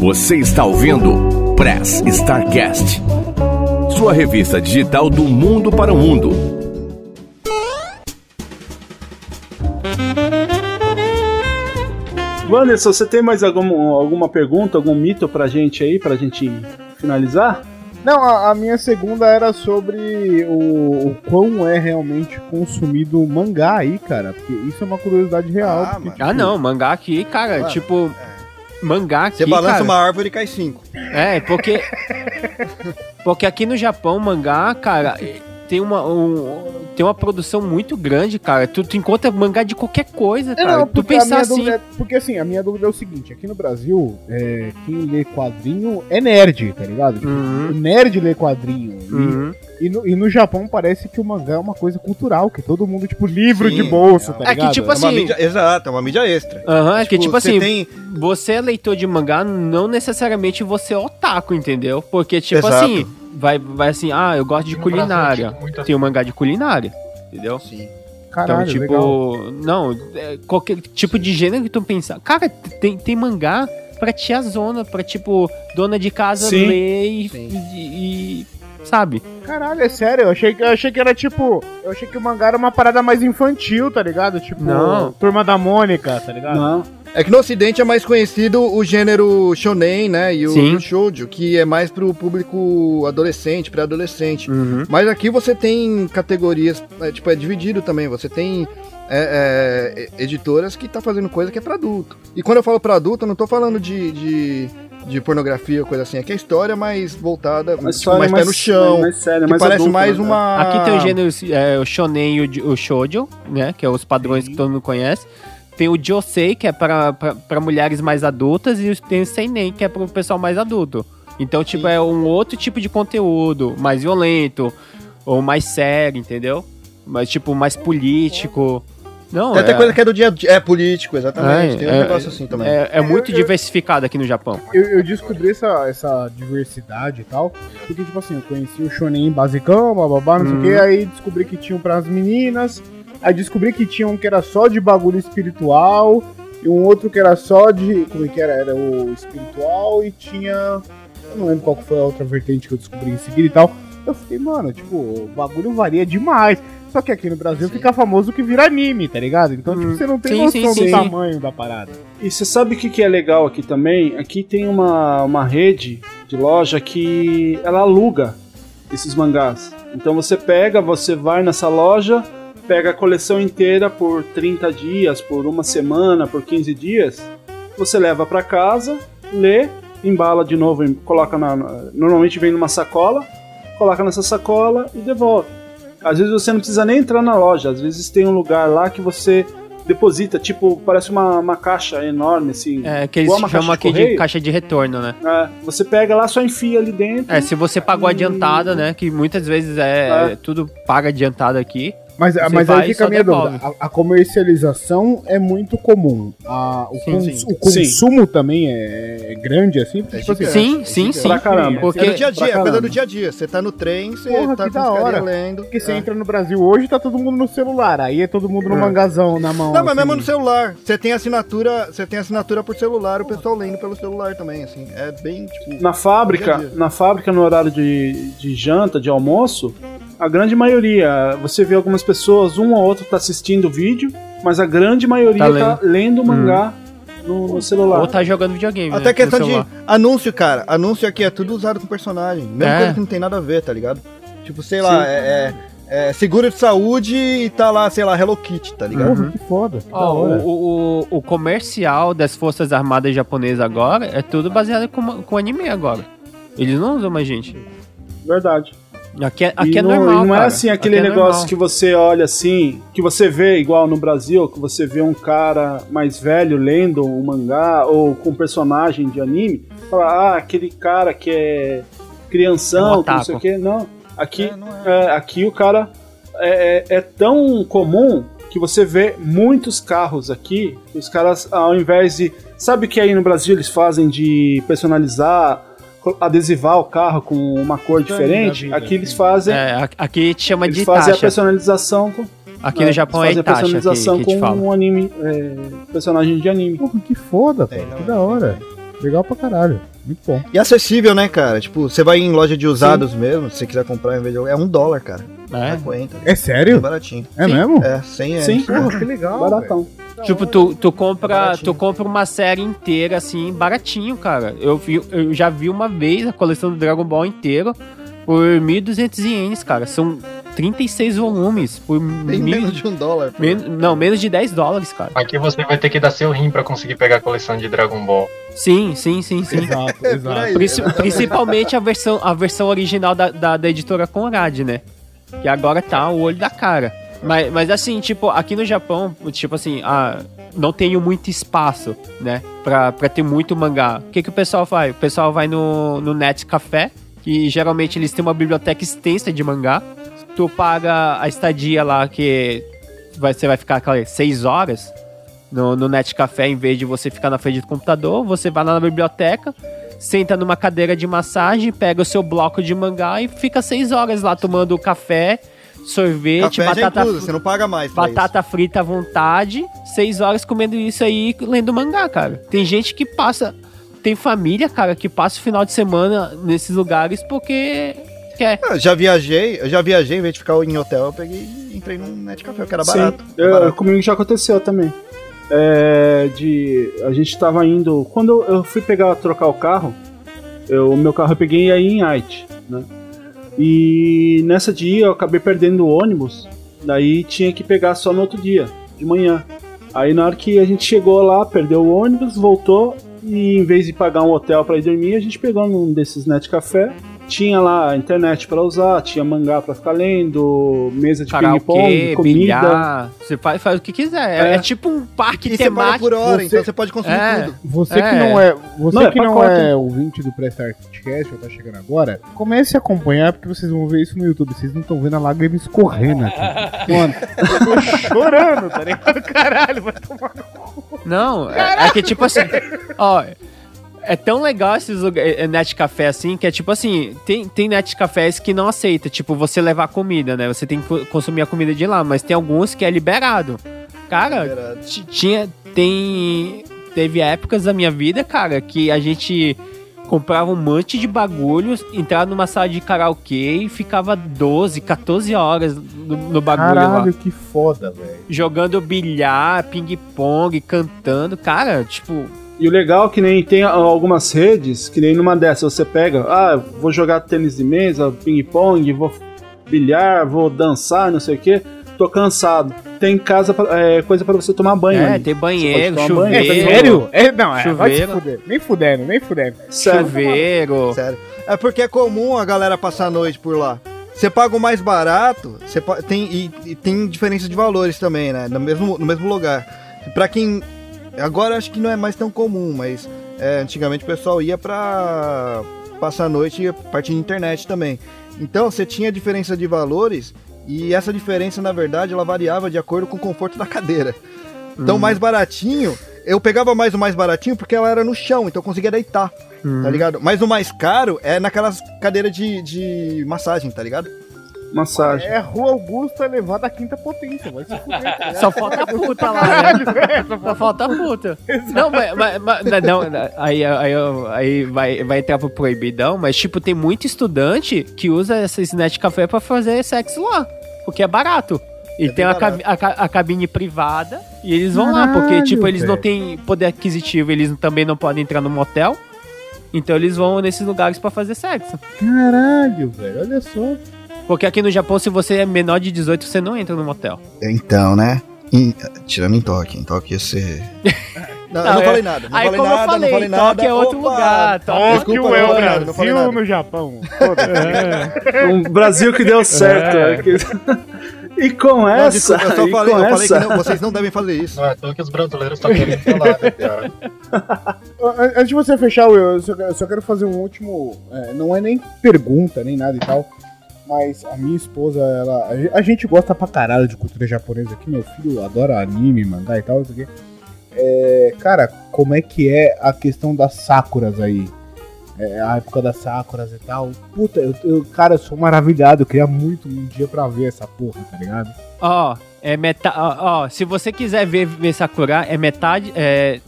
Você está ouvindo Press Starcast, sua revista digital do mundo para o mundo. Wanderson, você tem mais algum, alguma pergunta, algum mito pra gente aí, pra gente finalizar? Não, a, a minha segunda era sobre o, o quão é realmente consumido mangá aí, cara. Porque isso é uma curiosidade real. Ah, porque, mano. Ah, não, mangá aqui, cara, Mano, tipo. Mangá aqui. Você balança cara, uma árvore e cai cinco. É, porque. porque aqui no Japão, mangá, cara, tem uma, um- tem uma produção muito grande, cara. Tu, tu encontra mangá de qualquer coisa, É, cara. não, tu pensar assim. é- porque assim, a minha dúvida é o seguinte, aqui no Brasil, é, quem lê quadrinho é nerd, tá ligado? Tipo, Uhum. O nerd lê quadrinho. Uhum. E, no, e no Japão parece que o mangá é uma coisa cultural, que todo mundo, tipo, livro Sim, de bolso, é. tá É que, tipo É uma assim- mídia, exato, é uma mídia extra. Aham, é que tipo você assim, tem- você é leitor de mangá, não necessariamente você é otaku, entendeu? Porque, tipo Exato. assim, vai, vai assim, ah, eu gosto de No Brasil, culinária. tipo, Tem um mangá de culinária, entendeu? Sim. Caralho, então, tipo, legal. não, é, qualquer tipo de gênero que tu pensar. Cara, tem, tem mangá pra tiazona, pra tipo, dona de casa Sim. ler e, Sim. e- e- sabe? Caralho, é sério, eu achei, que, eu achei que era tipo. Eu achei que o mangá era uma parada mais infantil, tá ligado? Tipo, Não. Turma da Mônica, tá ligado? Não. É que no ocidente é mais conhecido o gênero shonen, né? E o, Sim. o shoujo, que é mais pro público adolescente, pré-adolescente. Uhum. Mas aqui você tem categorias, é, tipo, é dividido também. Você tem é, é, editoras que tá fazendo coisa que é pra adulto. E quando eu falo pra adulto, eu não tô falando de, de, de pornografia coisa assim. Aqui é história mais voltada, Uma tipo, história mais, pé no chão. mais séria, que mais parece adulta, mais né? uma... Aqui tem o gênero, é, o shonen e o, o shoujo, né? Que é os padrões que todo mundo conhece. Tem o josei, que é pra, pra, pra mulheres mais adultas, e tem o seinen, que é pro pessoal mais adulto. Então, tipo, é um outro tipo de conteúdo, mais violento, ou mais sério, entendeu? Mas, tipo, mais político. Não, Tem até é, coisa que é do dia a dia. É político, exatamente. É, tem um é, negócio assim também. é, é muito Eu- eu- diversificado aqui no Japão. Eu, eu descobri essa, essa diversidade e tal, porque, tipo assim, eu conheci o Shonen basicão, bababá, não sei o Uhum. que, aí descobri que tinha um pras meninas, aí descobri que tinha um que era só de bagulho espiritual, e um outro que era só de. Como é que era? Era o espiritual e tinha. Eu não lembro qual foi a outra vertente que eu descobri em seguida e tal. Eu fiquei, mano, tipo, o bagulho varia demais. Só que aqui no Brasil fica famoso que vira anime, tá ligado? Então, tipo, você não tem Sim, noção sim, do sim. tamanho da parada. E você sabe o que, que é legal aqui também? Aqui tem uma, uma rede de loja que ela aluga esses mangás. Então você pega, você vai nessa loja, pega a coleção inteira por 30 dias, por uma semana, por 15 dias, você leva pra casa, lê, embala de novo, coloca na. na- Normalmente vem numa sacola, coloca nessa sacola e devolve. Às vezes você não precisa nem entrar na loja, às vezes tem um lugar lá que você deposita, tipo, parece uma, uma caixa enorme, assim. É, que eles chamam caixa aqui de correio. caixa de retorno, né? É, você pega lá, só enfia ali dentro. É, se você pagou adiantada, né? Que muitas vezes é, É. tudo paga adiantado aqui. Mas, Você mas vai aí fica a minha devolve. dúvida. A, a comercialização é muito comum. A- o, Sim, cons- sim. o consumo também é, é grande, assim. É tipo assim, gigante. Sim, é sim, sim. Pra caramba. Porque É do dia a dia, pra é coisa do dia a dia. Você tá no trem, você Porra, tá que da hora. lendo. Porque você é. entra no Brasil hoje, tá todo mundo no celular. Aí é todo mundo no mangazão na mão. Não, mas assim. mesmo no celular. Você tem assinatura, você tem assinatura por celular, o pessoal lendo pelo celular também, assim. É bem, tipo. Na fábrica, Dia dia. na fábrica, no horário de, de janta, de almoço, a grande maioria, você vê algumas pessoas, um ou outro tá assistindo o vídeo, mas a grande maioria Tá tá lendo o mangá no, no celular. Ou tá jogando videogame. Até né, questão no de anúncio, cara. Anúncio aqui é tudo usado com personagem. Mesmo É. coisa que não tem nada a ver, tá ligado? Tipo, sei lá, Sim. é, é- é seguro de saúde e tá lá, sei lá, Hello Kitty, tá ligado? Porra, que foda. que hora. o, o, o comercial das Forças Armadas Japonesas agora é tudo baseado com, com anime agora. Eles não usam mais gente. Verdade. Aqui é, aqui e é não, normal. e não é cara. assim aquele Aqui é negócio normal. que você olha assim, que você vê igual no Brasil, que você vê um cara mais velho lendo um mangá ou com um personagem de anime, fala, ah, aquele cara que é É um crianção, não sei o que, não. Aqui, É, não é. é, aqui o cara é, é- é tão comum que você vê muitos carros aqui. que Os caras, ao invés de. Sabe que aí no Brasil eles fazem de personalizar, adesivar o carro com uma cor Tem diferente? vida, Aqui eles sim. fazem. É, a- aqui te chama Eles de fazem a taxa. personalização com. Aqui no Japão é eles fazem a Itachi, personalização que, que com um anime. é, personagem de anime. Porra, que foda, não, Que da hora. Legal pra caralho. Muito bom. E acessível, né, cara? Tipo, você vai em loja de usados mesmo, se você quiser comprar em vez de. É um dólar, cara. É. 50. É sério? baratinho. É Sim. mesmo? É, 100 é. Sim. Porra, que legal. Baratão. Tipo, tu, tu compra, Baratinho. tu compra uma série inteira assim, baratinho, cara. Eu, vi, eu já vi uma vez a coleção do Dragon Ball inteiro por 1.200 ienes, cara. São 36 volumes por Bem mil- menos de um dólar. men- não, menos de 10 dólares, cara. Aqui você vai ter que dar seu rim pra conseguir pegar a coleção de Dragon Ball. Sim, sim, sim, sim. Exato, É exato. principalmente a versão, a versão original da, da, da editora Conrad, né? Que agora tá o olho da cara. Mas, mas assim, tipo, aqui no Japão, tipo assim, ah, não tenho muito espaço, né? Pra, pra ter muito mangá. O que, que o pessoal faz? O pessoal vai no, no Net Café, que geralmente eles têm uma biblioteca extensa de mangá. Tu paga a estadia lá, que vai, você vai ficar seis horas no, no Net Café, em vez de você ficar na frente do computador, você vai lá na biblioteca, senta numa cadeira de massagem, pega o seu bloco de mangá e fica seis horas lá tomando café, sorvete, Café batata, incluso, você não paga mais. batata frita à vontade, seis horas comendo isso aí e lendo mangá, cara. Tem gente que passa. Tem família, cara, que passa o final de semana nesses lugares porque quer. isso. Eu já viajei, eu já viajei, em vez de ficar em hotel, eu peguei e entrei num net café, que era Sim, barato. eu- barato. comigo já aconteceu também. É, de a gente tava indo quando eu fui pegar trocar o carro, eu, o meu carro eu peguei aí em Haiti, né? E nessa dia eu acabei perdendo o ônibus, daí tinha que pegar só no outro dia, de manhã. Aí na hora que a gente chegou lá, perdeu o ônibus, voltou e em vez de pagar um hotel pra ir dormir, a gente pegou num desses net café. Tinha lá a internet pra usar, tinha mangá pra ficar lendo, mesa de ping-pong, comida. bilhar, você faz, faz o que quiser. É, É. é tipo um parque E você paga temático. por hora, Você- então você pode consumir É. tudo. Você É. que não é, você Não, é que não é ouvinte do Prestart Cast, ou tá chegando agora, comece a acompanhar porque vocês vão ver isso no YouTube. Vocês não estão vendo a lágrima escorrendo aqui. Mano, eu tô chorando, tá ligado? Caralho, vai tomar no cu. Não, é, é que tipo assim, ó, é tão legal esses lugares, é, net café assim, que é tipo assim, tem, tem net cafés que não aceita, tipo, você levar comida, né? Você tem que co- consumir a comida de lá, mas tem alguns que é liberado. Cara, Liberado. tinha, tem, teve épocas da minha vida, cara, que a gente comprava um monte de bagulhos, entrava numa sala de karaokê e ficava 12, 14 horas no, no bagulho lá Caralho, que foda, velho. jogando bilhar, ping-pong, cantando. Cara, tipo, E o legal é que nem tem algumas redes, que nem numa dessas você pega, ah, vou jogar tênis de mesa, ping-pong, vou bilhar, vou dançar, não sei o que, tô cansado. Tem casa, pra- é, coisa pra você tomar banho. é, ali. tem banheiro, tomar banho, chuveiro, é Sério? É, não, é, vai se Chuveiro. fuder. Nem fudendo, nem fudendo. Sério. chuveiro. Sério. É porque é comum a galera passar a noite por lá. Você paga o mais barato, você tem, e, e tem diferença de valores também, né? No mesmo, no mesmo lugar. Pra quem. Agora acho que não é mais tão comum, mas é, antigamente o pessoal ia pra passar a noite e a partir de internet também. Então você tinha diferença de valores e essa diferença, na verdade, ela variava de acordo com o conforto da cadeira. Então, mais baratinho, eu pegava mais o mais baratinho porque ela era no chão, então eu conseguia deitar, tá ligado? Mas o mais caro é naquelas cadeiras de, de massagem, tá ligado? Massagem. É Rua Augusta elevada à quinta potência, vai se fuder. tá? Só falta a puta lá, né? Caralho, velho, só Só falta a puta. Não, mas, mas- mas- não, não, aí, aí, aí vai, vai entrar pro proibidão, mas tipo, tem muito estudante que usa esses net café pra fazer sexo lá, porque é barato. E É tem a, cabi- a, ca- a cabine privada e eles vão lá, porque Caralho, tipo, eles não velho. têm poder aquisitivo, eles também não podem entrar no motel. Então eles vão nesses lugares pra fazer sexo. Caralho, velho, olha só. Porque aqui no Japão, se você é menor de 18, você não entra no motel. Então, né? Em- tirando em toque, em toque você. Não, Não, eu não é- falei nada, não aí, falei como eu nada, falei, não falei Tóquio nada. é outro Opa! lugar, Tóquio- Tóquio é o falei falei Brasil nada. no Japão. Foda-se. Um Brasil que deu certo. É. é que- E com Não, essa, desculpa, eu só falei, com eu falei essa, que não, vocês não devem fazer isso. Não é toa que os brasileiros estão querendo falar, né, cara? Antes de você fechar, Will, eu só, eu só quero fazer um último. é, não é nem pergunta, nem nada e tal. Mas a minha esposa, ela. a gen- A gente gosta pra caralho de cultura japonesa aqui. Meu filho adora anime, mangá e tal, isso aqui. É, cara, como é que é a questão das sakuras aí? É, a época das sakuras e tal. Puta, eu, eu- cara, eu sou maravilhado. Eu queria muito um dia pra ver essa porra, tá ligado? Ó, é metade. Ó, ó, se você quiser ver, ver Sakura, é metade. É,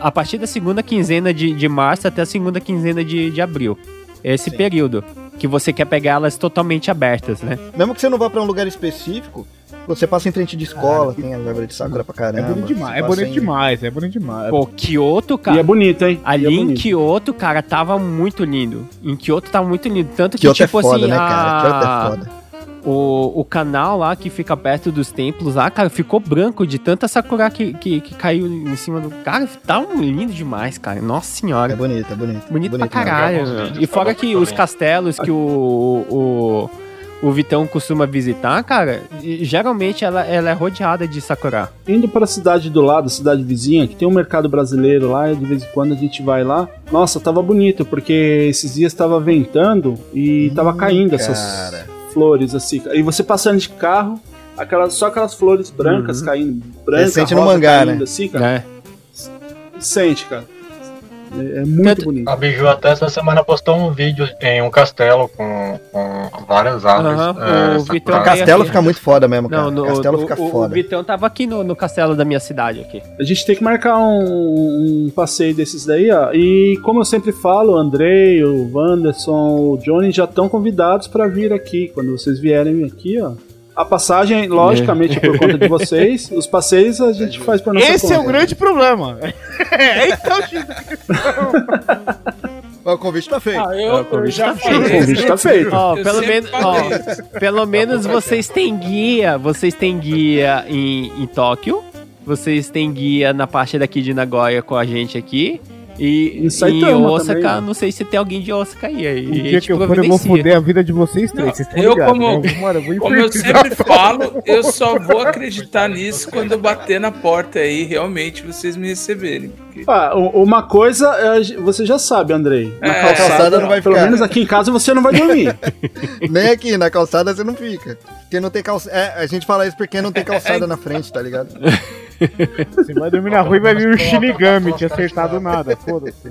a partir da segunda quinzena de, de março até a segunda quinzena de, de abril. Esse Sim. período. Que você quer pegar elas totalmente abertas, né? Mesmo que você não vá pra um lugar específico, você passa em frente de escola, tem a árvore de sakura pra É caramba. bonito demais, é bonito em- demais, é bonito demais. Pô, Kyoto, E cara. é bonito, hein? E Ali é em bonito. Kyoto, cara, tava muito lindo. Em Kyoto tava muito lindo. Tanto que, Kyoto tipo é foda, assim, né, cara? Kyoto a- é foda. O, o canal lá que fica perto dos templos lá, cara, ficou branco de tanta sakura que, que, que caiu em cima do. Cara, tá um lindo demais, cara. Nossa É senhora. bonito, é bonito. Bonito, pra mesmo. caralho. Vídeos E fora que os castelos que o, o, o Vitão costuma visitar, cara, geralmente ela, ela é rodeada de sakura. Indo pra cidade do lado, cidade vizinha, que tem um mercado brasileiro lá, e de vez em quando a gente vai lá. Nossa, tava bonito, porque esses dias tava ventando e tava caindo essas cara. Flores assim. E você passando de carro, aquelas, só aquelas flores brancas Uhum. caindo, branca, Você sente no mangá, caindo né? assim, cara. né? Sente, cara. É, é muito Tanto- bonito. A Biju até essa semana postou um vídeo em um castelo com, com várias árvores. Aham, é, o. Vitão O castelo aqui. fica muito foda mesmo, cara. Não, no, o castelo o, fica o, o foda. Vitão tava aqui no, no castelo da minha cidade aqui. A gente tem que marcar um, um passeio desses daí, ó. E como eu sempre falo, o Andrei, o Wanderson, o Johnny já estão convidados para vir aqui. Quando vocês vierem aqui, ó. A passagem, logicamente, é por conta de vocês. Os passeios a gente faz por nossa Esse conta. é o grande problema. é, esse é o X. O convite tá feito. Ah, É, eu, o convite tá falei. O convite tá feito. Eu pelo ó, isso. pelo menos vocês têm guia, vocês têm guia em, em Tóquio, vocês têm guia na parte daqui de Nagoya com a gente aqui. E Em em Saitama Osaka, também, né? não sei se tem alguém de Osaka aí. aí Um dia que eu for, eu vou foder a vida de vocês três. Não, vocês estão eu ligados, como- né? Mano, eu vou Como eu sempre falo, eu só vou acreditar nisso quando eu bater na porta aí realmente vocês me receberem. Porque Ah, uma coisa é, você já sabe, Andrei. Na É, calçada, calçada não vai pelo ficar. menos aqui em casa você não vai dormir. Nem aqui, na calçada você não fica. Porque não tem calçada. É, a gente fala isso porque não tem calçada na frente, tá ligado? Você vai dormir na rua e vai vir o Shinigami te acertar do nada. Foda-se.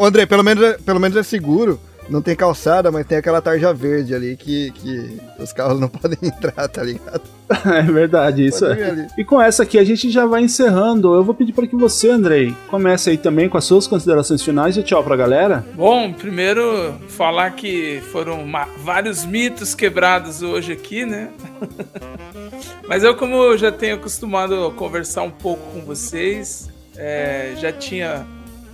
André, pelo menos, é- pelo menos é seguro. Não tem calçada, mas tem aquela tarja verde ali que, que os carros não podem entrar, tá ligado? é verdade, isso é. E com essa aqui a gente já vai encerrando. Eu vou pedir para que você, Andrei, comece aí também com as suas considerações finais e tchau pra galera. Bom, primeiro falar que foram vários mitos quebrados hoje aqui, né? Mas eu, como eu já tenho acostumado a conversar um pouco com vocês, é, já tinha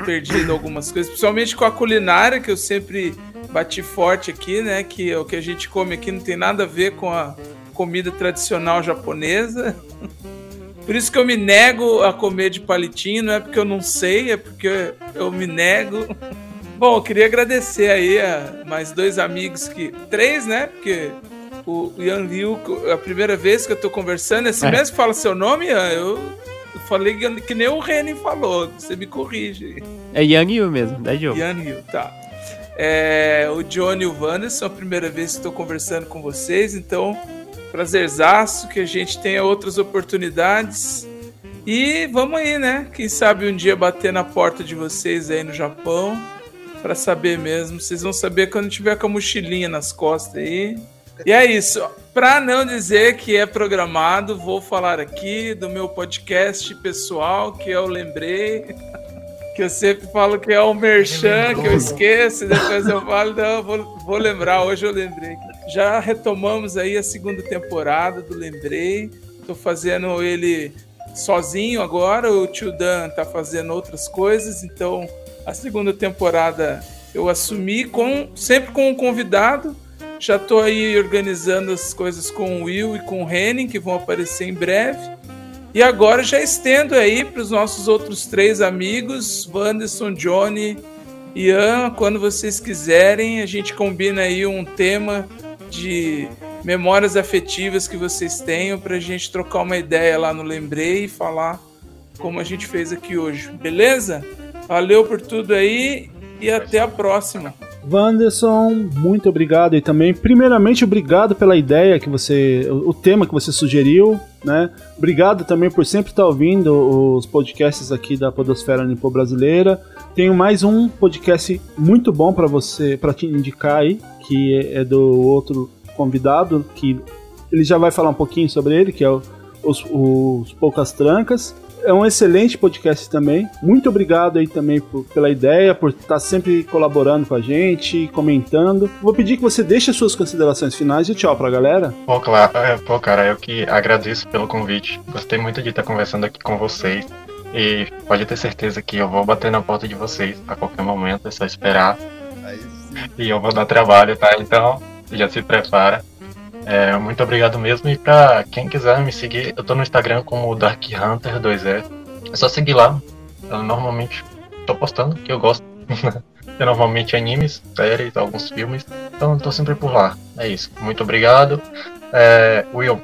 perdido algumas coisas, principalmente com a culinária, que eu sempre bati forte aqui, né? Que o que a gente come aqui não tem nada a ver com a comida tradicional japonesa. Por isso que eu me nego a comer de palitinho, não é porque eu não sei, é porque eu me nego. Bom, eu queria agradecer aí a mais dois amigos que. Três, né? Porque o Ian Liu, é a primeira vez que eu tô conversando, é assim É. mesmo que fala seu nome, Ian? Eu, eu falei que, nem o Renan falou, você me corrige. É Yang Yu mesmo, da Joe. Ian Liu, tá. É, o Johnny e o Wanderson, a primeira vez que estou conversando com vocês, então prazerzaço que a gente tenha outras oportunidades. E vamos aí, né? Quem sabe um dia bater na porta de vocês aí no Japão para saber mesmo. Vocês vão saber quando tiver com a mochilinha nas costas aí. E é isso. Para não dizer que é programado, vou falar aqui do meu podcast pessoal, que eu lembrei. Que eu sempre falo que é o Merchan, que eu esqueço, e depois eu falo, não, vou, vou lembrar, hoje eu lembrei. Já retomamos aí a segunda temporada do Lembrei. Tô fazendo ele sozinho agora, o Tio Dan tá fazendo outras coisas, então a segunda temporada eu assumi com sempre com um convidado. Já tô aí organizando as coisas com o Will e com o Henning, que vão aparecer em breve. E agora já estendo aí para os nossos outros três amigos, Wanderson, Johnny, Ian, quando vocês quiserem, a gente combina aí um tema de memórias afetivas que vocês tenham para a gente trocar uma ideia lá no Lembrei e falar como a gente fez aqui hoje, beleza? Valeu por tudo aí e até a próxima. Wanderson, muito obrigado e também, primeiramente, obrigado pela ideia que você, o tema que você sugeriu, né? Obrigado também por sempre estar ouvindo os podcasts aqui da Podosfera Nipo Brasileira. Tenho mais um podcast muito bom para você, para te indicar aí, que é do outro convidado, que ele já vai falar um pouquinho sobre ele, que é o, os, os Poucas Trancas. É um excelente podcast também. Muito obrigado aí também por, pela ideia, por estar sempre colaborando com a gente, comentando. Vou pedir que você deixe as suas considerações finais e tchau pra galera. Pô, claro, é, pô, cara, eu que agradeço pelo convite. Gostei muito de estar conversando aqui com vocês. E pode ter certeza que eu vou bater na porta de vocês a qualquer momento, é só esperar. E eu vou dar trabalho, tá? Então, já se prepara. É, muito obrigado mesmo. E pra quem quiser me seguir, eu tô no Instagram como Dark Hunter 2E. É só seguir lá. Eu normalmente tô postando, que eu gosto. eu normalmente animes, séries, alguns filmes. Então tô sempre por lá. É isso. Muito obrigado. É, Will,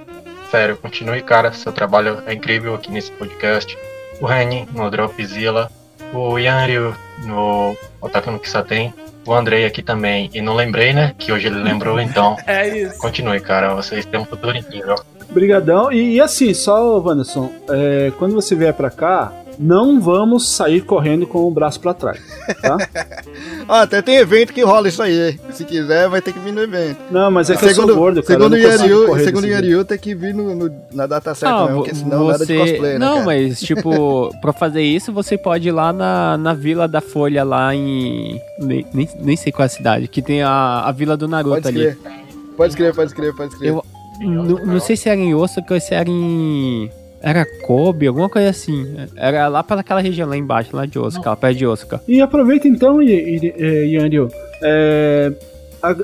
sério, continue, cara. Seu trabalho é incrível aqui nesse podcast. O Reni no Dropzilla. O Yanryu no Otaku no Kisaten o Andrei aqui também. E não lembrei, né? Que hoje ele lembrou, então. É isso. Continue, cara. Vocês têm um futuro incrível. Obrigadão. E, e assim, só, Wanderson, é, quando você vier pra cá, não vamos sair correndo com o braço pra trás, tá? Ah, até tem evento que rola isso aí. Se quiser, vai ter que vir no evento. Não, mas é que segundo, eu sou gordo, cara. Segundo o não Yariu, segundo o. Yariu, tem que vir no, no- na data certa Ah, mesmo, vo- porque senão nada de cosplay, né, Não, cara? mas tipo, pra fazer isso, você pode ir lá na, na Vila da Folha, lá em. Nem, nem, nem sei qual é a cidade, que tem a, a Vila do Naruto Pode ali. Pode escrever, pode escrever, pode escrever. Eu não, não sei se era em Osaka ou se era em. Era Kobe, alguma coisa assim. Era lá para aquela região lá embaixo, lá de Osaka, lá perto de Osaka. E aproveita então, eh, Yanryu, é,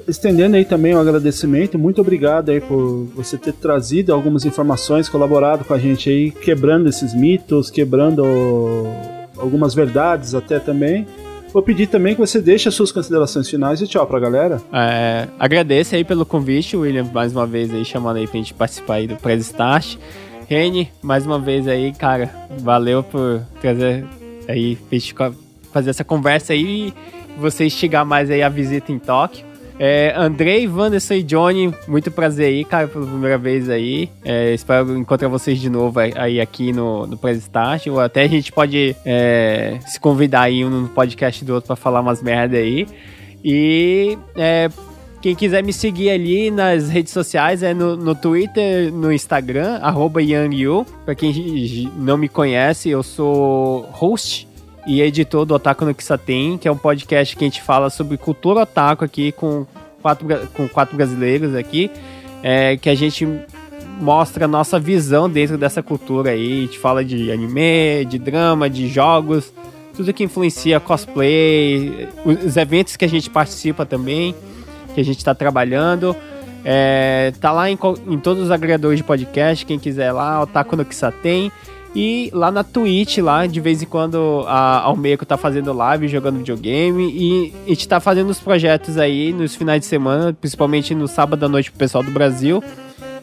estendendo aí também um agradecimento, muito obrigado aí por você ter trazido algumas informações, colaborado com a gente aí, quebrando esses mitos, quebrando algumas verdades até também. Vou pedir também que você deixe as suas considerações finais e tchau pra galera. É, agradeço aí pelo convite, William, mais uma vez aí chamando aí pra gente participar aí do Press Start. Reni, mais uma vez aí, cara, valeu por trazer aí, fazer essa conversa aí e você instigar mais aí a visita em Tóquio. É, Andrei, Wanderson e Johnny, muito prazer aí, cara, pela primeira vez aí. É, espero encontrar vocês de novo aí, aqui no, no Press. Ou até a gente pode é, se convidar aí um no podcast do outro pra falar umas merda aí. E é, quem quiser me seguir ali nas redes sociais é no, no Twitter, no Instagram, arroba YangYu. Pra quem não me conhece, eu sou host e editor do Otaku no Kisaten, que é um podcast que a gente fala sobre cultura otaku aqui com quatro, com quatro brasileiros aqui, é, que a gente mostra a nossa visão dentro dessa cultura aí. A gente fala de anime, de drama, de jogos, tudo que influencia cosplay, os eventos que a gente participa também, que a gente está trabalhando. É, tá lá em, em todos os agregadores de podcast, quem quiser lá, Otaku no Kisaten. E lá na Twitch, lá, de vez em quando a Almeco tá fazendo live, jogando videogame. E a gente tá fazendo os projetos aí nos finais de semana, principalmente no sábado à noite pro pessoal do Brasil.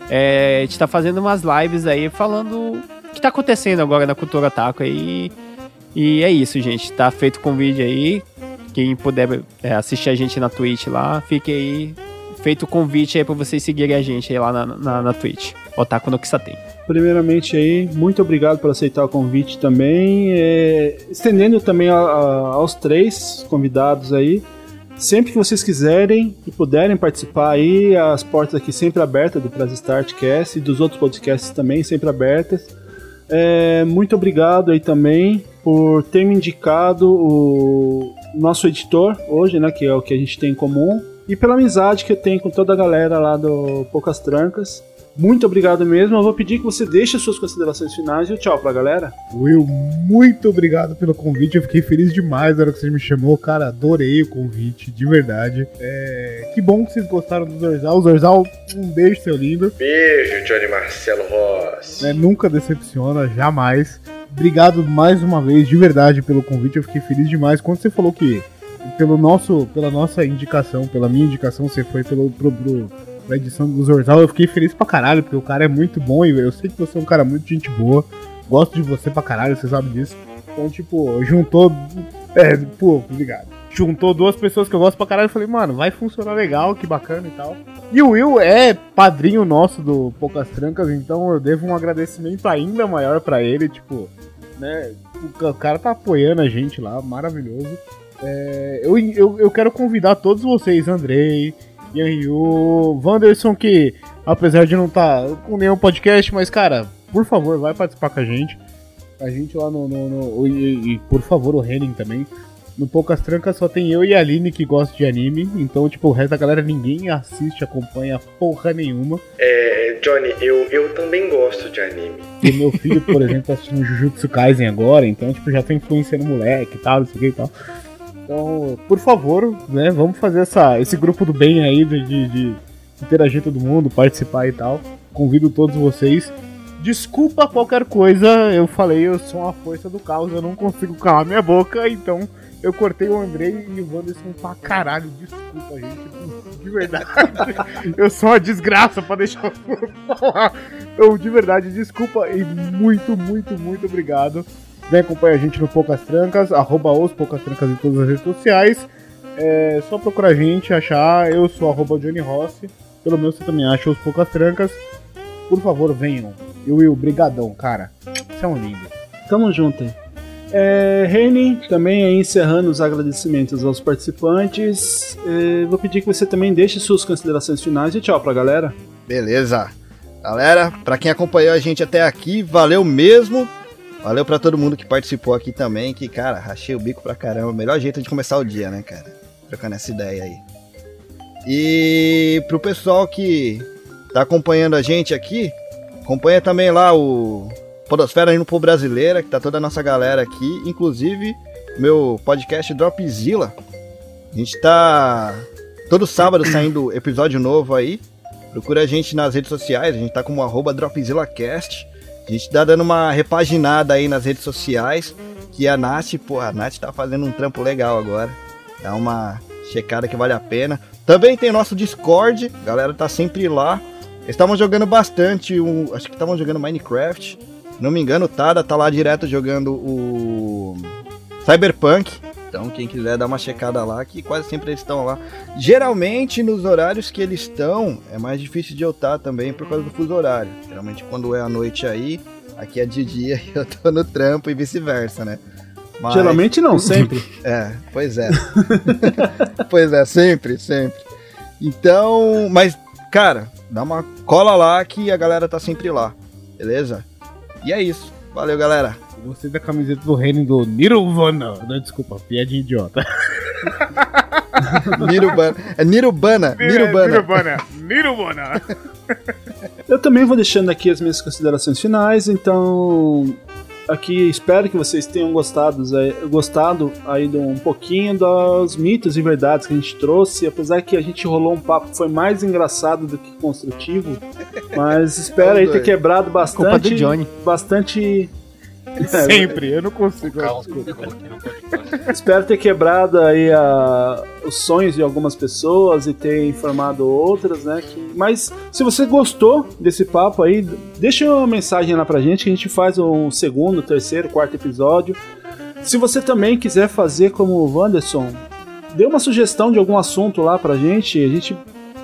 É, a gente tá fazendo umas lives aí falando o que tá acontecendo agora na cultura otaku aí. E é isso, gente. Tá feito o convite aí. Quem puder é, assistir a gente na Twitch lá, fique aí. Feito o convite aí pra vocês seguirem a gente aí lá na, na, na Twitch. Otaku no Kisaten. Primeiramente aí, muito obrigado por aceitar o convite também. É, estendendo também a- a- aos três convidados aí. Sempre que vocês quiserem e puderem participar aí, as portas aqui sempre abertas do Press Start Cast e dos outros podcasts também sempre abertas. É, muito obrigado aí também por ter me indicado o nosso editor hoje, né, que é o que a gente tem em comum, e pela amizade que eu tenho com toda a galera lá do Poucas Trancas. Muito obrigado mesmo. Eu vou pedir que você deixe as suas considerações finais e o tchau pra galera. Will, muito obrigado pelo convite. Eu fiquei feliz demais na hora que você me chamou. Cara, adorei o convite, de verdade. É, Que bom que vocês gostaram do Zorzal. Zorzal, um beijo, seu lindo. Beijo, Johnny Marcelo Rossi. né, Nunca decepciona, jamais. Obrigado mais uma vez, de verdade, pelo convite. Eu fiquei feliz demais. Quando você falou que, pelo nosso, pela nossa indicação, pela minha indicação, você foi pelo, pro, pro, pra edição do Zorzal, eu fiquei feliz pra caralho, porque o cara é muito bom e eu sei que você é um cara muito gente boa. Gosto de você pra caralho, você sabe disso. Então, tipo, juntou É, pô, obrigado. Juntou duas pessoas que eu gosto pra caralho e falei, mano, vai funcionar legal, que bacana e tal. E o Will é padrinho nosso do Poucas Trancas, então eu devo um agradecimento ainda maior pra ele, tipo, né? O cara tá apoiando a gente lá, maravilhoso. É, eu, eu, eu quero convidar todos vocês, Andrei, Ian Ryu, Wanderson, que apesar de não estar tá com nenhum podcast, mas cara, por favor, vai participar com a gente. A gente lá no. no, no e, e, por favor, o Henning também. No Poucas Trancas só tem eu e a Aline que gostam de anime. Então, tipo, o resto da galera ninguém assiste, acompanha porra nenhuma. É, Johnny, eu, eu também gosto de anime. E meu filho, por exemplo, tá assistindo Jujutsu Kaisen agora, então, tipo, já tá influenciando o moleque e tal, não sei o que e tal. Então, por favor, né, vamos fazer essa, esse grupo do bem aí de, de, de interagir todo mundo, participar e tal. Convido todos vocês. Desculpa qualquer coisa, eu falei, eu sou uma força do caos, eu não consigo calar minha boca, então eu cortei o Andrei e o Wanderson pra caralho. Desculpa, gente. De verdade. eu sou uma desgraça pra deixar falar. Eu, de verdade, desculpa e muito, muito, muito obrigado. Vem acompanhar a gente no Poucas Trancas, arroba os Poucas Trancas em todas as redes sociais. É só procurar a gente, achar. Eu sou arroba Johnny Rossi. Pelo menos você também acha os Poucas Trancas. Por favor, venham. E Will, brigadão, cara. Você é um lindo. Tamo junto aí. É, Reni, também encerrando os agradecimentos aos participantes. É, vou pedir que você também deixe suas considerações finais e tchau pra galera. Beleza. Galera, para quem acompanhou a gente até aqui, valeu mesmo. Valeu para todo mundo que participou aqui também, que, cara, rachei o bico pra caramba. Melhor jeito de começar o dia, né, cara? Trocando essa ideia aí. E pro pessoal que tá acompanhando a gente aqui, acompanha também lá o Podosfera Indo pro Brasileira, que tá toda a nossa galera aqui, inclusive meu podcast Dropzilla. A gente tá todo sábado saindo episódio novo aí. Procura a gente nas redes sociais, a gente tá como arroba DropzillaCast. A gente tá dando uma repaginada aí nas redes sociais. Que a Nath, pô, a Nath tá fazendo um trampo legal agora. Dá uma checada que vale a pena. Também tem nosso Discord, a galera tá sempre lá. Estavam jogando bastante, um, acho que estavam jogando Minecraft. Não me engano, o Tada tá lá direto jogando o Cyberpunk. Então, quem quiser dar uma checada lá, que quase sempre eles estão lá. Geralmente, nos horários que eles estão, é mais difícil de eu estar também por causa do fuso horário. Geralmente, quando é à noite aí, aqui é de dia e eu tô no trampo e vice-versa, né? Mas... Geralmente não, sempre. é, pois é. pois é, sempre, sempre. Então, mas, cara, dá uma cola lá que a galera tá sempre lá, beleza? E é isso. Valeu, galera. Gostei da camiseta do reino do Nirvana. Não, desculpa, piadinha idiota. Nirvana. É Nirvana. Nirvana. Nirvana. Nirvana. Eu também vou deixando aqui as minhas considerações finais, então aqui espero que vocês tenham gostado, gostado aí de um pouquinho dos mitos e verdades que a gente trouxe, apesar que a gente rolou um papo que foi mais engraçado do que construtivo, mas espero aí ter quebrado bastante, Culpa do Johnny. bastante Sempre, eu não consigo. Espero ter quebrado aí a, os sonhos de algumas pessoas e ter informado outras, né? Que, mas se você gostou desse papo aí, deixa uma mensagem lá pra gente que a gente faz um segundo, terceiro, quarto episódio. Se você também quiser fazer como o Wanderson, dê uma sugestão de algum assunto lá pra gente, a gente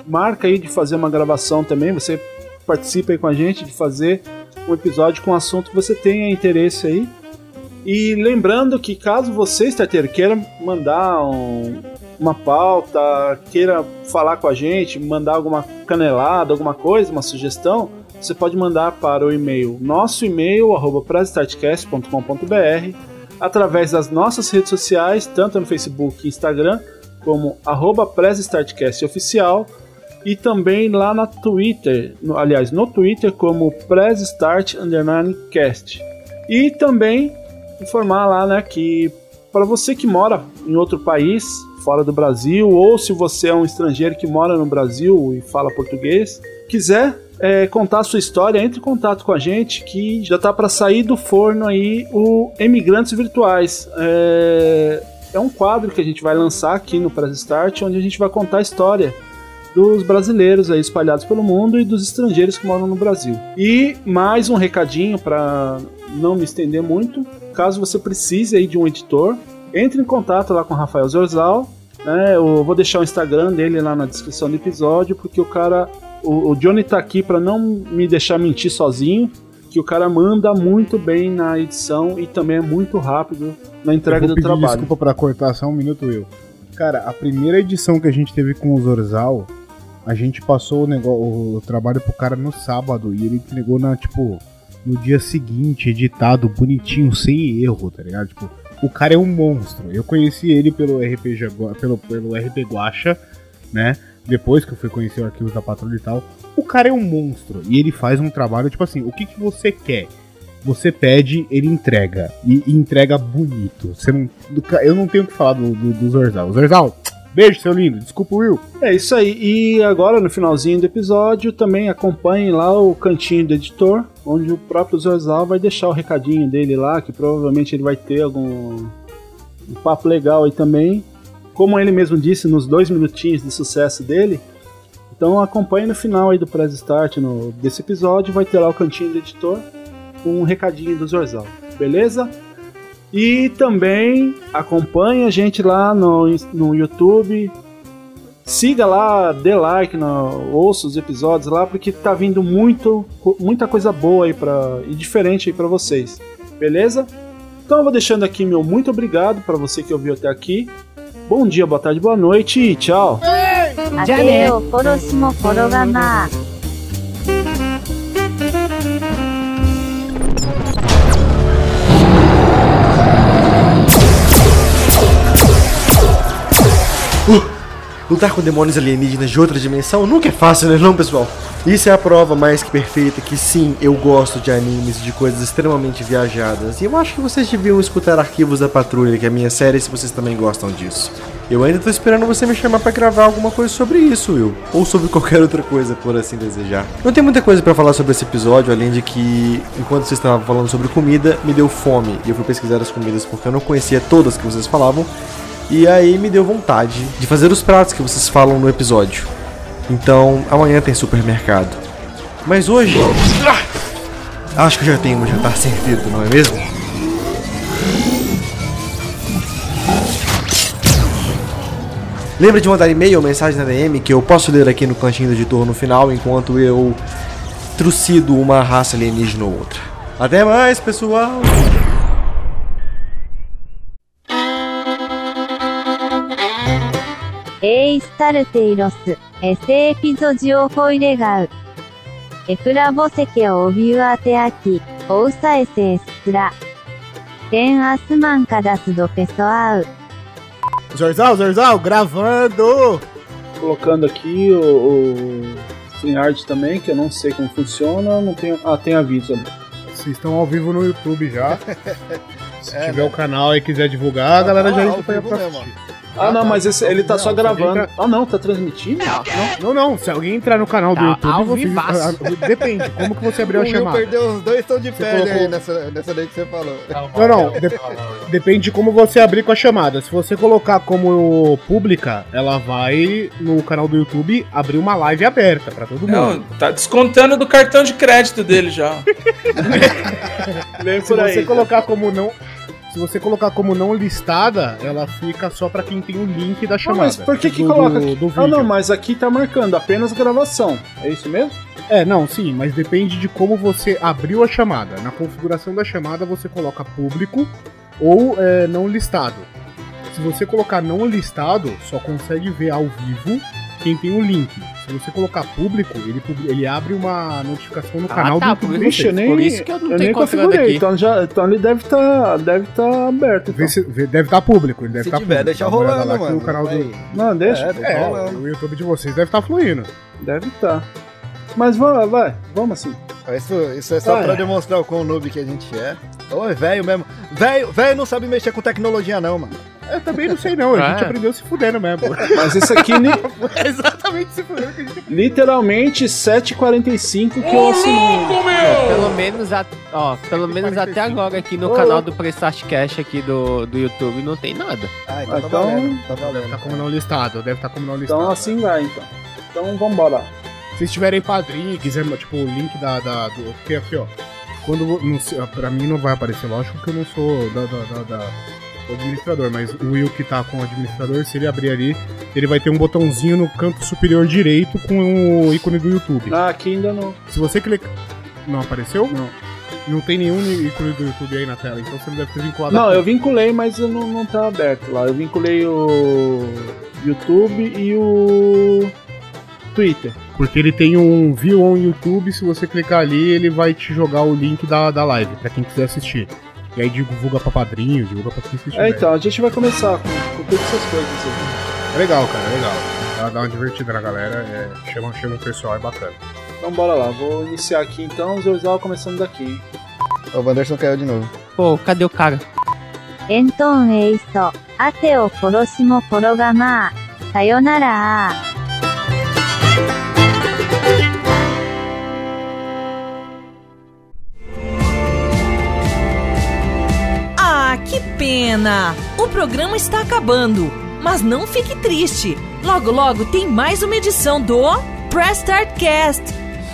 marca aí de fazer uma gravação também, você participa aí com a gente de fazer um episódio com um assunto que você tenha interesse aí. E lembrando que caso você, starter, queira mandar um, uma pauta, queira falar com a gente, mandar alguma canelada, alguma coisa, uma sugestão, você pode mandar para o e-mail, nosso e-mail, arroba através das nossas redes sociais, tanto no Facebook e Instagram, como arroba oficial e também lá na Twitter, no, aliás, no Twitter como Press Start Underline Cast. E também informar lá, né, que para você que mora em outro país, fora do Brasil, ou se você é um estrangeiro que mora no Brasil e fala português, quiser é, contar a sua história, entre em contato com a gente que já tá para sair do forno aí o Emigrantes Virtuais. É, é um quadro que a gente vai lançar aqui no Press Start, onde a gente vai contar a história dos brasileiros aí espalhados pelo mundo e dos estrangeiros que moram no Brasil. E mais um recadinho para não me estender muito, caso você precise aí de um editor, entre em contato lá com o Rafael Zorzal. Né? Eu vou deixar o Instagram dele lá na descrição do episódio, porque o cara. O, o Johnny tá aqui para não me deixar mentir sozinho. Que o cara manda muito bem na edição e também é muito rápido na entrega do trabalho. Desculpa pra cortar só um minuto, eu. Cara, a primeira edição que a gente teve com o Zorzal, a gente passou o, negócio, o trabalho pro cara no sábado e ele entregou na, tipo, no dia seguinte, editado, bonitinho, sem erro, tá ligado? Tipo, o cara é um monstro. Eu conheci ele pelo Gua- pelo, pelo RP Guacha, né? Depois que eu fui conhecer o arquivo da patrulha e tal. O cara é um monstro e ele faz um trabalho, tipo assim, o que, que você quer? Você pede, ele entrega. E, e entrega bonito. Você não, eu não tenho o que falar do, do, do Zorzal. Zorzal, beijo, seu lindo. Desculpa, Will. É isso aí. E agora, no finalzinho do episódio, também acompanhe lá o cantinho do editor, onde o próprio Zorzal vai deixar o recadinho dele lá, que provavelmente ele vai ter algum um papo legal aí também. Como ele mesmo disse nos dois minutinhos de sucesso dele. Então acompanhe no final aí do Press Start no, desse episódio, vai ter lá o cantinho do editor com um recadinho do Zorzal, beleza? E também acompanhe a gente lá no, no YouTube. Siga lá, dê like, no, ouça os episódios lá, porque tá vindo muito, muita coisa boa aí pra, e diferente aí para vocês. Beleza? Então eu vou deixando aqui meu muito obrigado para você que ouviu até aqui. Bom dia, boa tarde, boa noite e tchau! Até o próximo programa! Lutar com demônios alienígenas de outra dimensão nunca é fácil, né não, pessoal? Isso é a prova mais que perfeita que sim, eu gosto de animes, de coisas extremamente viajadas. E eu acho que vocês deviam escutar Arquivos da Patrulha, que é a minha série, se vocês também gostam disso. Eu ainda tô esperando você me chamar pra gravar alguma coisa sobre isso, Will. Ou sobre qualquer outra coisa, por assim desejar. Não tem muita coisa pra falar sobre esse episódio, além de que, enquanto vocês estavam falando sobre comida, me deu fome. E eu fui pesquisar as comidas porque eu não conhecia todas que vocês falavam. E aí me deu vontade de fazer os pratos que vocês falam no episódio. Então, amanhã tem supermercado. Mas hoje. Ah! Acho que já tenho um jantar servido, não é mesmo? Lembra de mandar e-mail ou mensagem na DM que eu posso ler aqui no cantinho do editor no final enquanto eu trucido uma raça alienígena ou outra. Até mais, pessoal! エイスタルテイロス、エセエピゾジオフォイレガウ。エプラボセケオビュアテアキ、オウサエセエスプラ。テンアスマンカダスドペソアウ。 Zorzal, Zorzal, gravando! Colocando aqui o, o StreamYard também, que eu não sei como funciona, não tenho. Ah, tem aviso ali. Vocês estão ao vivo no YouTube já. Se É, tiver né? o canal e quiser divulgar, a galera já Ao entra pra, vivo pra mesmo, assistir. Ah, não, mas esse, ele tá Não, só gravando. entra- Ah, não, tá transmitindo? Não, não, se alguém entrar no canal do Tá YouTube, ao você, vivaço. ah, depende, como que você abriu O a chamada? perdeu os dois estão de Você pé colocou- aí nessa, nessa daí que você falou. Não, não, de- depende de como você abrir com a chamada. Se você colocar como pública, ela vai no canal do YouTube abrir uma live aberta pra todo Não, mundo. tá descontando do cartão de crédito dele já. Se você aí. colocar como não, se você colocar como não listada, ela fica só pra quem tem o link da Ah, chamada. mas por que que do- coloca aqui? do ah, não, mas aqui tá marcando apenas gravação. É isso mesmo? É, não, sim, mas depende de como você abriu a chamada. Na configuração da chamada você coloca público ou é, não listado. Se você colocar não listado, só consegue ver ao vivo quem tem o link. Se você colocar público, ele, ele abre uma notificação no Ah, canal tá, do YouTube. Vixe, eu nem, Por isso que eu não tenho nem configurado configurei. aqui. Então, já, então ele deve estar deve tá aberto. Então. Se- deve estar público, ele deve Se estar tiver, público. deixa rolando, lá que mano. O canal do... Não, deixa. É, É, o YouTube de vocês deve estar fluindo. Deve estar. Mas vai, vai, vamos assim. Isso, isso é só Ah, pra é. demonstrar o quão noob que a gente é. Ô, é velho mesmo. Velho, velho não sabe mexer com tecnologia, não, mano. Eu também não sei não, a gente É. aprendeu se fudendo mesmo. Mas esse aqui, ni- É exatamente se fudendo que a gente literalmente 7h45 que eu assinei. Pelo menos, a- ó, pelo menos até agora aqui no Ô, canal louco. do Prestart Cash aqui do, do YouTube não tem nada. Ah, então Ah, tá então- valendo. Tá Deve estar valendo. como não listado, deve estar como não listado. Então assim vai, então. Então vambora. Se vocês tiverem padrinho e quiser, tipo, o link da. da do, porque aqui, ó. Quando. Não, pra mim não vai aparecer, lógico que eu não sou da. da, da, da- o administrador, mas o Will que tá com o administrador, se ele abrir ali, ele vai ter um botãozinho no canto superior direito com o ícone do YouTube. Ah, aqui ainda não. Se você clicar. Não apareceu? Não. Não tem nenhum ícone do YouTube aí na tela, então você não deve ter vinculado Não, eu vinculei, mas não, não tá aberto lá. Eu vinculei o YouTube e o Twitter. Porque ele tem um View on YouTube, se você clicar ali, ele vai te jogar o link da, da live, pra quem quiser assistir. E aí divulga pra padrinho, divulga pra quem se. É, então, a gente vai começar com, com todas essas coisas assim. É legal, cara, é legal. Dá, dá uma divertida na galera, é, chama, chama o pessoal, é bacana. Então bora lá, vou iniciar aqui então, os dois começando daqui, hein? O Wanderson caiu de novo. Pô, cadê o cara? Então é isso. O próximo programa. Sayonara. Que pena! O programa está acabando. Mas não fique triste. Logo, logo tem mais uma edição do Press Start Cast.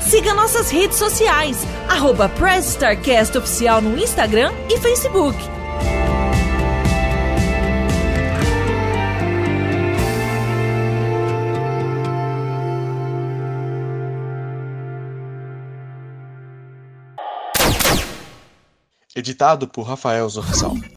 Siga nossas redes sociais, arroba Press Start Cast Oficial no Instagram e Facebook. Editado por Rafael Zorzal.